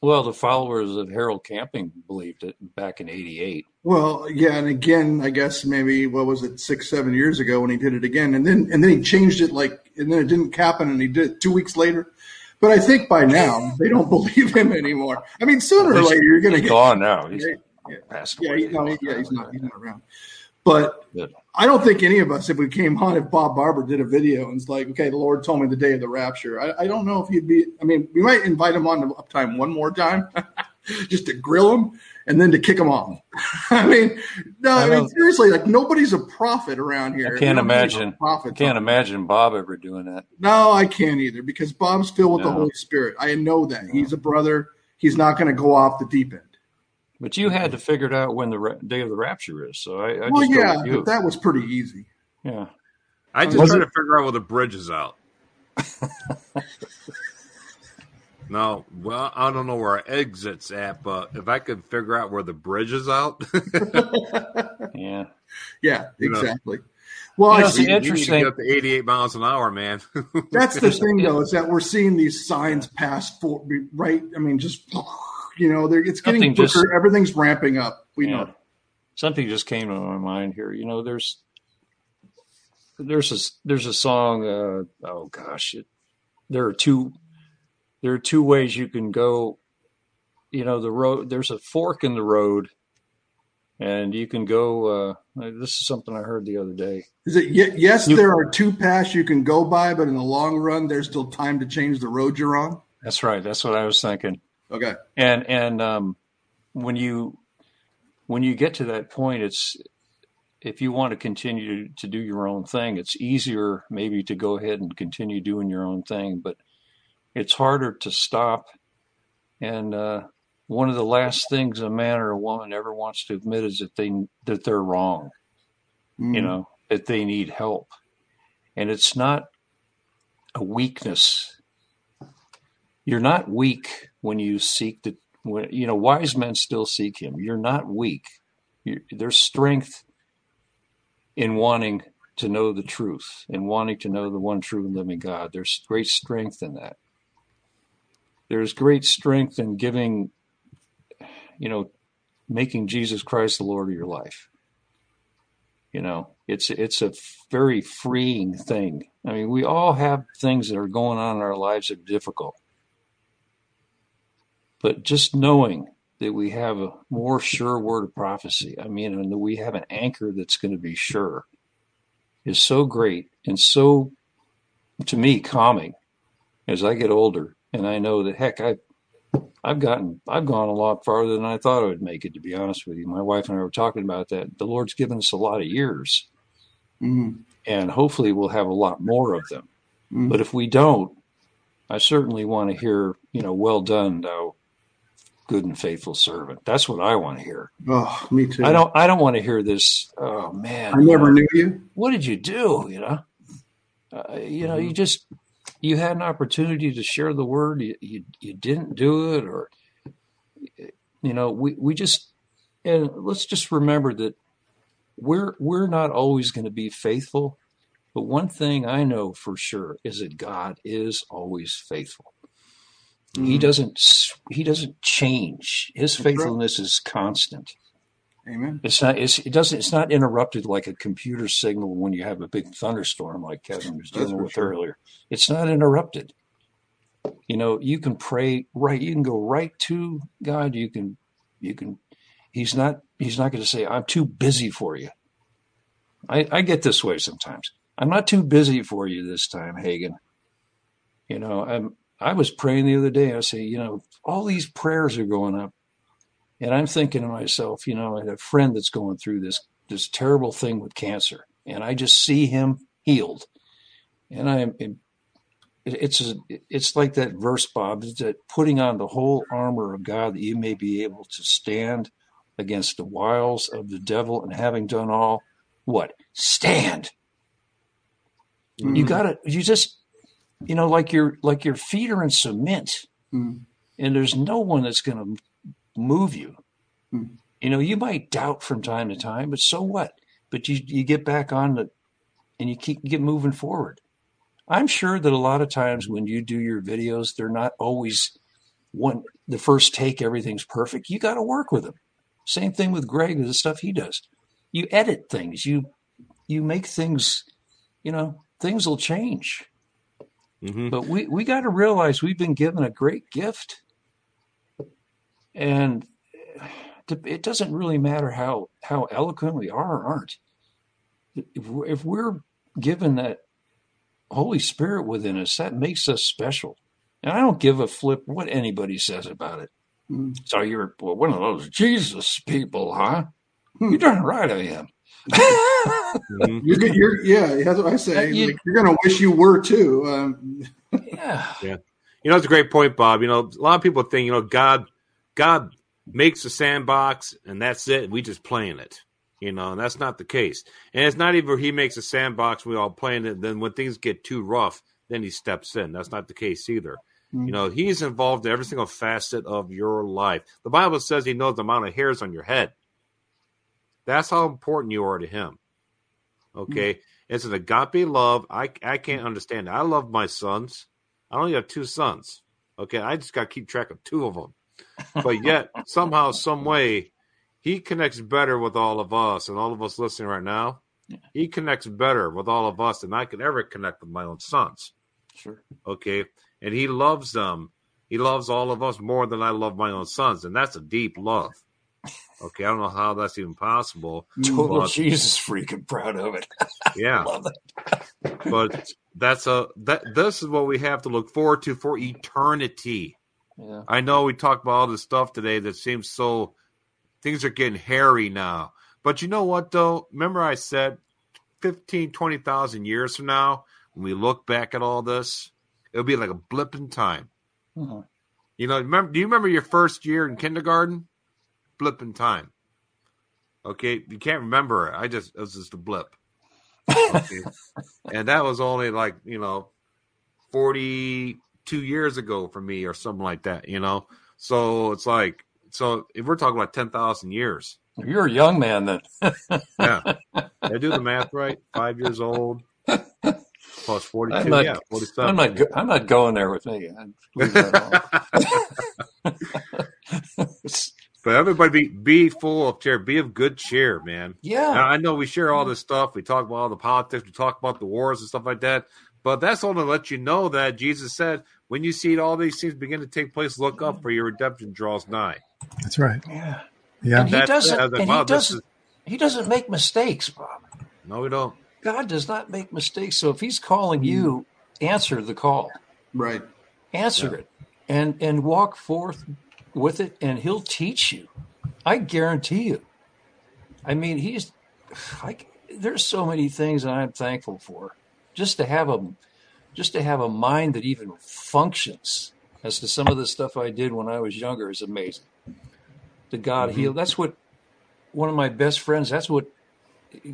Well, the followers of Harold Camping believed it back in '88. Well, yeah, and again, I guess maybe what was it six, seven years ago when he did it again, and then and then he changed it like, and then it didn't happen, and he did it two weeks later. But I think by now they don't believe him anymore. I mean, sooner or later you're going to get gone now. He's Yeah, passed Yeah, he, no, yeah, he's not. He's not around. But. I don't think any of us, if we came on, if Bob Barber did a video and it's like, okay, the Lord told me the day of the rapture. I, I don't know if he'd be. I mean, we might invite him on to uptime one more time, just to grill him and then to kick them off. I mean, no, I, I mean seriously, like nobody's a prophet around here. I can't Nobody's imagine. prophet. Can't imagine Bob ever doing that. No, I can't either because Bob's filled with the Holy Spirit. I know that he's a brother. He's not going to go off the deep end. But you had to figure it out when the ra- day of the rapture is. So I, I well, just yeah, you. but that was pretty easy. yeah. I just Was try it- to figure out where the bridge is out. no, well, I don't know where our exit's at, but if I could figure out where the bridge is out, Yeah. Yeah, You know. exactly. Well, You know, I it's see. We, we need to interesting. get up to 88 miles an hour, man. That's the thing, though, is that we're seeing these signs pass for right. I mean, just you know, they're, it's getting Something quicker. just- Everything's ramping up. We Yeah. know. something just came to my mind here. You know, there's there's a there's a song. Uh, oh gosh, it, there are two there are two ways you can go. You know, the road. There's a fork in the road, and you can go. Uh, this is something I heard the other day. Is it? ye- Yes, You- there are two paths you can go by, but in the long run, there's still time to change the road you're on. That's right. That's what I was thinking. Okay. and and um, when you when you get to that point it's if you want to continue to do your own thing it's easier maybe to go ahead and continue doing your own thing but it's harder to stop. And uh, one of the last things a man or a woman ever wants to admit is that they that they're wrong. Mm. you know that they need help. And it's not a weakness. You're not weak when you seek the when, you know wise men still seek him. You're not weak. You there's strength in wanting to know the truth and wanting to know the one true and living god. There's great strength in that there's great strength in giving you know making jesus christ the lord of your life. You know it's it's a very freeing thing. I mean we all have things that are going on in our lives that are difficult. But just knowing that we have a more sure word of prophecy i mean and that we have an anchor that's going to be sure is so great and so to me calming as i get older and i know that heck i I've gotten I've gone a lot farther than I thought I would make it to be honest with you. My wife and I were talking about that. The Lord's given us a lot of years Mhm. and hopefully we'll have a lot more of them. Mhm. But if we don't, I certainly want to hear, you know, well done, thou good and faithful servant. That's what I want to hear. Oh, me too. I don't I don't want to hear this, oh man. I never you know, knew you. what did you do, you know? Uh, you know, you just you had an opportunity to share the word, you you, you didn't do it or you know, we we just and let's just remember that we're we're not always going to be faithful but one thing i know for sure is that god is always faithful. He Mhm. doesn't he doesn't change. His faithfulness is constant Amen. it's not it's, it doesn't it's not interrupted like a computer signal when you have a big thunderstorm like kevin was dealing with sure. earlier. It's not interrupted. You know you can pray right you can go right to god. You can you can he's not he's not going to say i'm too busy for you. I, I get this way sometimes. I'm not too busy for you this time hagen. You know i'm i was praying the other day. I say you know all these prayers are going up and i'm thinking to myself you know i had a friend that's going through this this terrible thing with cancer and i just see him healed and i'm it's a, it's like that verse bob that putting on the whole armor of god that you may be able to stand against the wiles of the devil and having done all what stand you Mhm. gotta you just you know like your like your feet are in cement Mhm. and there's no one that's gonna move you. Mhm. you know you might doubt from time to time but so what? But you you get back on the and you keep get moving forward. I'm sure that a lot of times when you do your videos they're not always one the first take everything's perfect. You got to work with them same thing with greg with the stuff he does. You edit things. You you make things you know things will change. Hmm but we we got to realize we've been given a great gift and it doesn't really matter how how eloquent we are or aren't if we're, if we're given that holy spirit within us that makes us special and i don't give a flip what anybody says about it Mhm. so you're well, one of those jesus people huh Hmm. you're darn right i am hmm You're, you're, yeah, that's what I say. You- like, you're going to wish you were too. Um, yeah You know, it's a great point, Bob. You know, a lot of people think, you know, God, God makes a sandbox and that's it. We just play in it. You know, and that's not the case. And it's not even He makes a sandbox, we all play in it. Then when things get too rough, then He steps in. That's not the case either. Mhm. You know, He's involved in every single facet of your life. The Bible says He knows the amount of hairs on your head. That's how important you are to Him. Okay, mm-hmm. it's an agape love. I I can't understand. It. I love my sons. I only have two sons. Okay, I just got to keep track of two of them. But yet somehow, some way, he connects better with all of us and all of us listening right now. Yeah. He connects better with all of us than I could ever connect with my own sons. Sure. Okay, and he loves them. He loves all of us more than I love my own sons, and that's a deep love. Okay, I don't know how that's even possible. Total but, Jesus freaking proud of it. Yeah. But that's a that this is what we have to look forward to for eternity. Yeah. I know we talked about all this stuff today that seems so things are getting hairy now. But you know what though? Remember I said 15, 20,000 years from now, when we look back at all this, it'll be like a blip in time. Mm-hmm. You know, remember do you remember your first year in kindergarten? blip in time. Okay, you can't remember it. I just it was just a blip. Okay. and that was only like, you know, 42 years ago for me or something like that, you know. So it's like so if we're talking about 10,000 years. You're a young man then. yeah. I do the math right? 5 years old plus 42 I'm not, yeah, 47. I'm not I'm not going there with me. But everybody be be full of cheer, be of good cheer, man. Yeah. Now, I know we share all this stuff. We talk about all the politics, we talk about the wars and stuff like that. But that's all to let you know that Jesus said, when you see all these things begin to take place, look up for your redemption draws nigh. That's right. Yeah. Yeah. And he doesn't and he doesn't is, he doesn't make mistakes, Bob. No, we don't. God does not make mistakes. So if he's calling you, answer the call. Right. Answer yeah. it. And and walk forth with it and he'll teach you. I guarantee you. I mean, he's like there's so many things that I'm thankful for. Just to have a just to have a mind that even functions as to some of the stuff I did when I was younger is amazing. The God mm-hmm. healed. That's what one of my best friends, that's what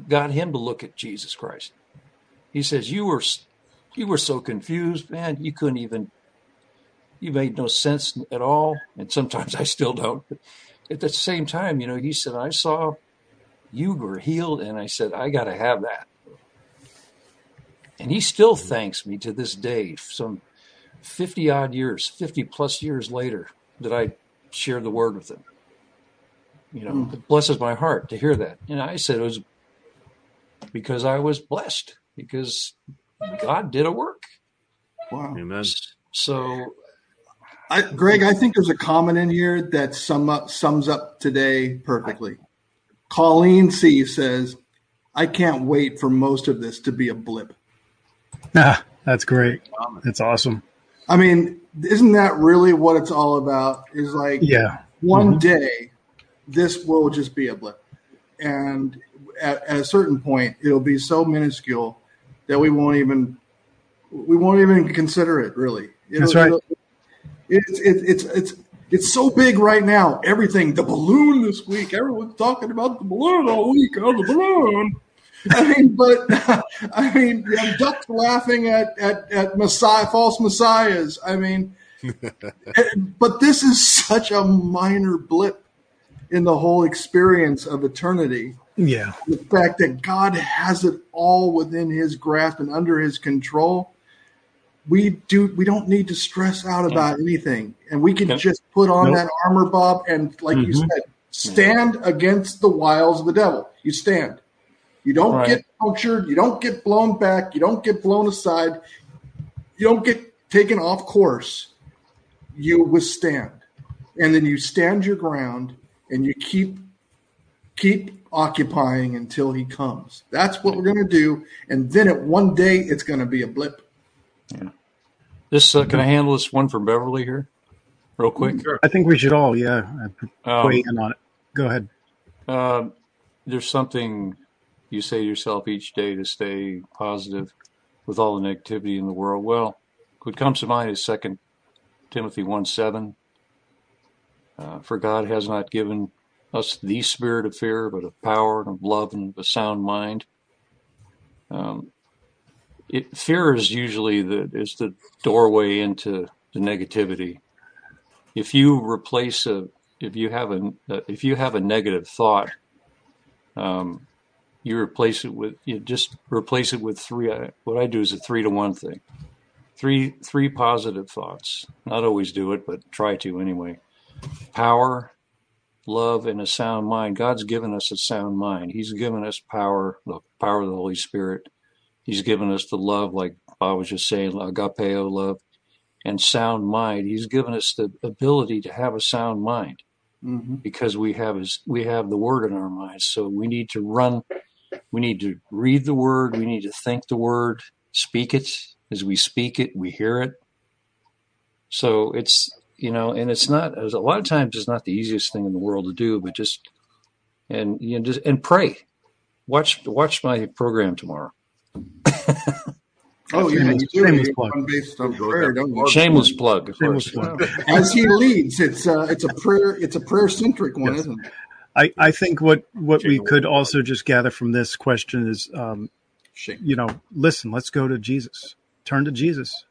got him to look at Jesus Christ. He says, You were you were so confused, man, you couldn't even you made no sense at all. And sometimes I still don't. But at the same time, you know, he said, I saw you were healed. And I said, I got to have that. And he still thanks me to this day, some 50 odd years, 50 plus years later, that I shared the word with him. You know, mm. it blesses my heart to hear that. And I said it was because I was blessed, because God did a work. Wow. Amen. So I, Greg, I think there's a comment in here that sum up, sums up today perfectly. Colleen C says, I can't wait for most of this to be a blip. Ah, that's great. That's awesome. I mean, isn't that really what it's all about? Is like, yeah, one mm-hmm. day this will just be a blip. And at, at, a certain point, it'll be so minuscule that we won't even we won't even consider it. Really, it'll, that's right. It's it's it's it's so big right now. Everything, the balloon this week. Everyone's talking about the balloon all week. Oh, the balloon. I mean, but I mean, you have ducks laughing at at at Messiah, false messiahs. I mean, but this is such a minor blip in the whole experience of eternity. Yeah, the fact that God has it all within His grasp and under His control we do we don't need to stress out about anything and we can just put on nope. that armor bob and like mm-hmm. you said stand against the wiles of the devil you stand you don't right. get punctured you don't get blown back you don't get blown aside you don't get taken off course you withstand and then you stand your ground and you keep keep occupying until he comes that's what we're going to do and then at one day it's going to be a blip yeah this uh, can I handle this one from Beverly here, real quick? Sure. I think we should all, yeah, um, in on it. Go ahead. Uh, there's something you say to yourself each day to stay positive with all the negativity in the world. Well, what comes to mind is Second Timothy one seven. Uh, For God has not given us the spirit of fear, but of power and of love and of a sound mind. Um, it, fear is usually the is the doorway into the negativity. If you replace a if you have a if you have a negative thought, um, you replace it with you just replace it with three. uh, What I do is a three to one thing. Three three positive thoughts. Not always do it, but try to anyway. Power, love, and a sound mind. God's given us a sound mind. He's given us power, the power of the Holy Spirit. He's given us the love, like Bob was just saying, agapeo love, and sound mind. He's given us the ability to have a sound mind hmm because we have his, we have the word in our minds. So we need to run, we need to read the word, we need to think the word, speak it. As we speak it, we hear it. So it's you know, and it's not as a lot of times it's not the easiest thing in the world to do, but just and you know, just and pray. Watch watch my program tomorrow. Oh yeah, Shameless- you do. shameless plug. based on prayer, don't? Shameless plug, of Shameless plug. As he leads, it's uh, it's a prayer. It's a prayer centric one, Yes. isn't it? I, I think what, what we could also just gather from this question is, um, you know, listen, let's go to Jesus. Turn to Jesus.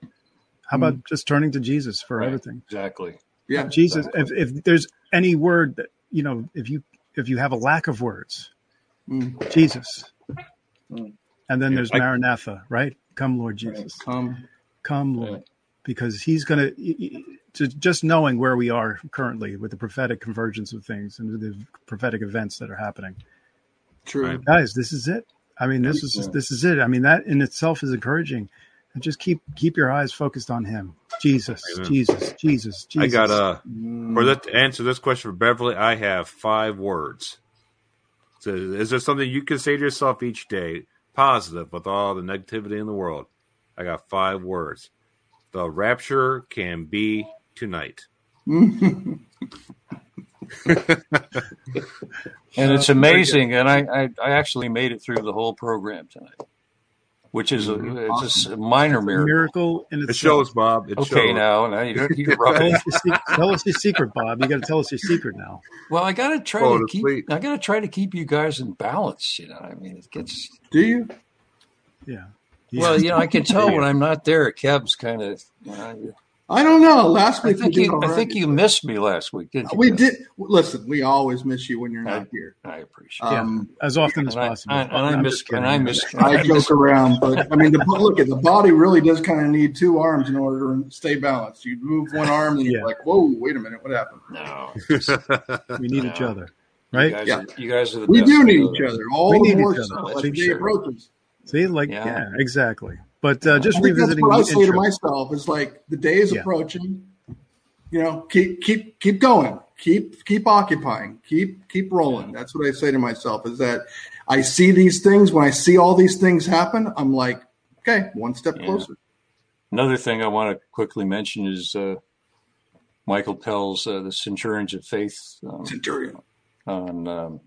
How about just turning to Jesus for Right. everything? Exactly. Yeah. Jesus, if, if there's any word that, you know, if you if you have a lack of words, Mm. Jesus. Mm. And then Yeah, there's Maranatha, right? Come, Lord Jesus. Come. Come, Lord. Because he's going to, to just knowing where we are currently with the prophetic convergence of things and the prophetic events that are happening. True. Right. Guys, this is it. I mean, this is Yeah. this is it. I mean, that in itself is encouraging. And just keep keep your eyes focused on him. Jesus, Amen. Jesus, Jesus, Jesus. I got a Mm. for that to answer this question for Beverly. I have five words. So, is there something you can say to yourself each day, positive, with all the negativity in the world? I got five words. The rapture can be tonight. And it's Uh, amazing. And I, I, I actually made it through the whole program tonight, which is a, it's just a minor a miracle. miracle in It shows, Bob. It Okay, shows. now, now you're, you're Tell rubbing. us, your, se- tell us your secret, Bob. You got to tell us your secret now. Well, I got to try Go to to keep. sleep. I got to try to keep you guys in balance. You know, I mean, it gets. Do you? Yeah. Well, you know, I can tell when I'm not there. Kev's kind of. You know, I don't know. Last week we think did you. I think you missed me last week, didn't you? We did. Listen, we always miss you when you're not here. I appreciate. Yeah. Um, as often as And I, possible. and, and I miss. just kidding. And I miss. I I miss joke around, but I mean, the, look at the body really does kind of need two arms in order to stay balanced. You move one arm, and you're Yeah. like, "Whoa, wait a minute, what happened?" no, We need each Yeah. other, you right? guys, Yeah. are, you guys are the We best. do need each other all We the need more each so other, as that's the day sure. approaches. See, like, Yeah. yeah, exactly. But uh, just I think that's revisiting what I say to myself is like the day is Yeah. approaching. You know, keep keep keep going, keep keep occupying, keep keep rolling. That's what I say to myself. Is that I see these things when I see all these things happen, I'm like, okay, one step Yeah. closer. Another thing I want to quickly mention is uh, Michael Pell's uh, "The Centurions of Faith" um, Centurion. on um,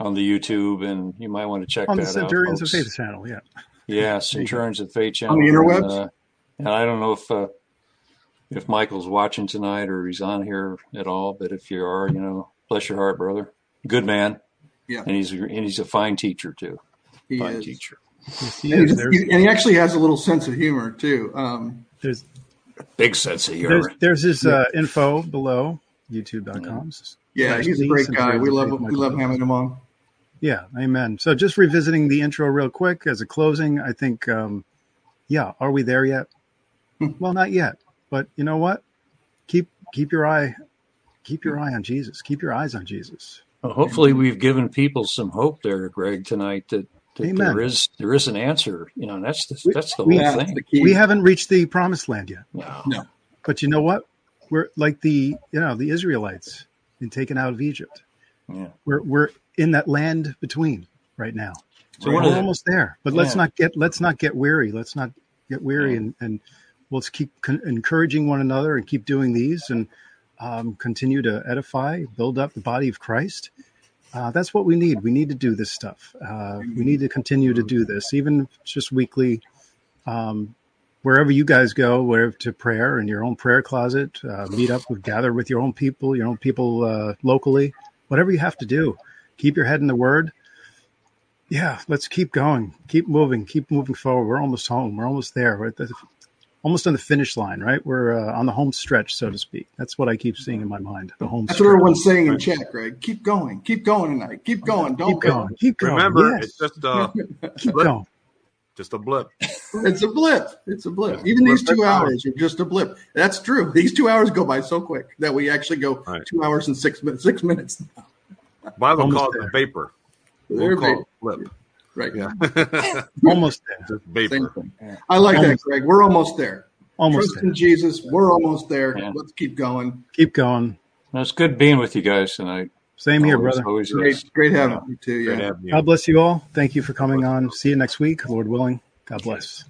on the YouTube, and you might want to check on the that Centurions out. of folks. Faith channel. Yeah. Yeah, Centurions of Faith channel On the interwebs? And, uh, and I don't know if uh, if Michael's watching tonight or he's on here at all, but if you are, you know, bless your heart, brother. Good man. Yeah. And he's a, and he's a fine teacher too. He Fine is. teacher. Yes, he And, is. he's- and he actually has a little sense of humor too. Um, there's, Big sense of humor. there's his uh, info below youtube.com. yeah, Slash he's a great guy. We love Faith, we Michael love Pell. having him on. Yeah, amen. So just revisiting the intro real quick as a closing, I think, um, yeah, are we there yet? well, not yet, but you know what? Keep keep your eye keep your eye on Jesus. Keep your eyes on Jesus. Well, hopefully, we've given people some hope there, Greg, tonight that, that Amen. there is there is an answer. You know, that's the We- that's the whole That's thing. the. We haven't reached the promised land yet, No. No. but you know what? We're like the you know the Israelites being taken out of Egypt. Yeah. We're we're in that land between right now. So one we're almost there, but let's not get let's not get weary. Let's not get weary, Yeah. and and let's keep con- encouraging one another and keep doing these and um, continue to edify, build up the body of Christ. Uh, that's what we need. We need to do this stuff. Uh, we need to continue to do this, even just weekly. Um, wherever you guys go, wherever to prayer in your own prayer closet, uh, meet up with, gather with your own people, your own people uh, locally, whatever you have to do. Keep your head in the Word yeah, let's keep going, keep moving, keep moving forward. We're almost home. We're almost there. We're at the almost on the finish line, right? We're uh, on the home stretch, so to speak. That's what I keep seeing in my mind. The home. That's stretch. what everyone's saying in chat, Greg. Keep going, keep going tonight. Keep going. Don't Keep going. Keep going. Remember, yes. it's just a keep blip. going. just a blip. It's a blip. It's a blip. Even these two hours are just a blip. That's true. These two hours go by so quick that we actually go Right. two hours and six minutes. Six minutes. Bible Almost calls it there. vapor. They're We'll call it blip. Right. Yeah. Almost there. just Same vapor. thing. I like that, Almost. Greg. We're almost there. Almost Trust in. Jesus. We're almost there. Yeah. Let's keep going. Keep going. No, it's good being with you guys tonight. Same here, Always- brother. Always Great, is. great having you too. Great Yeah. having you. God bless you all. Thank you for coming on. See you next week, Lord willing. God bless.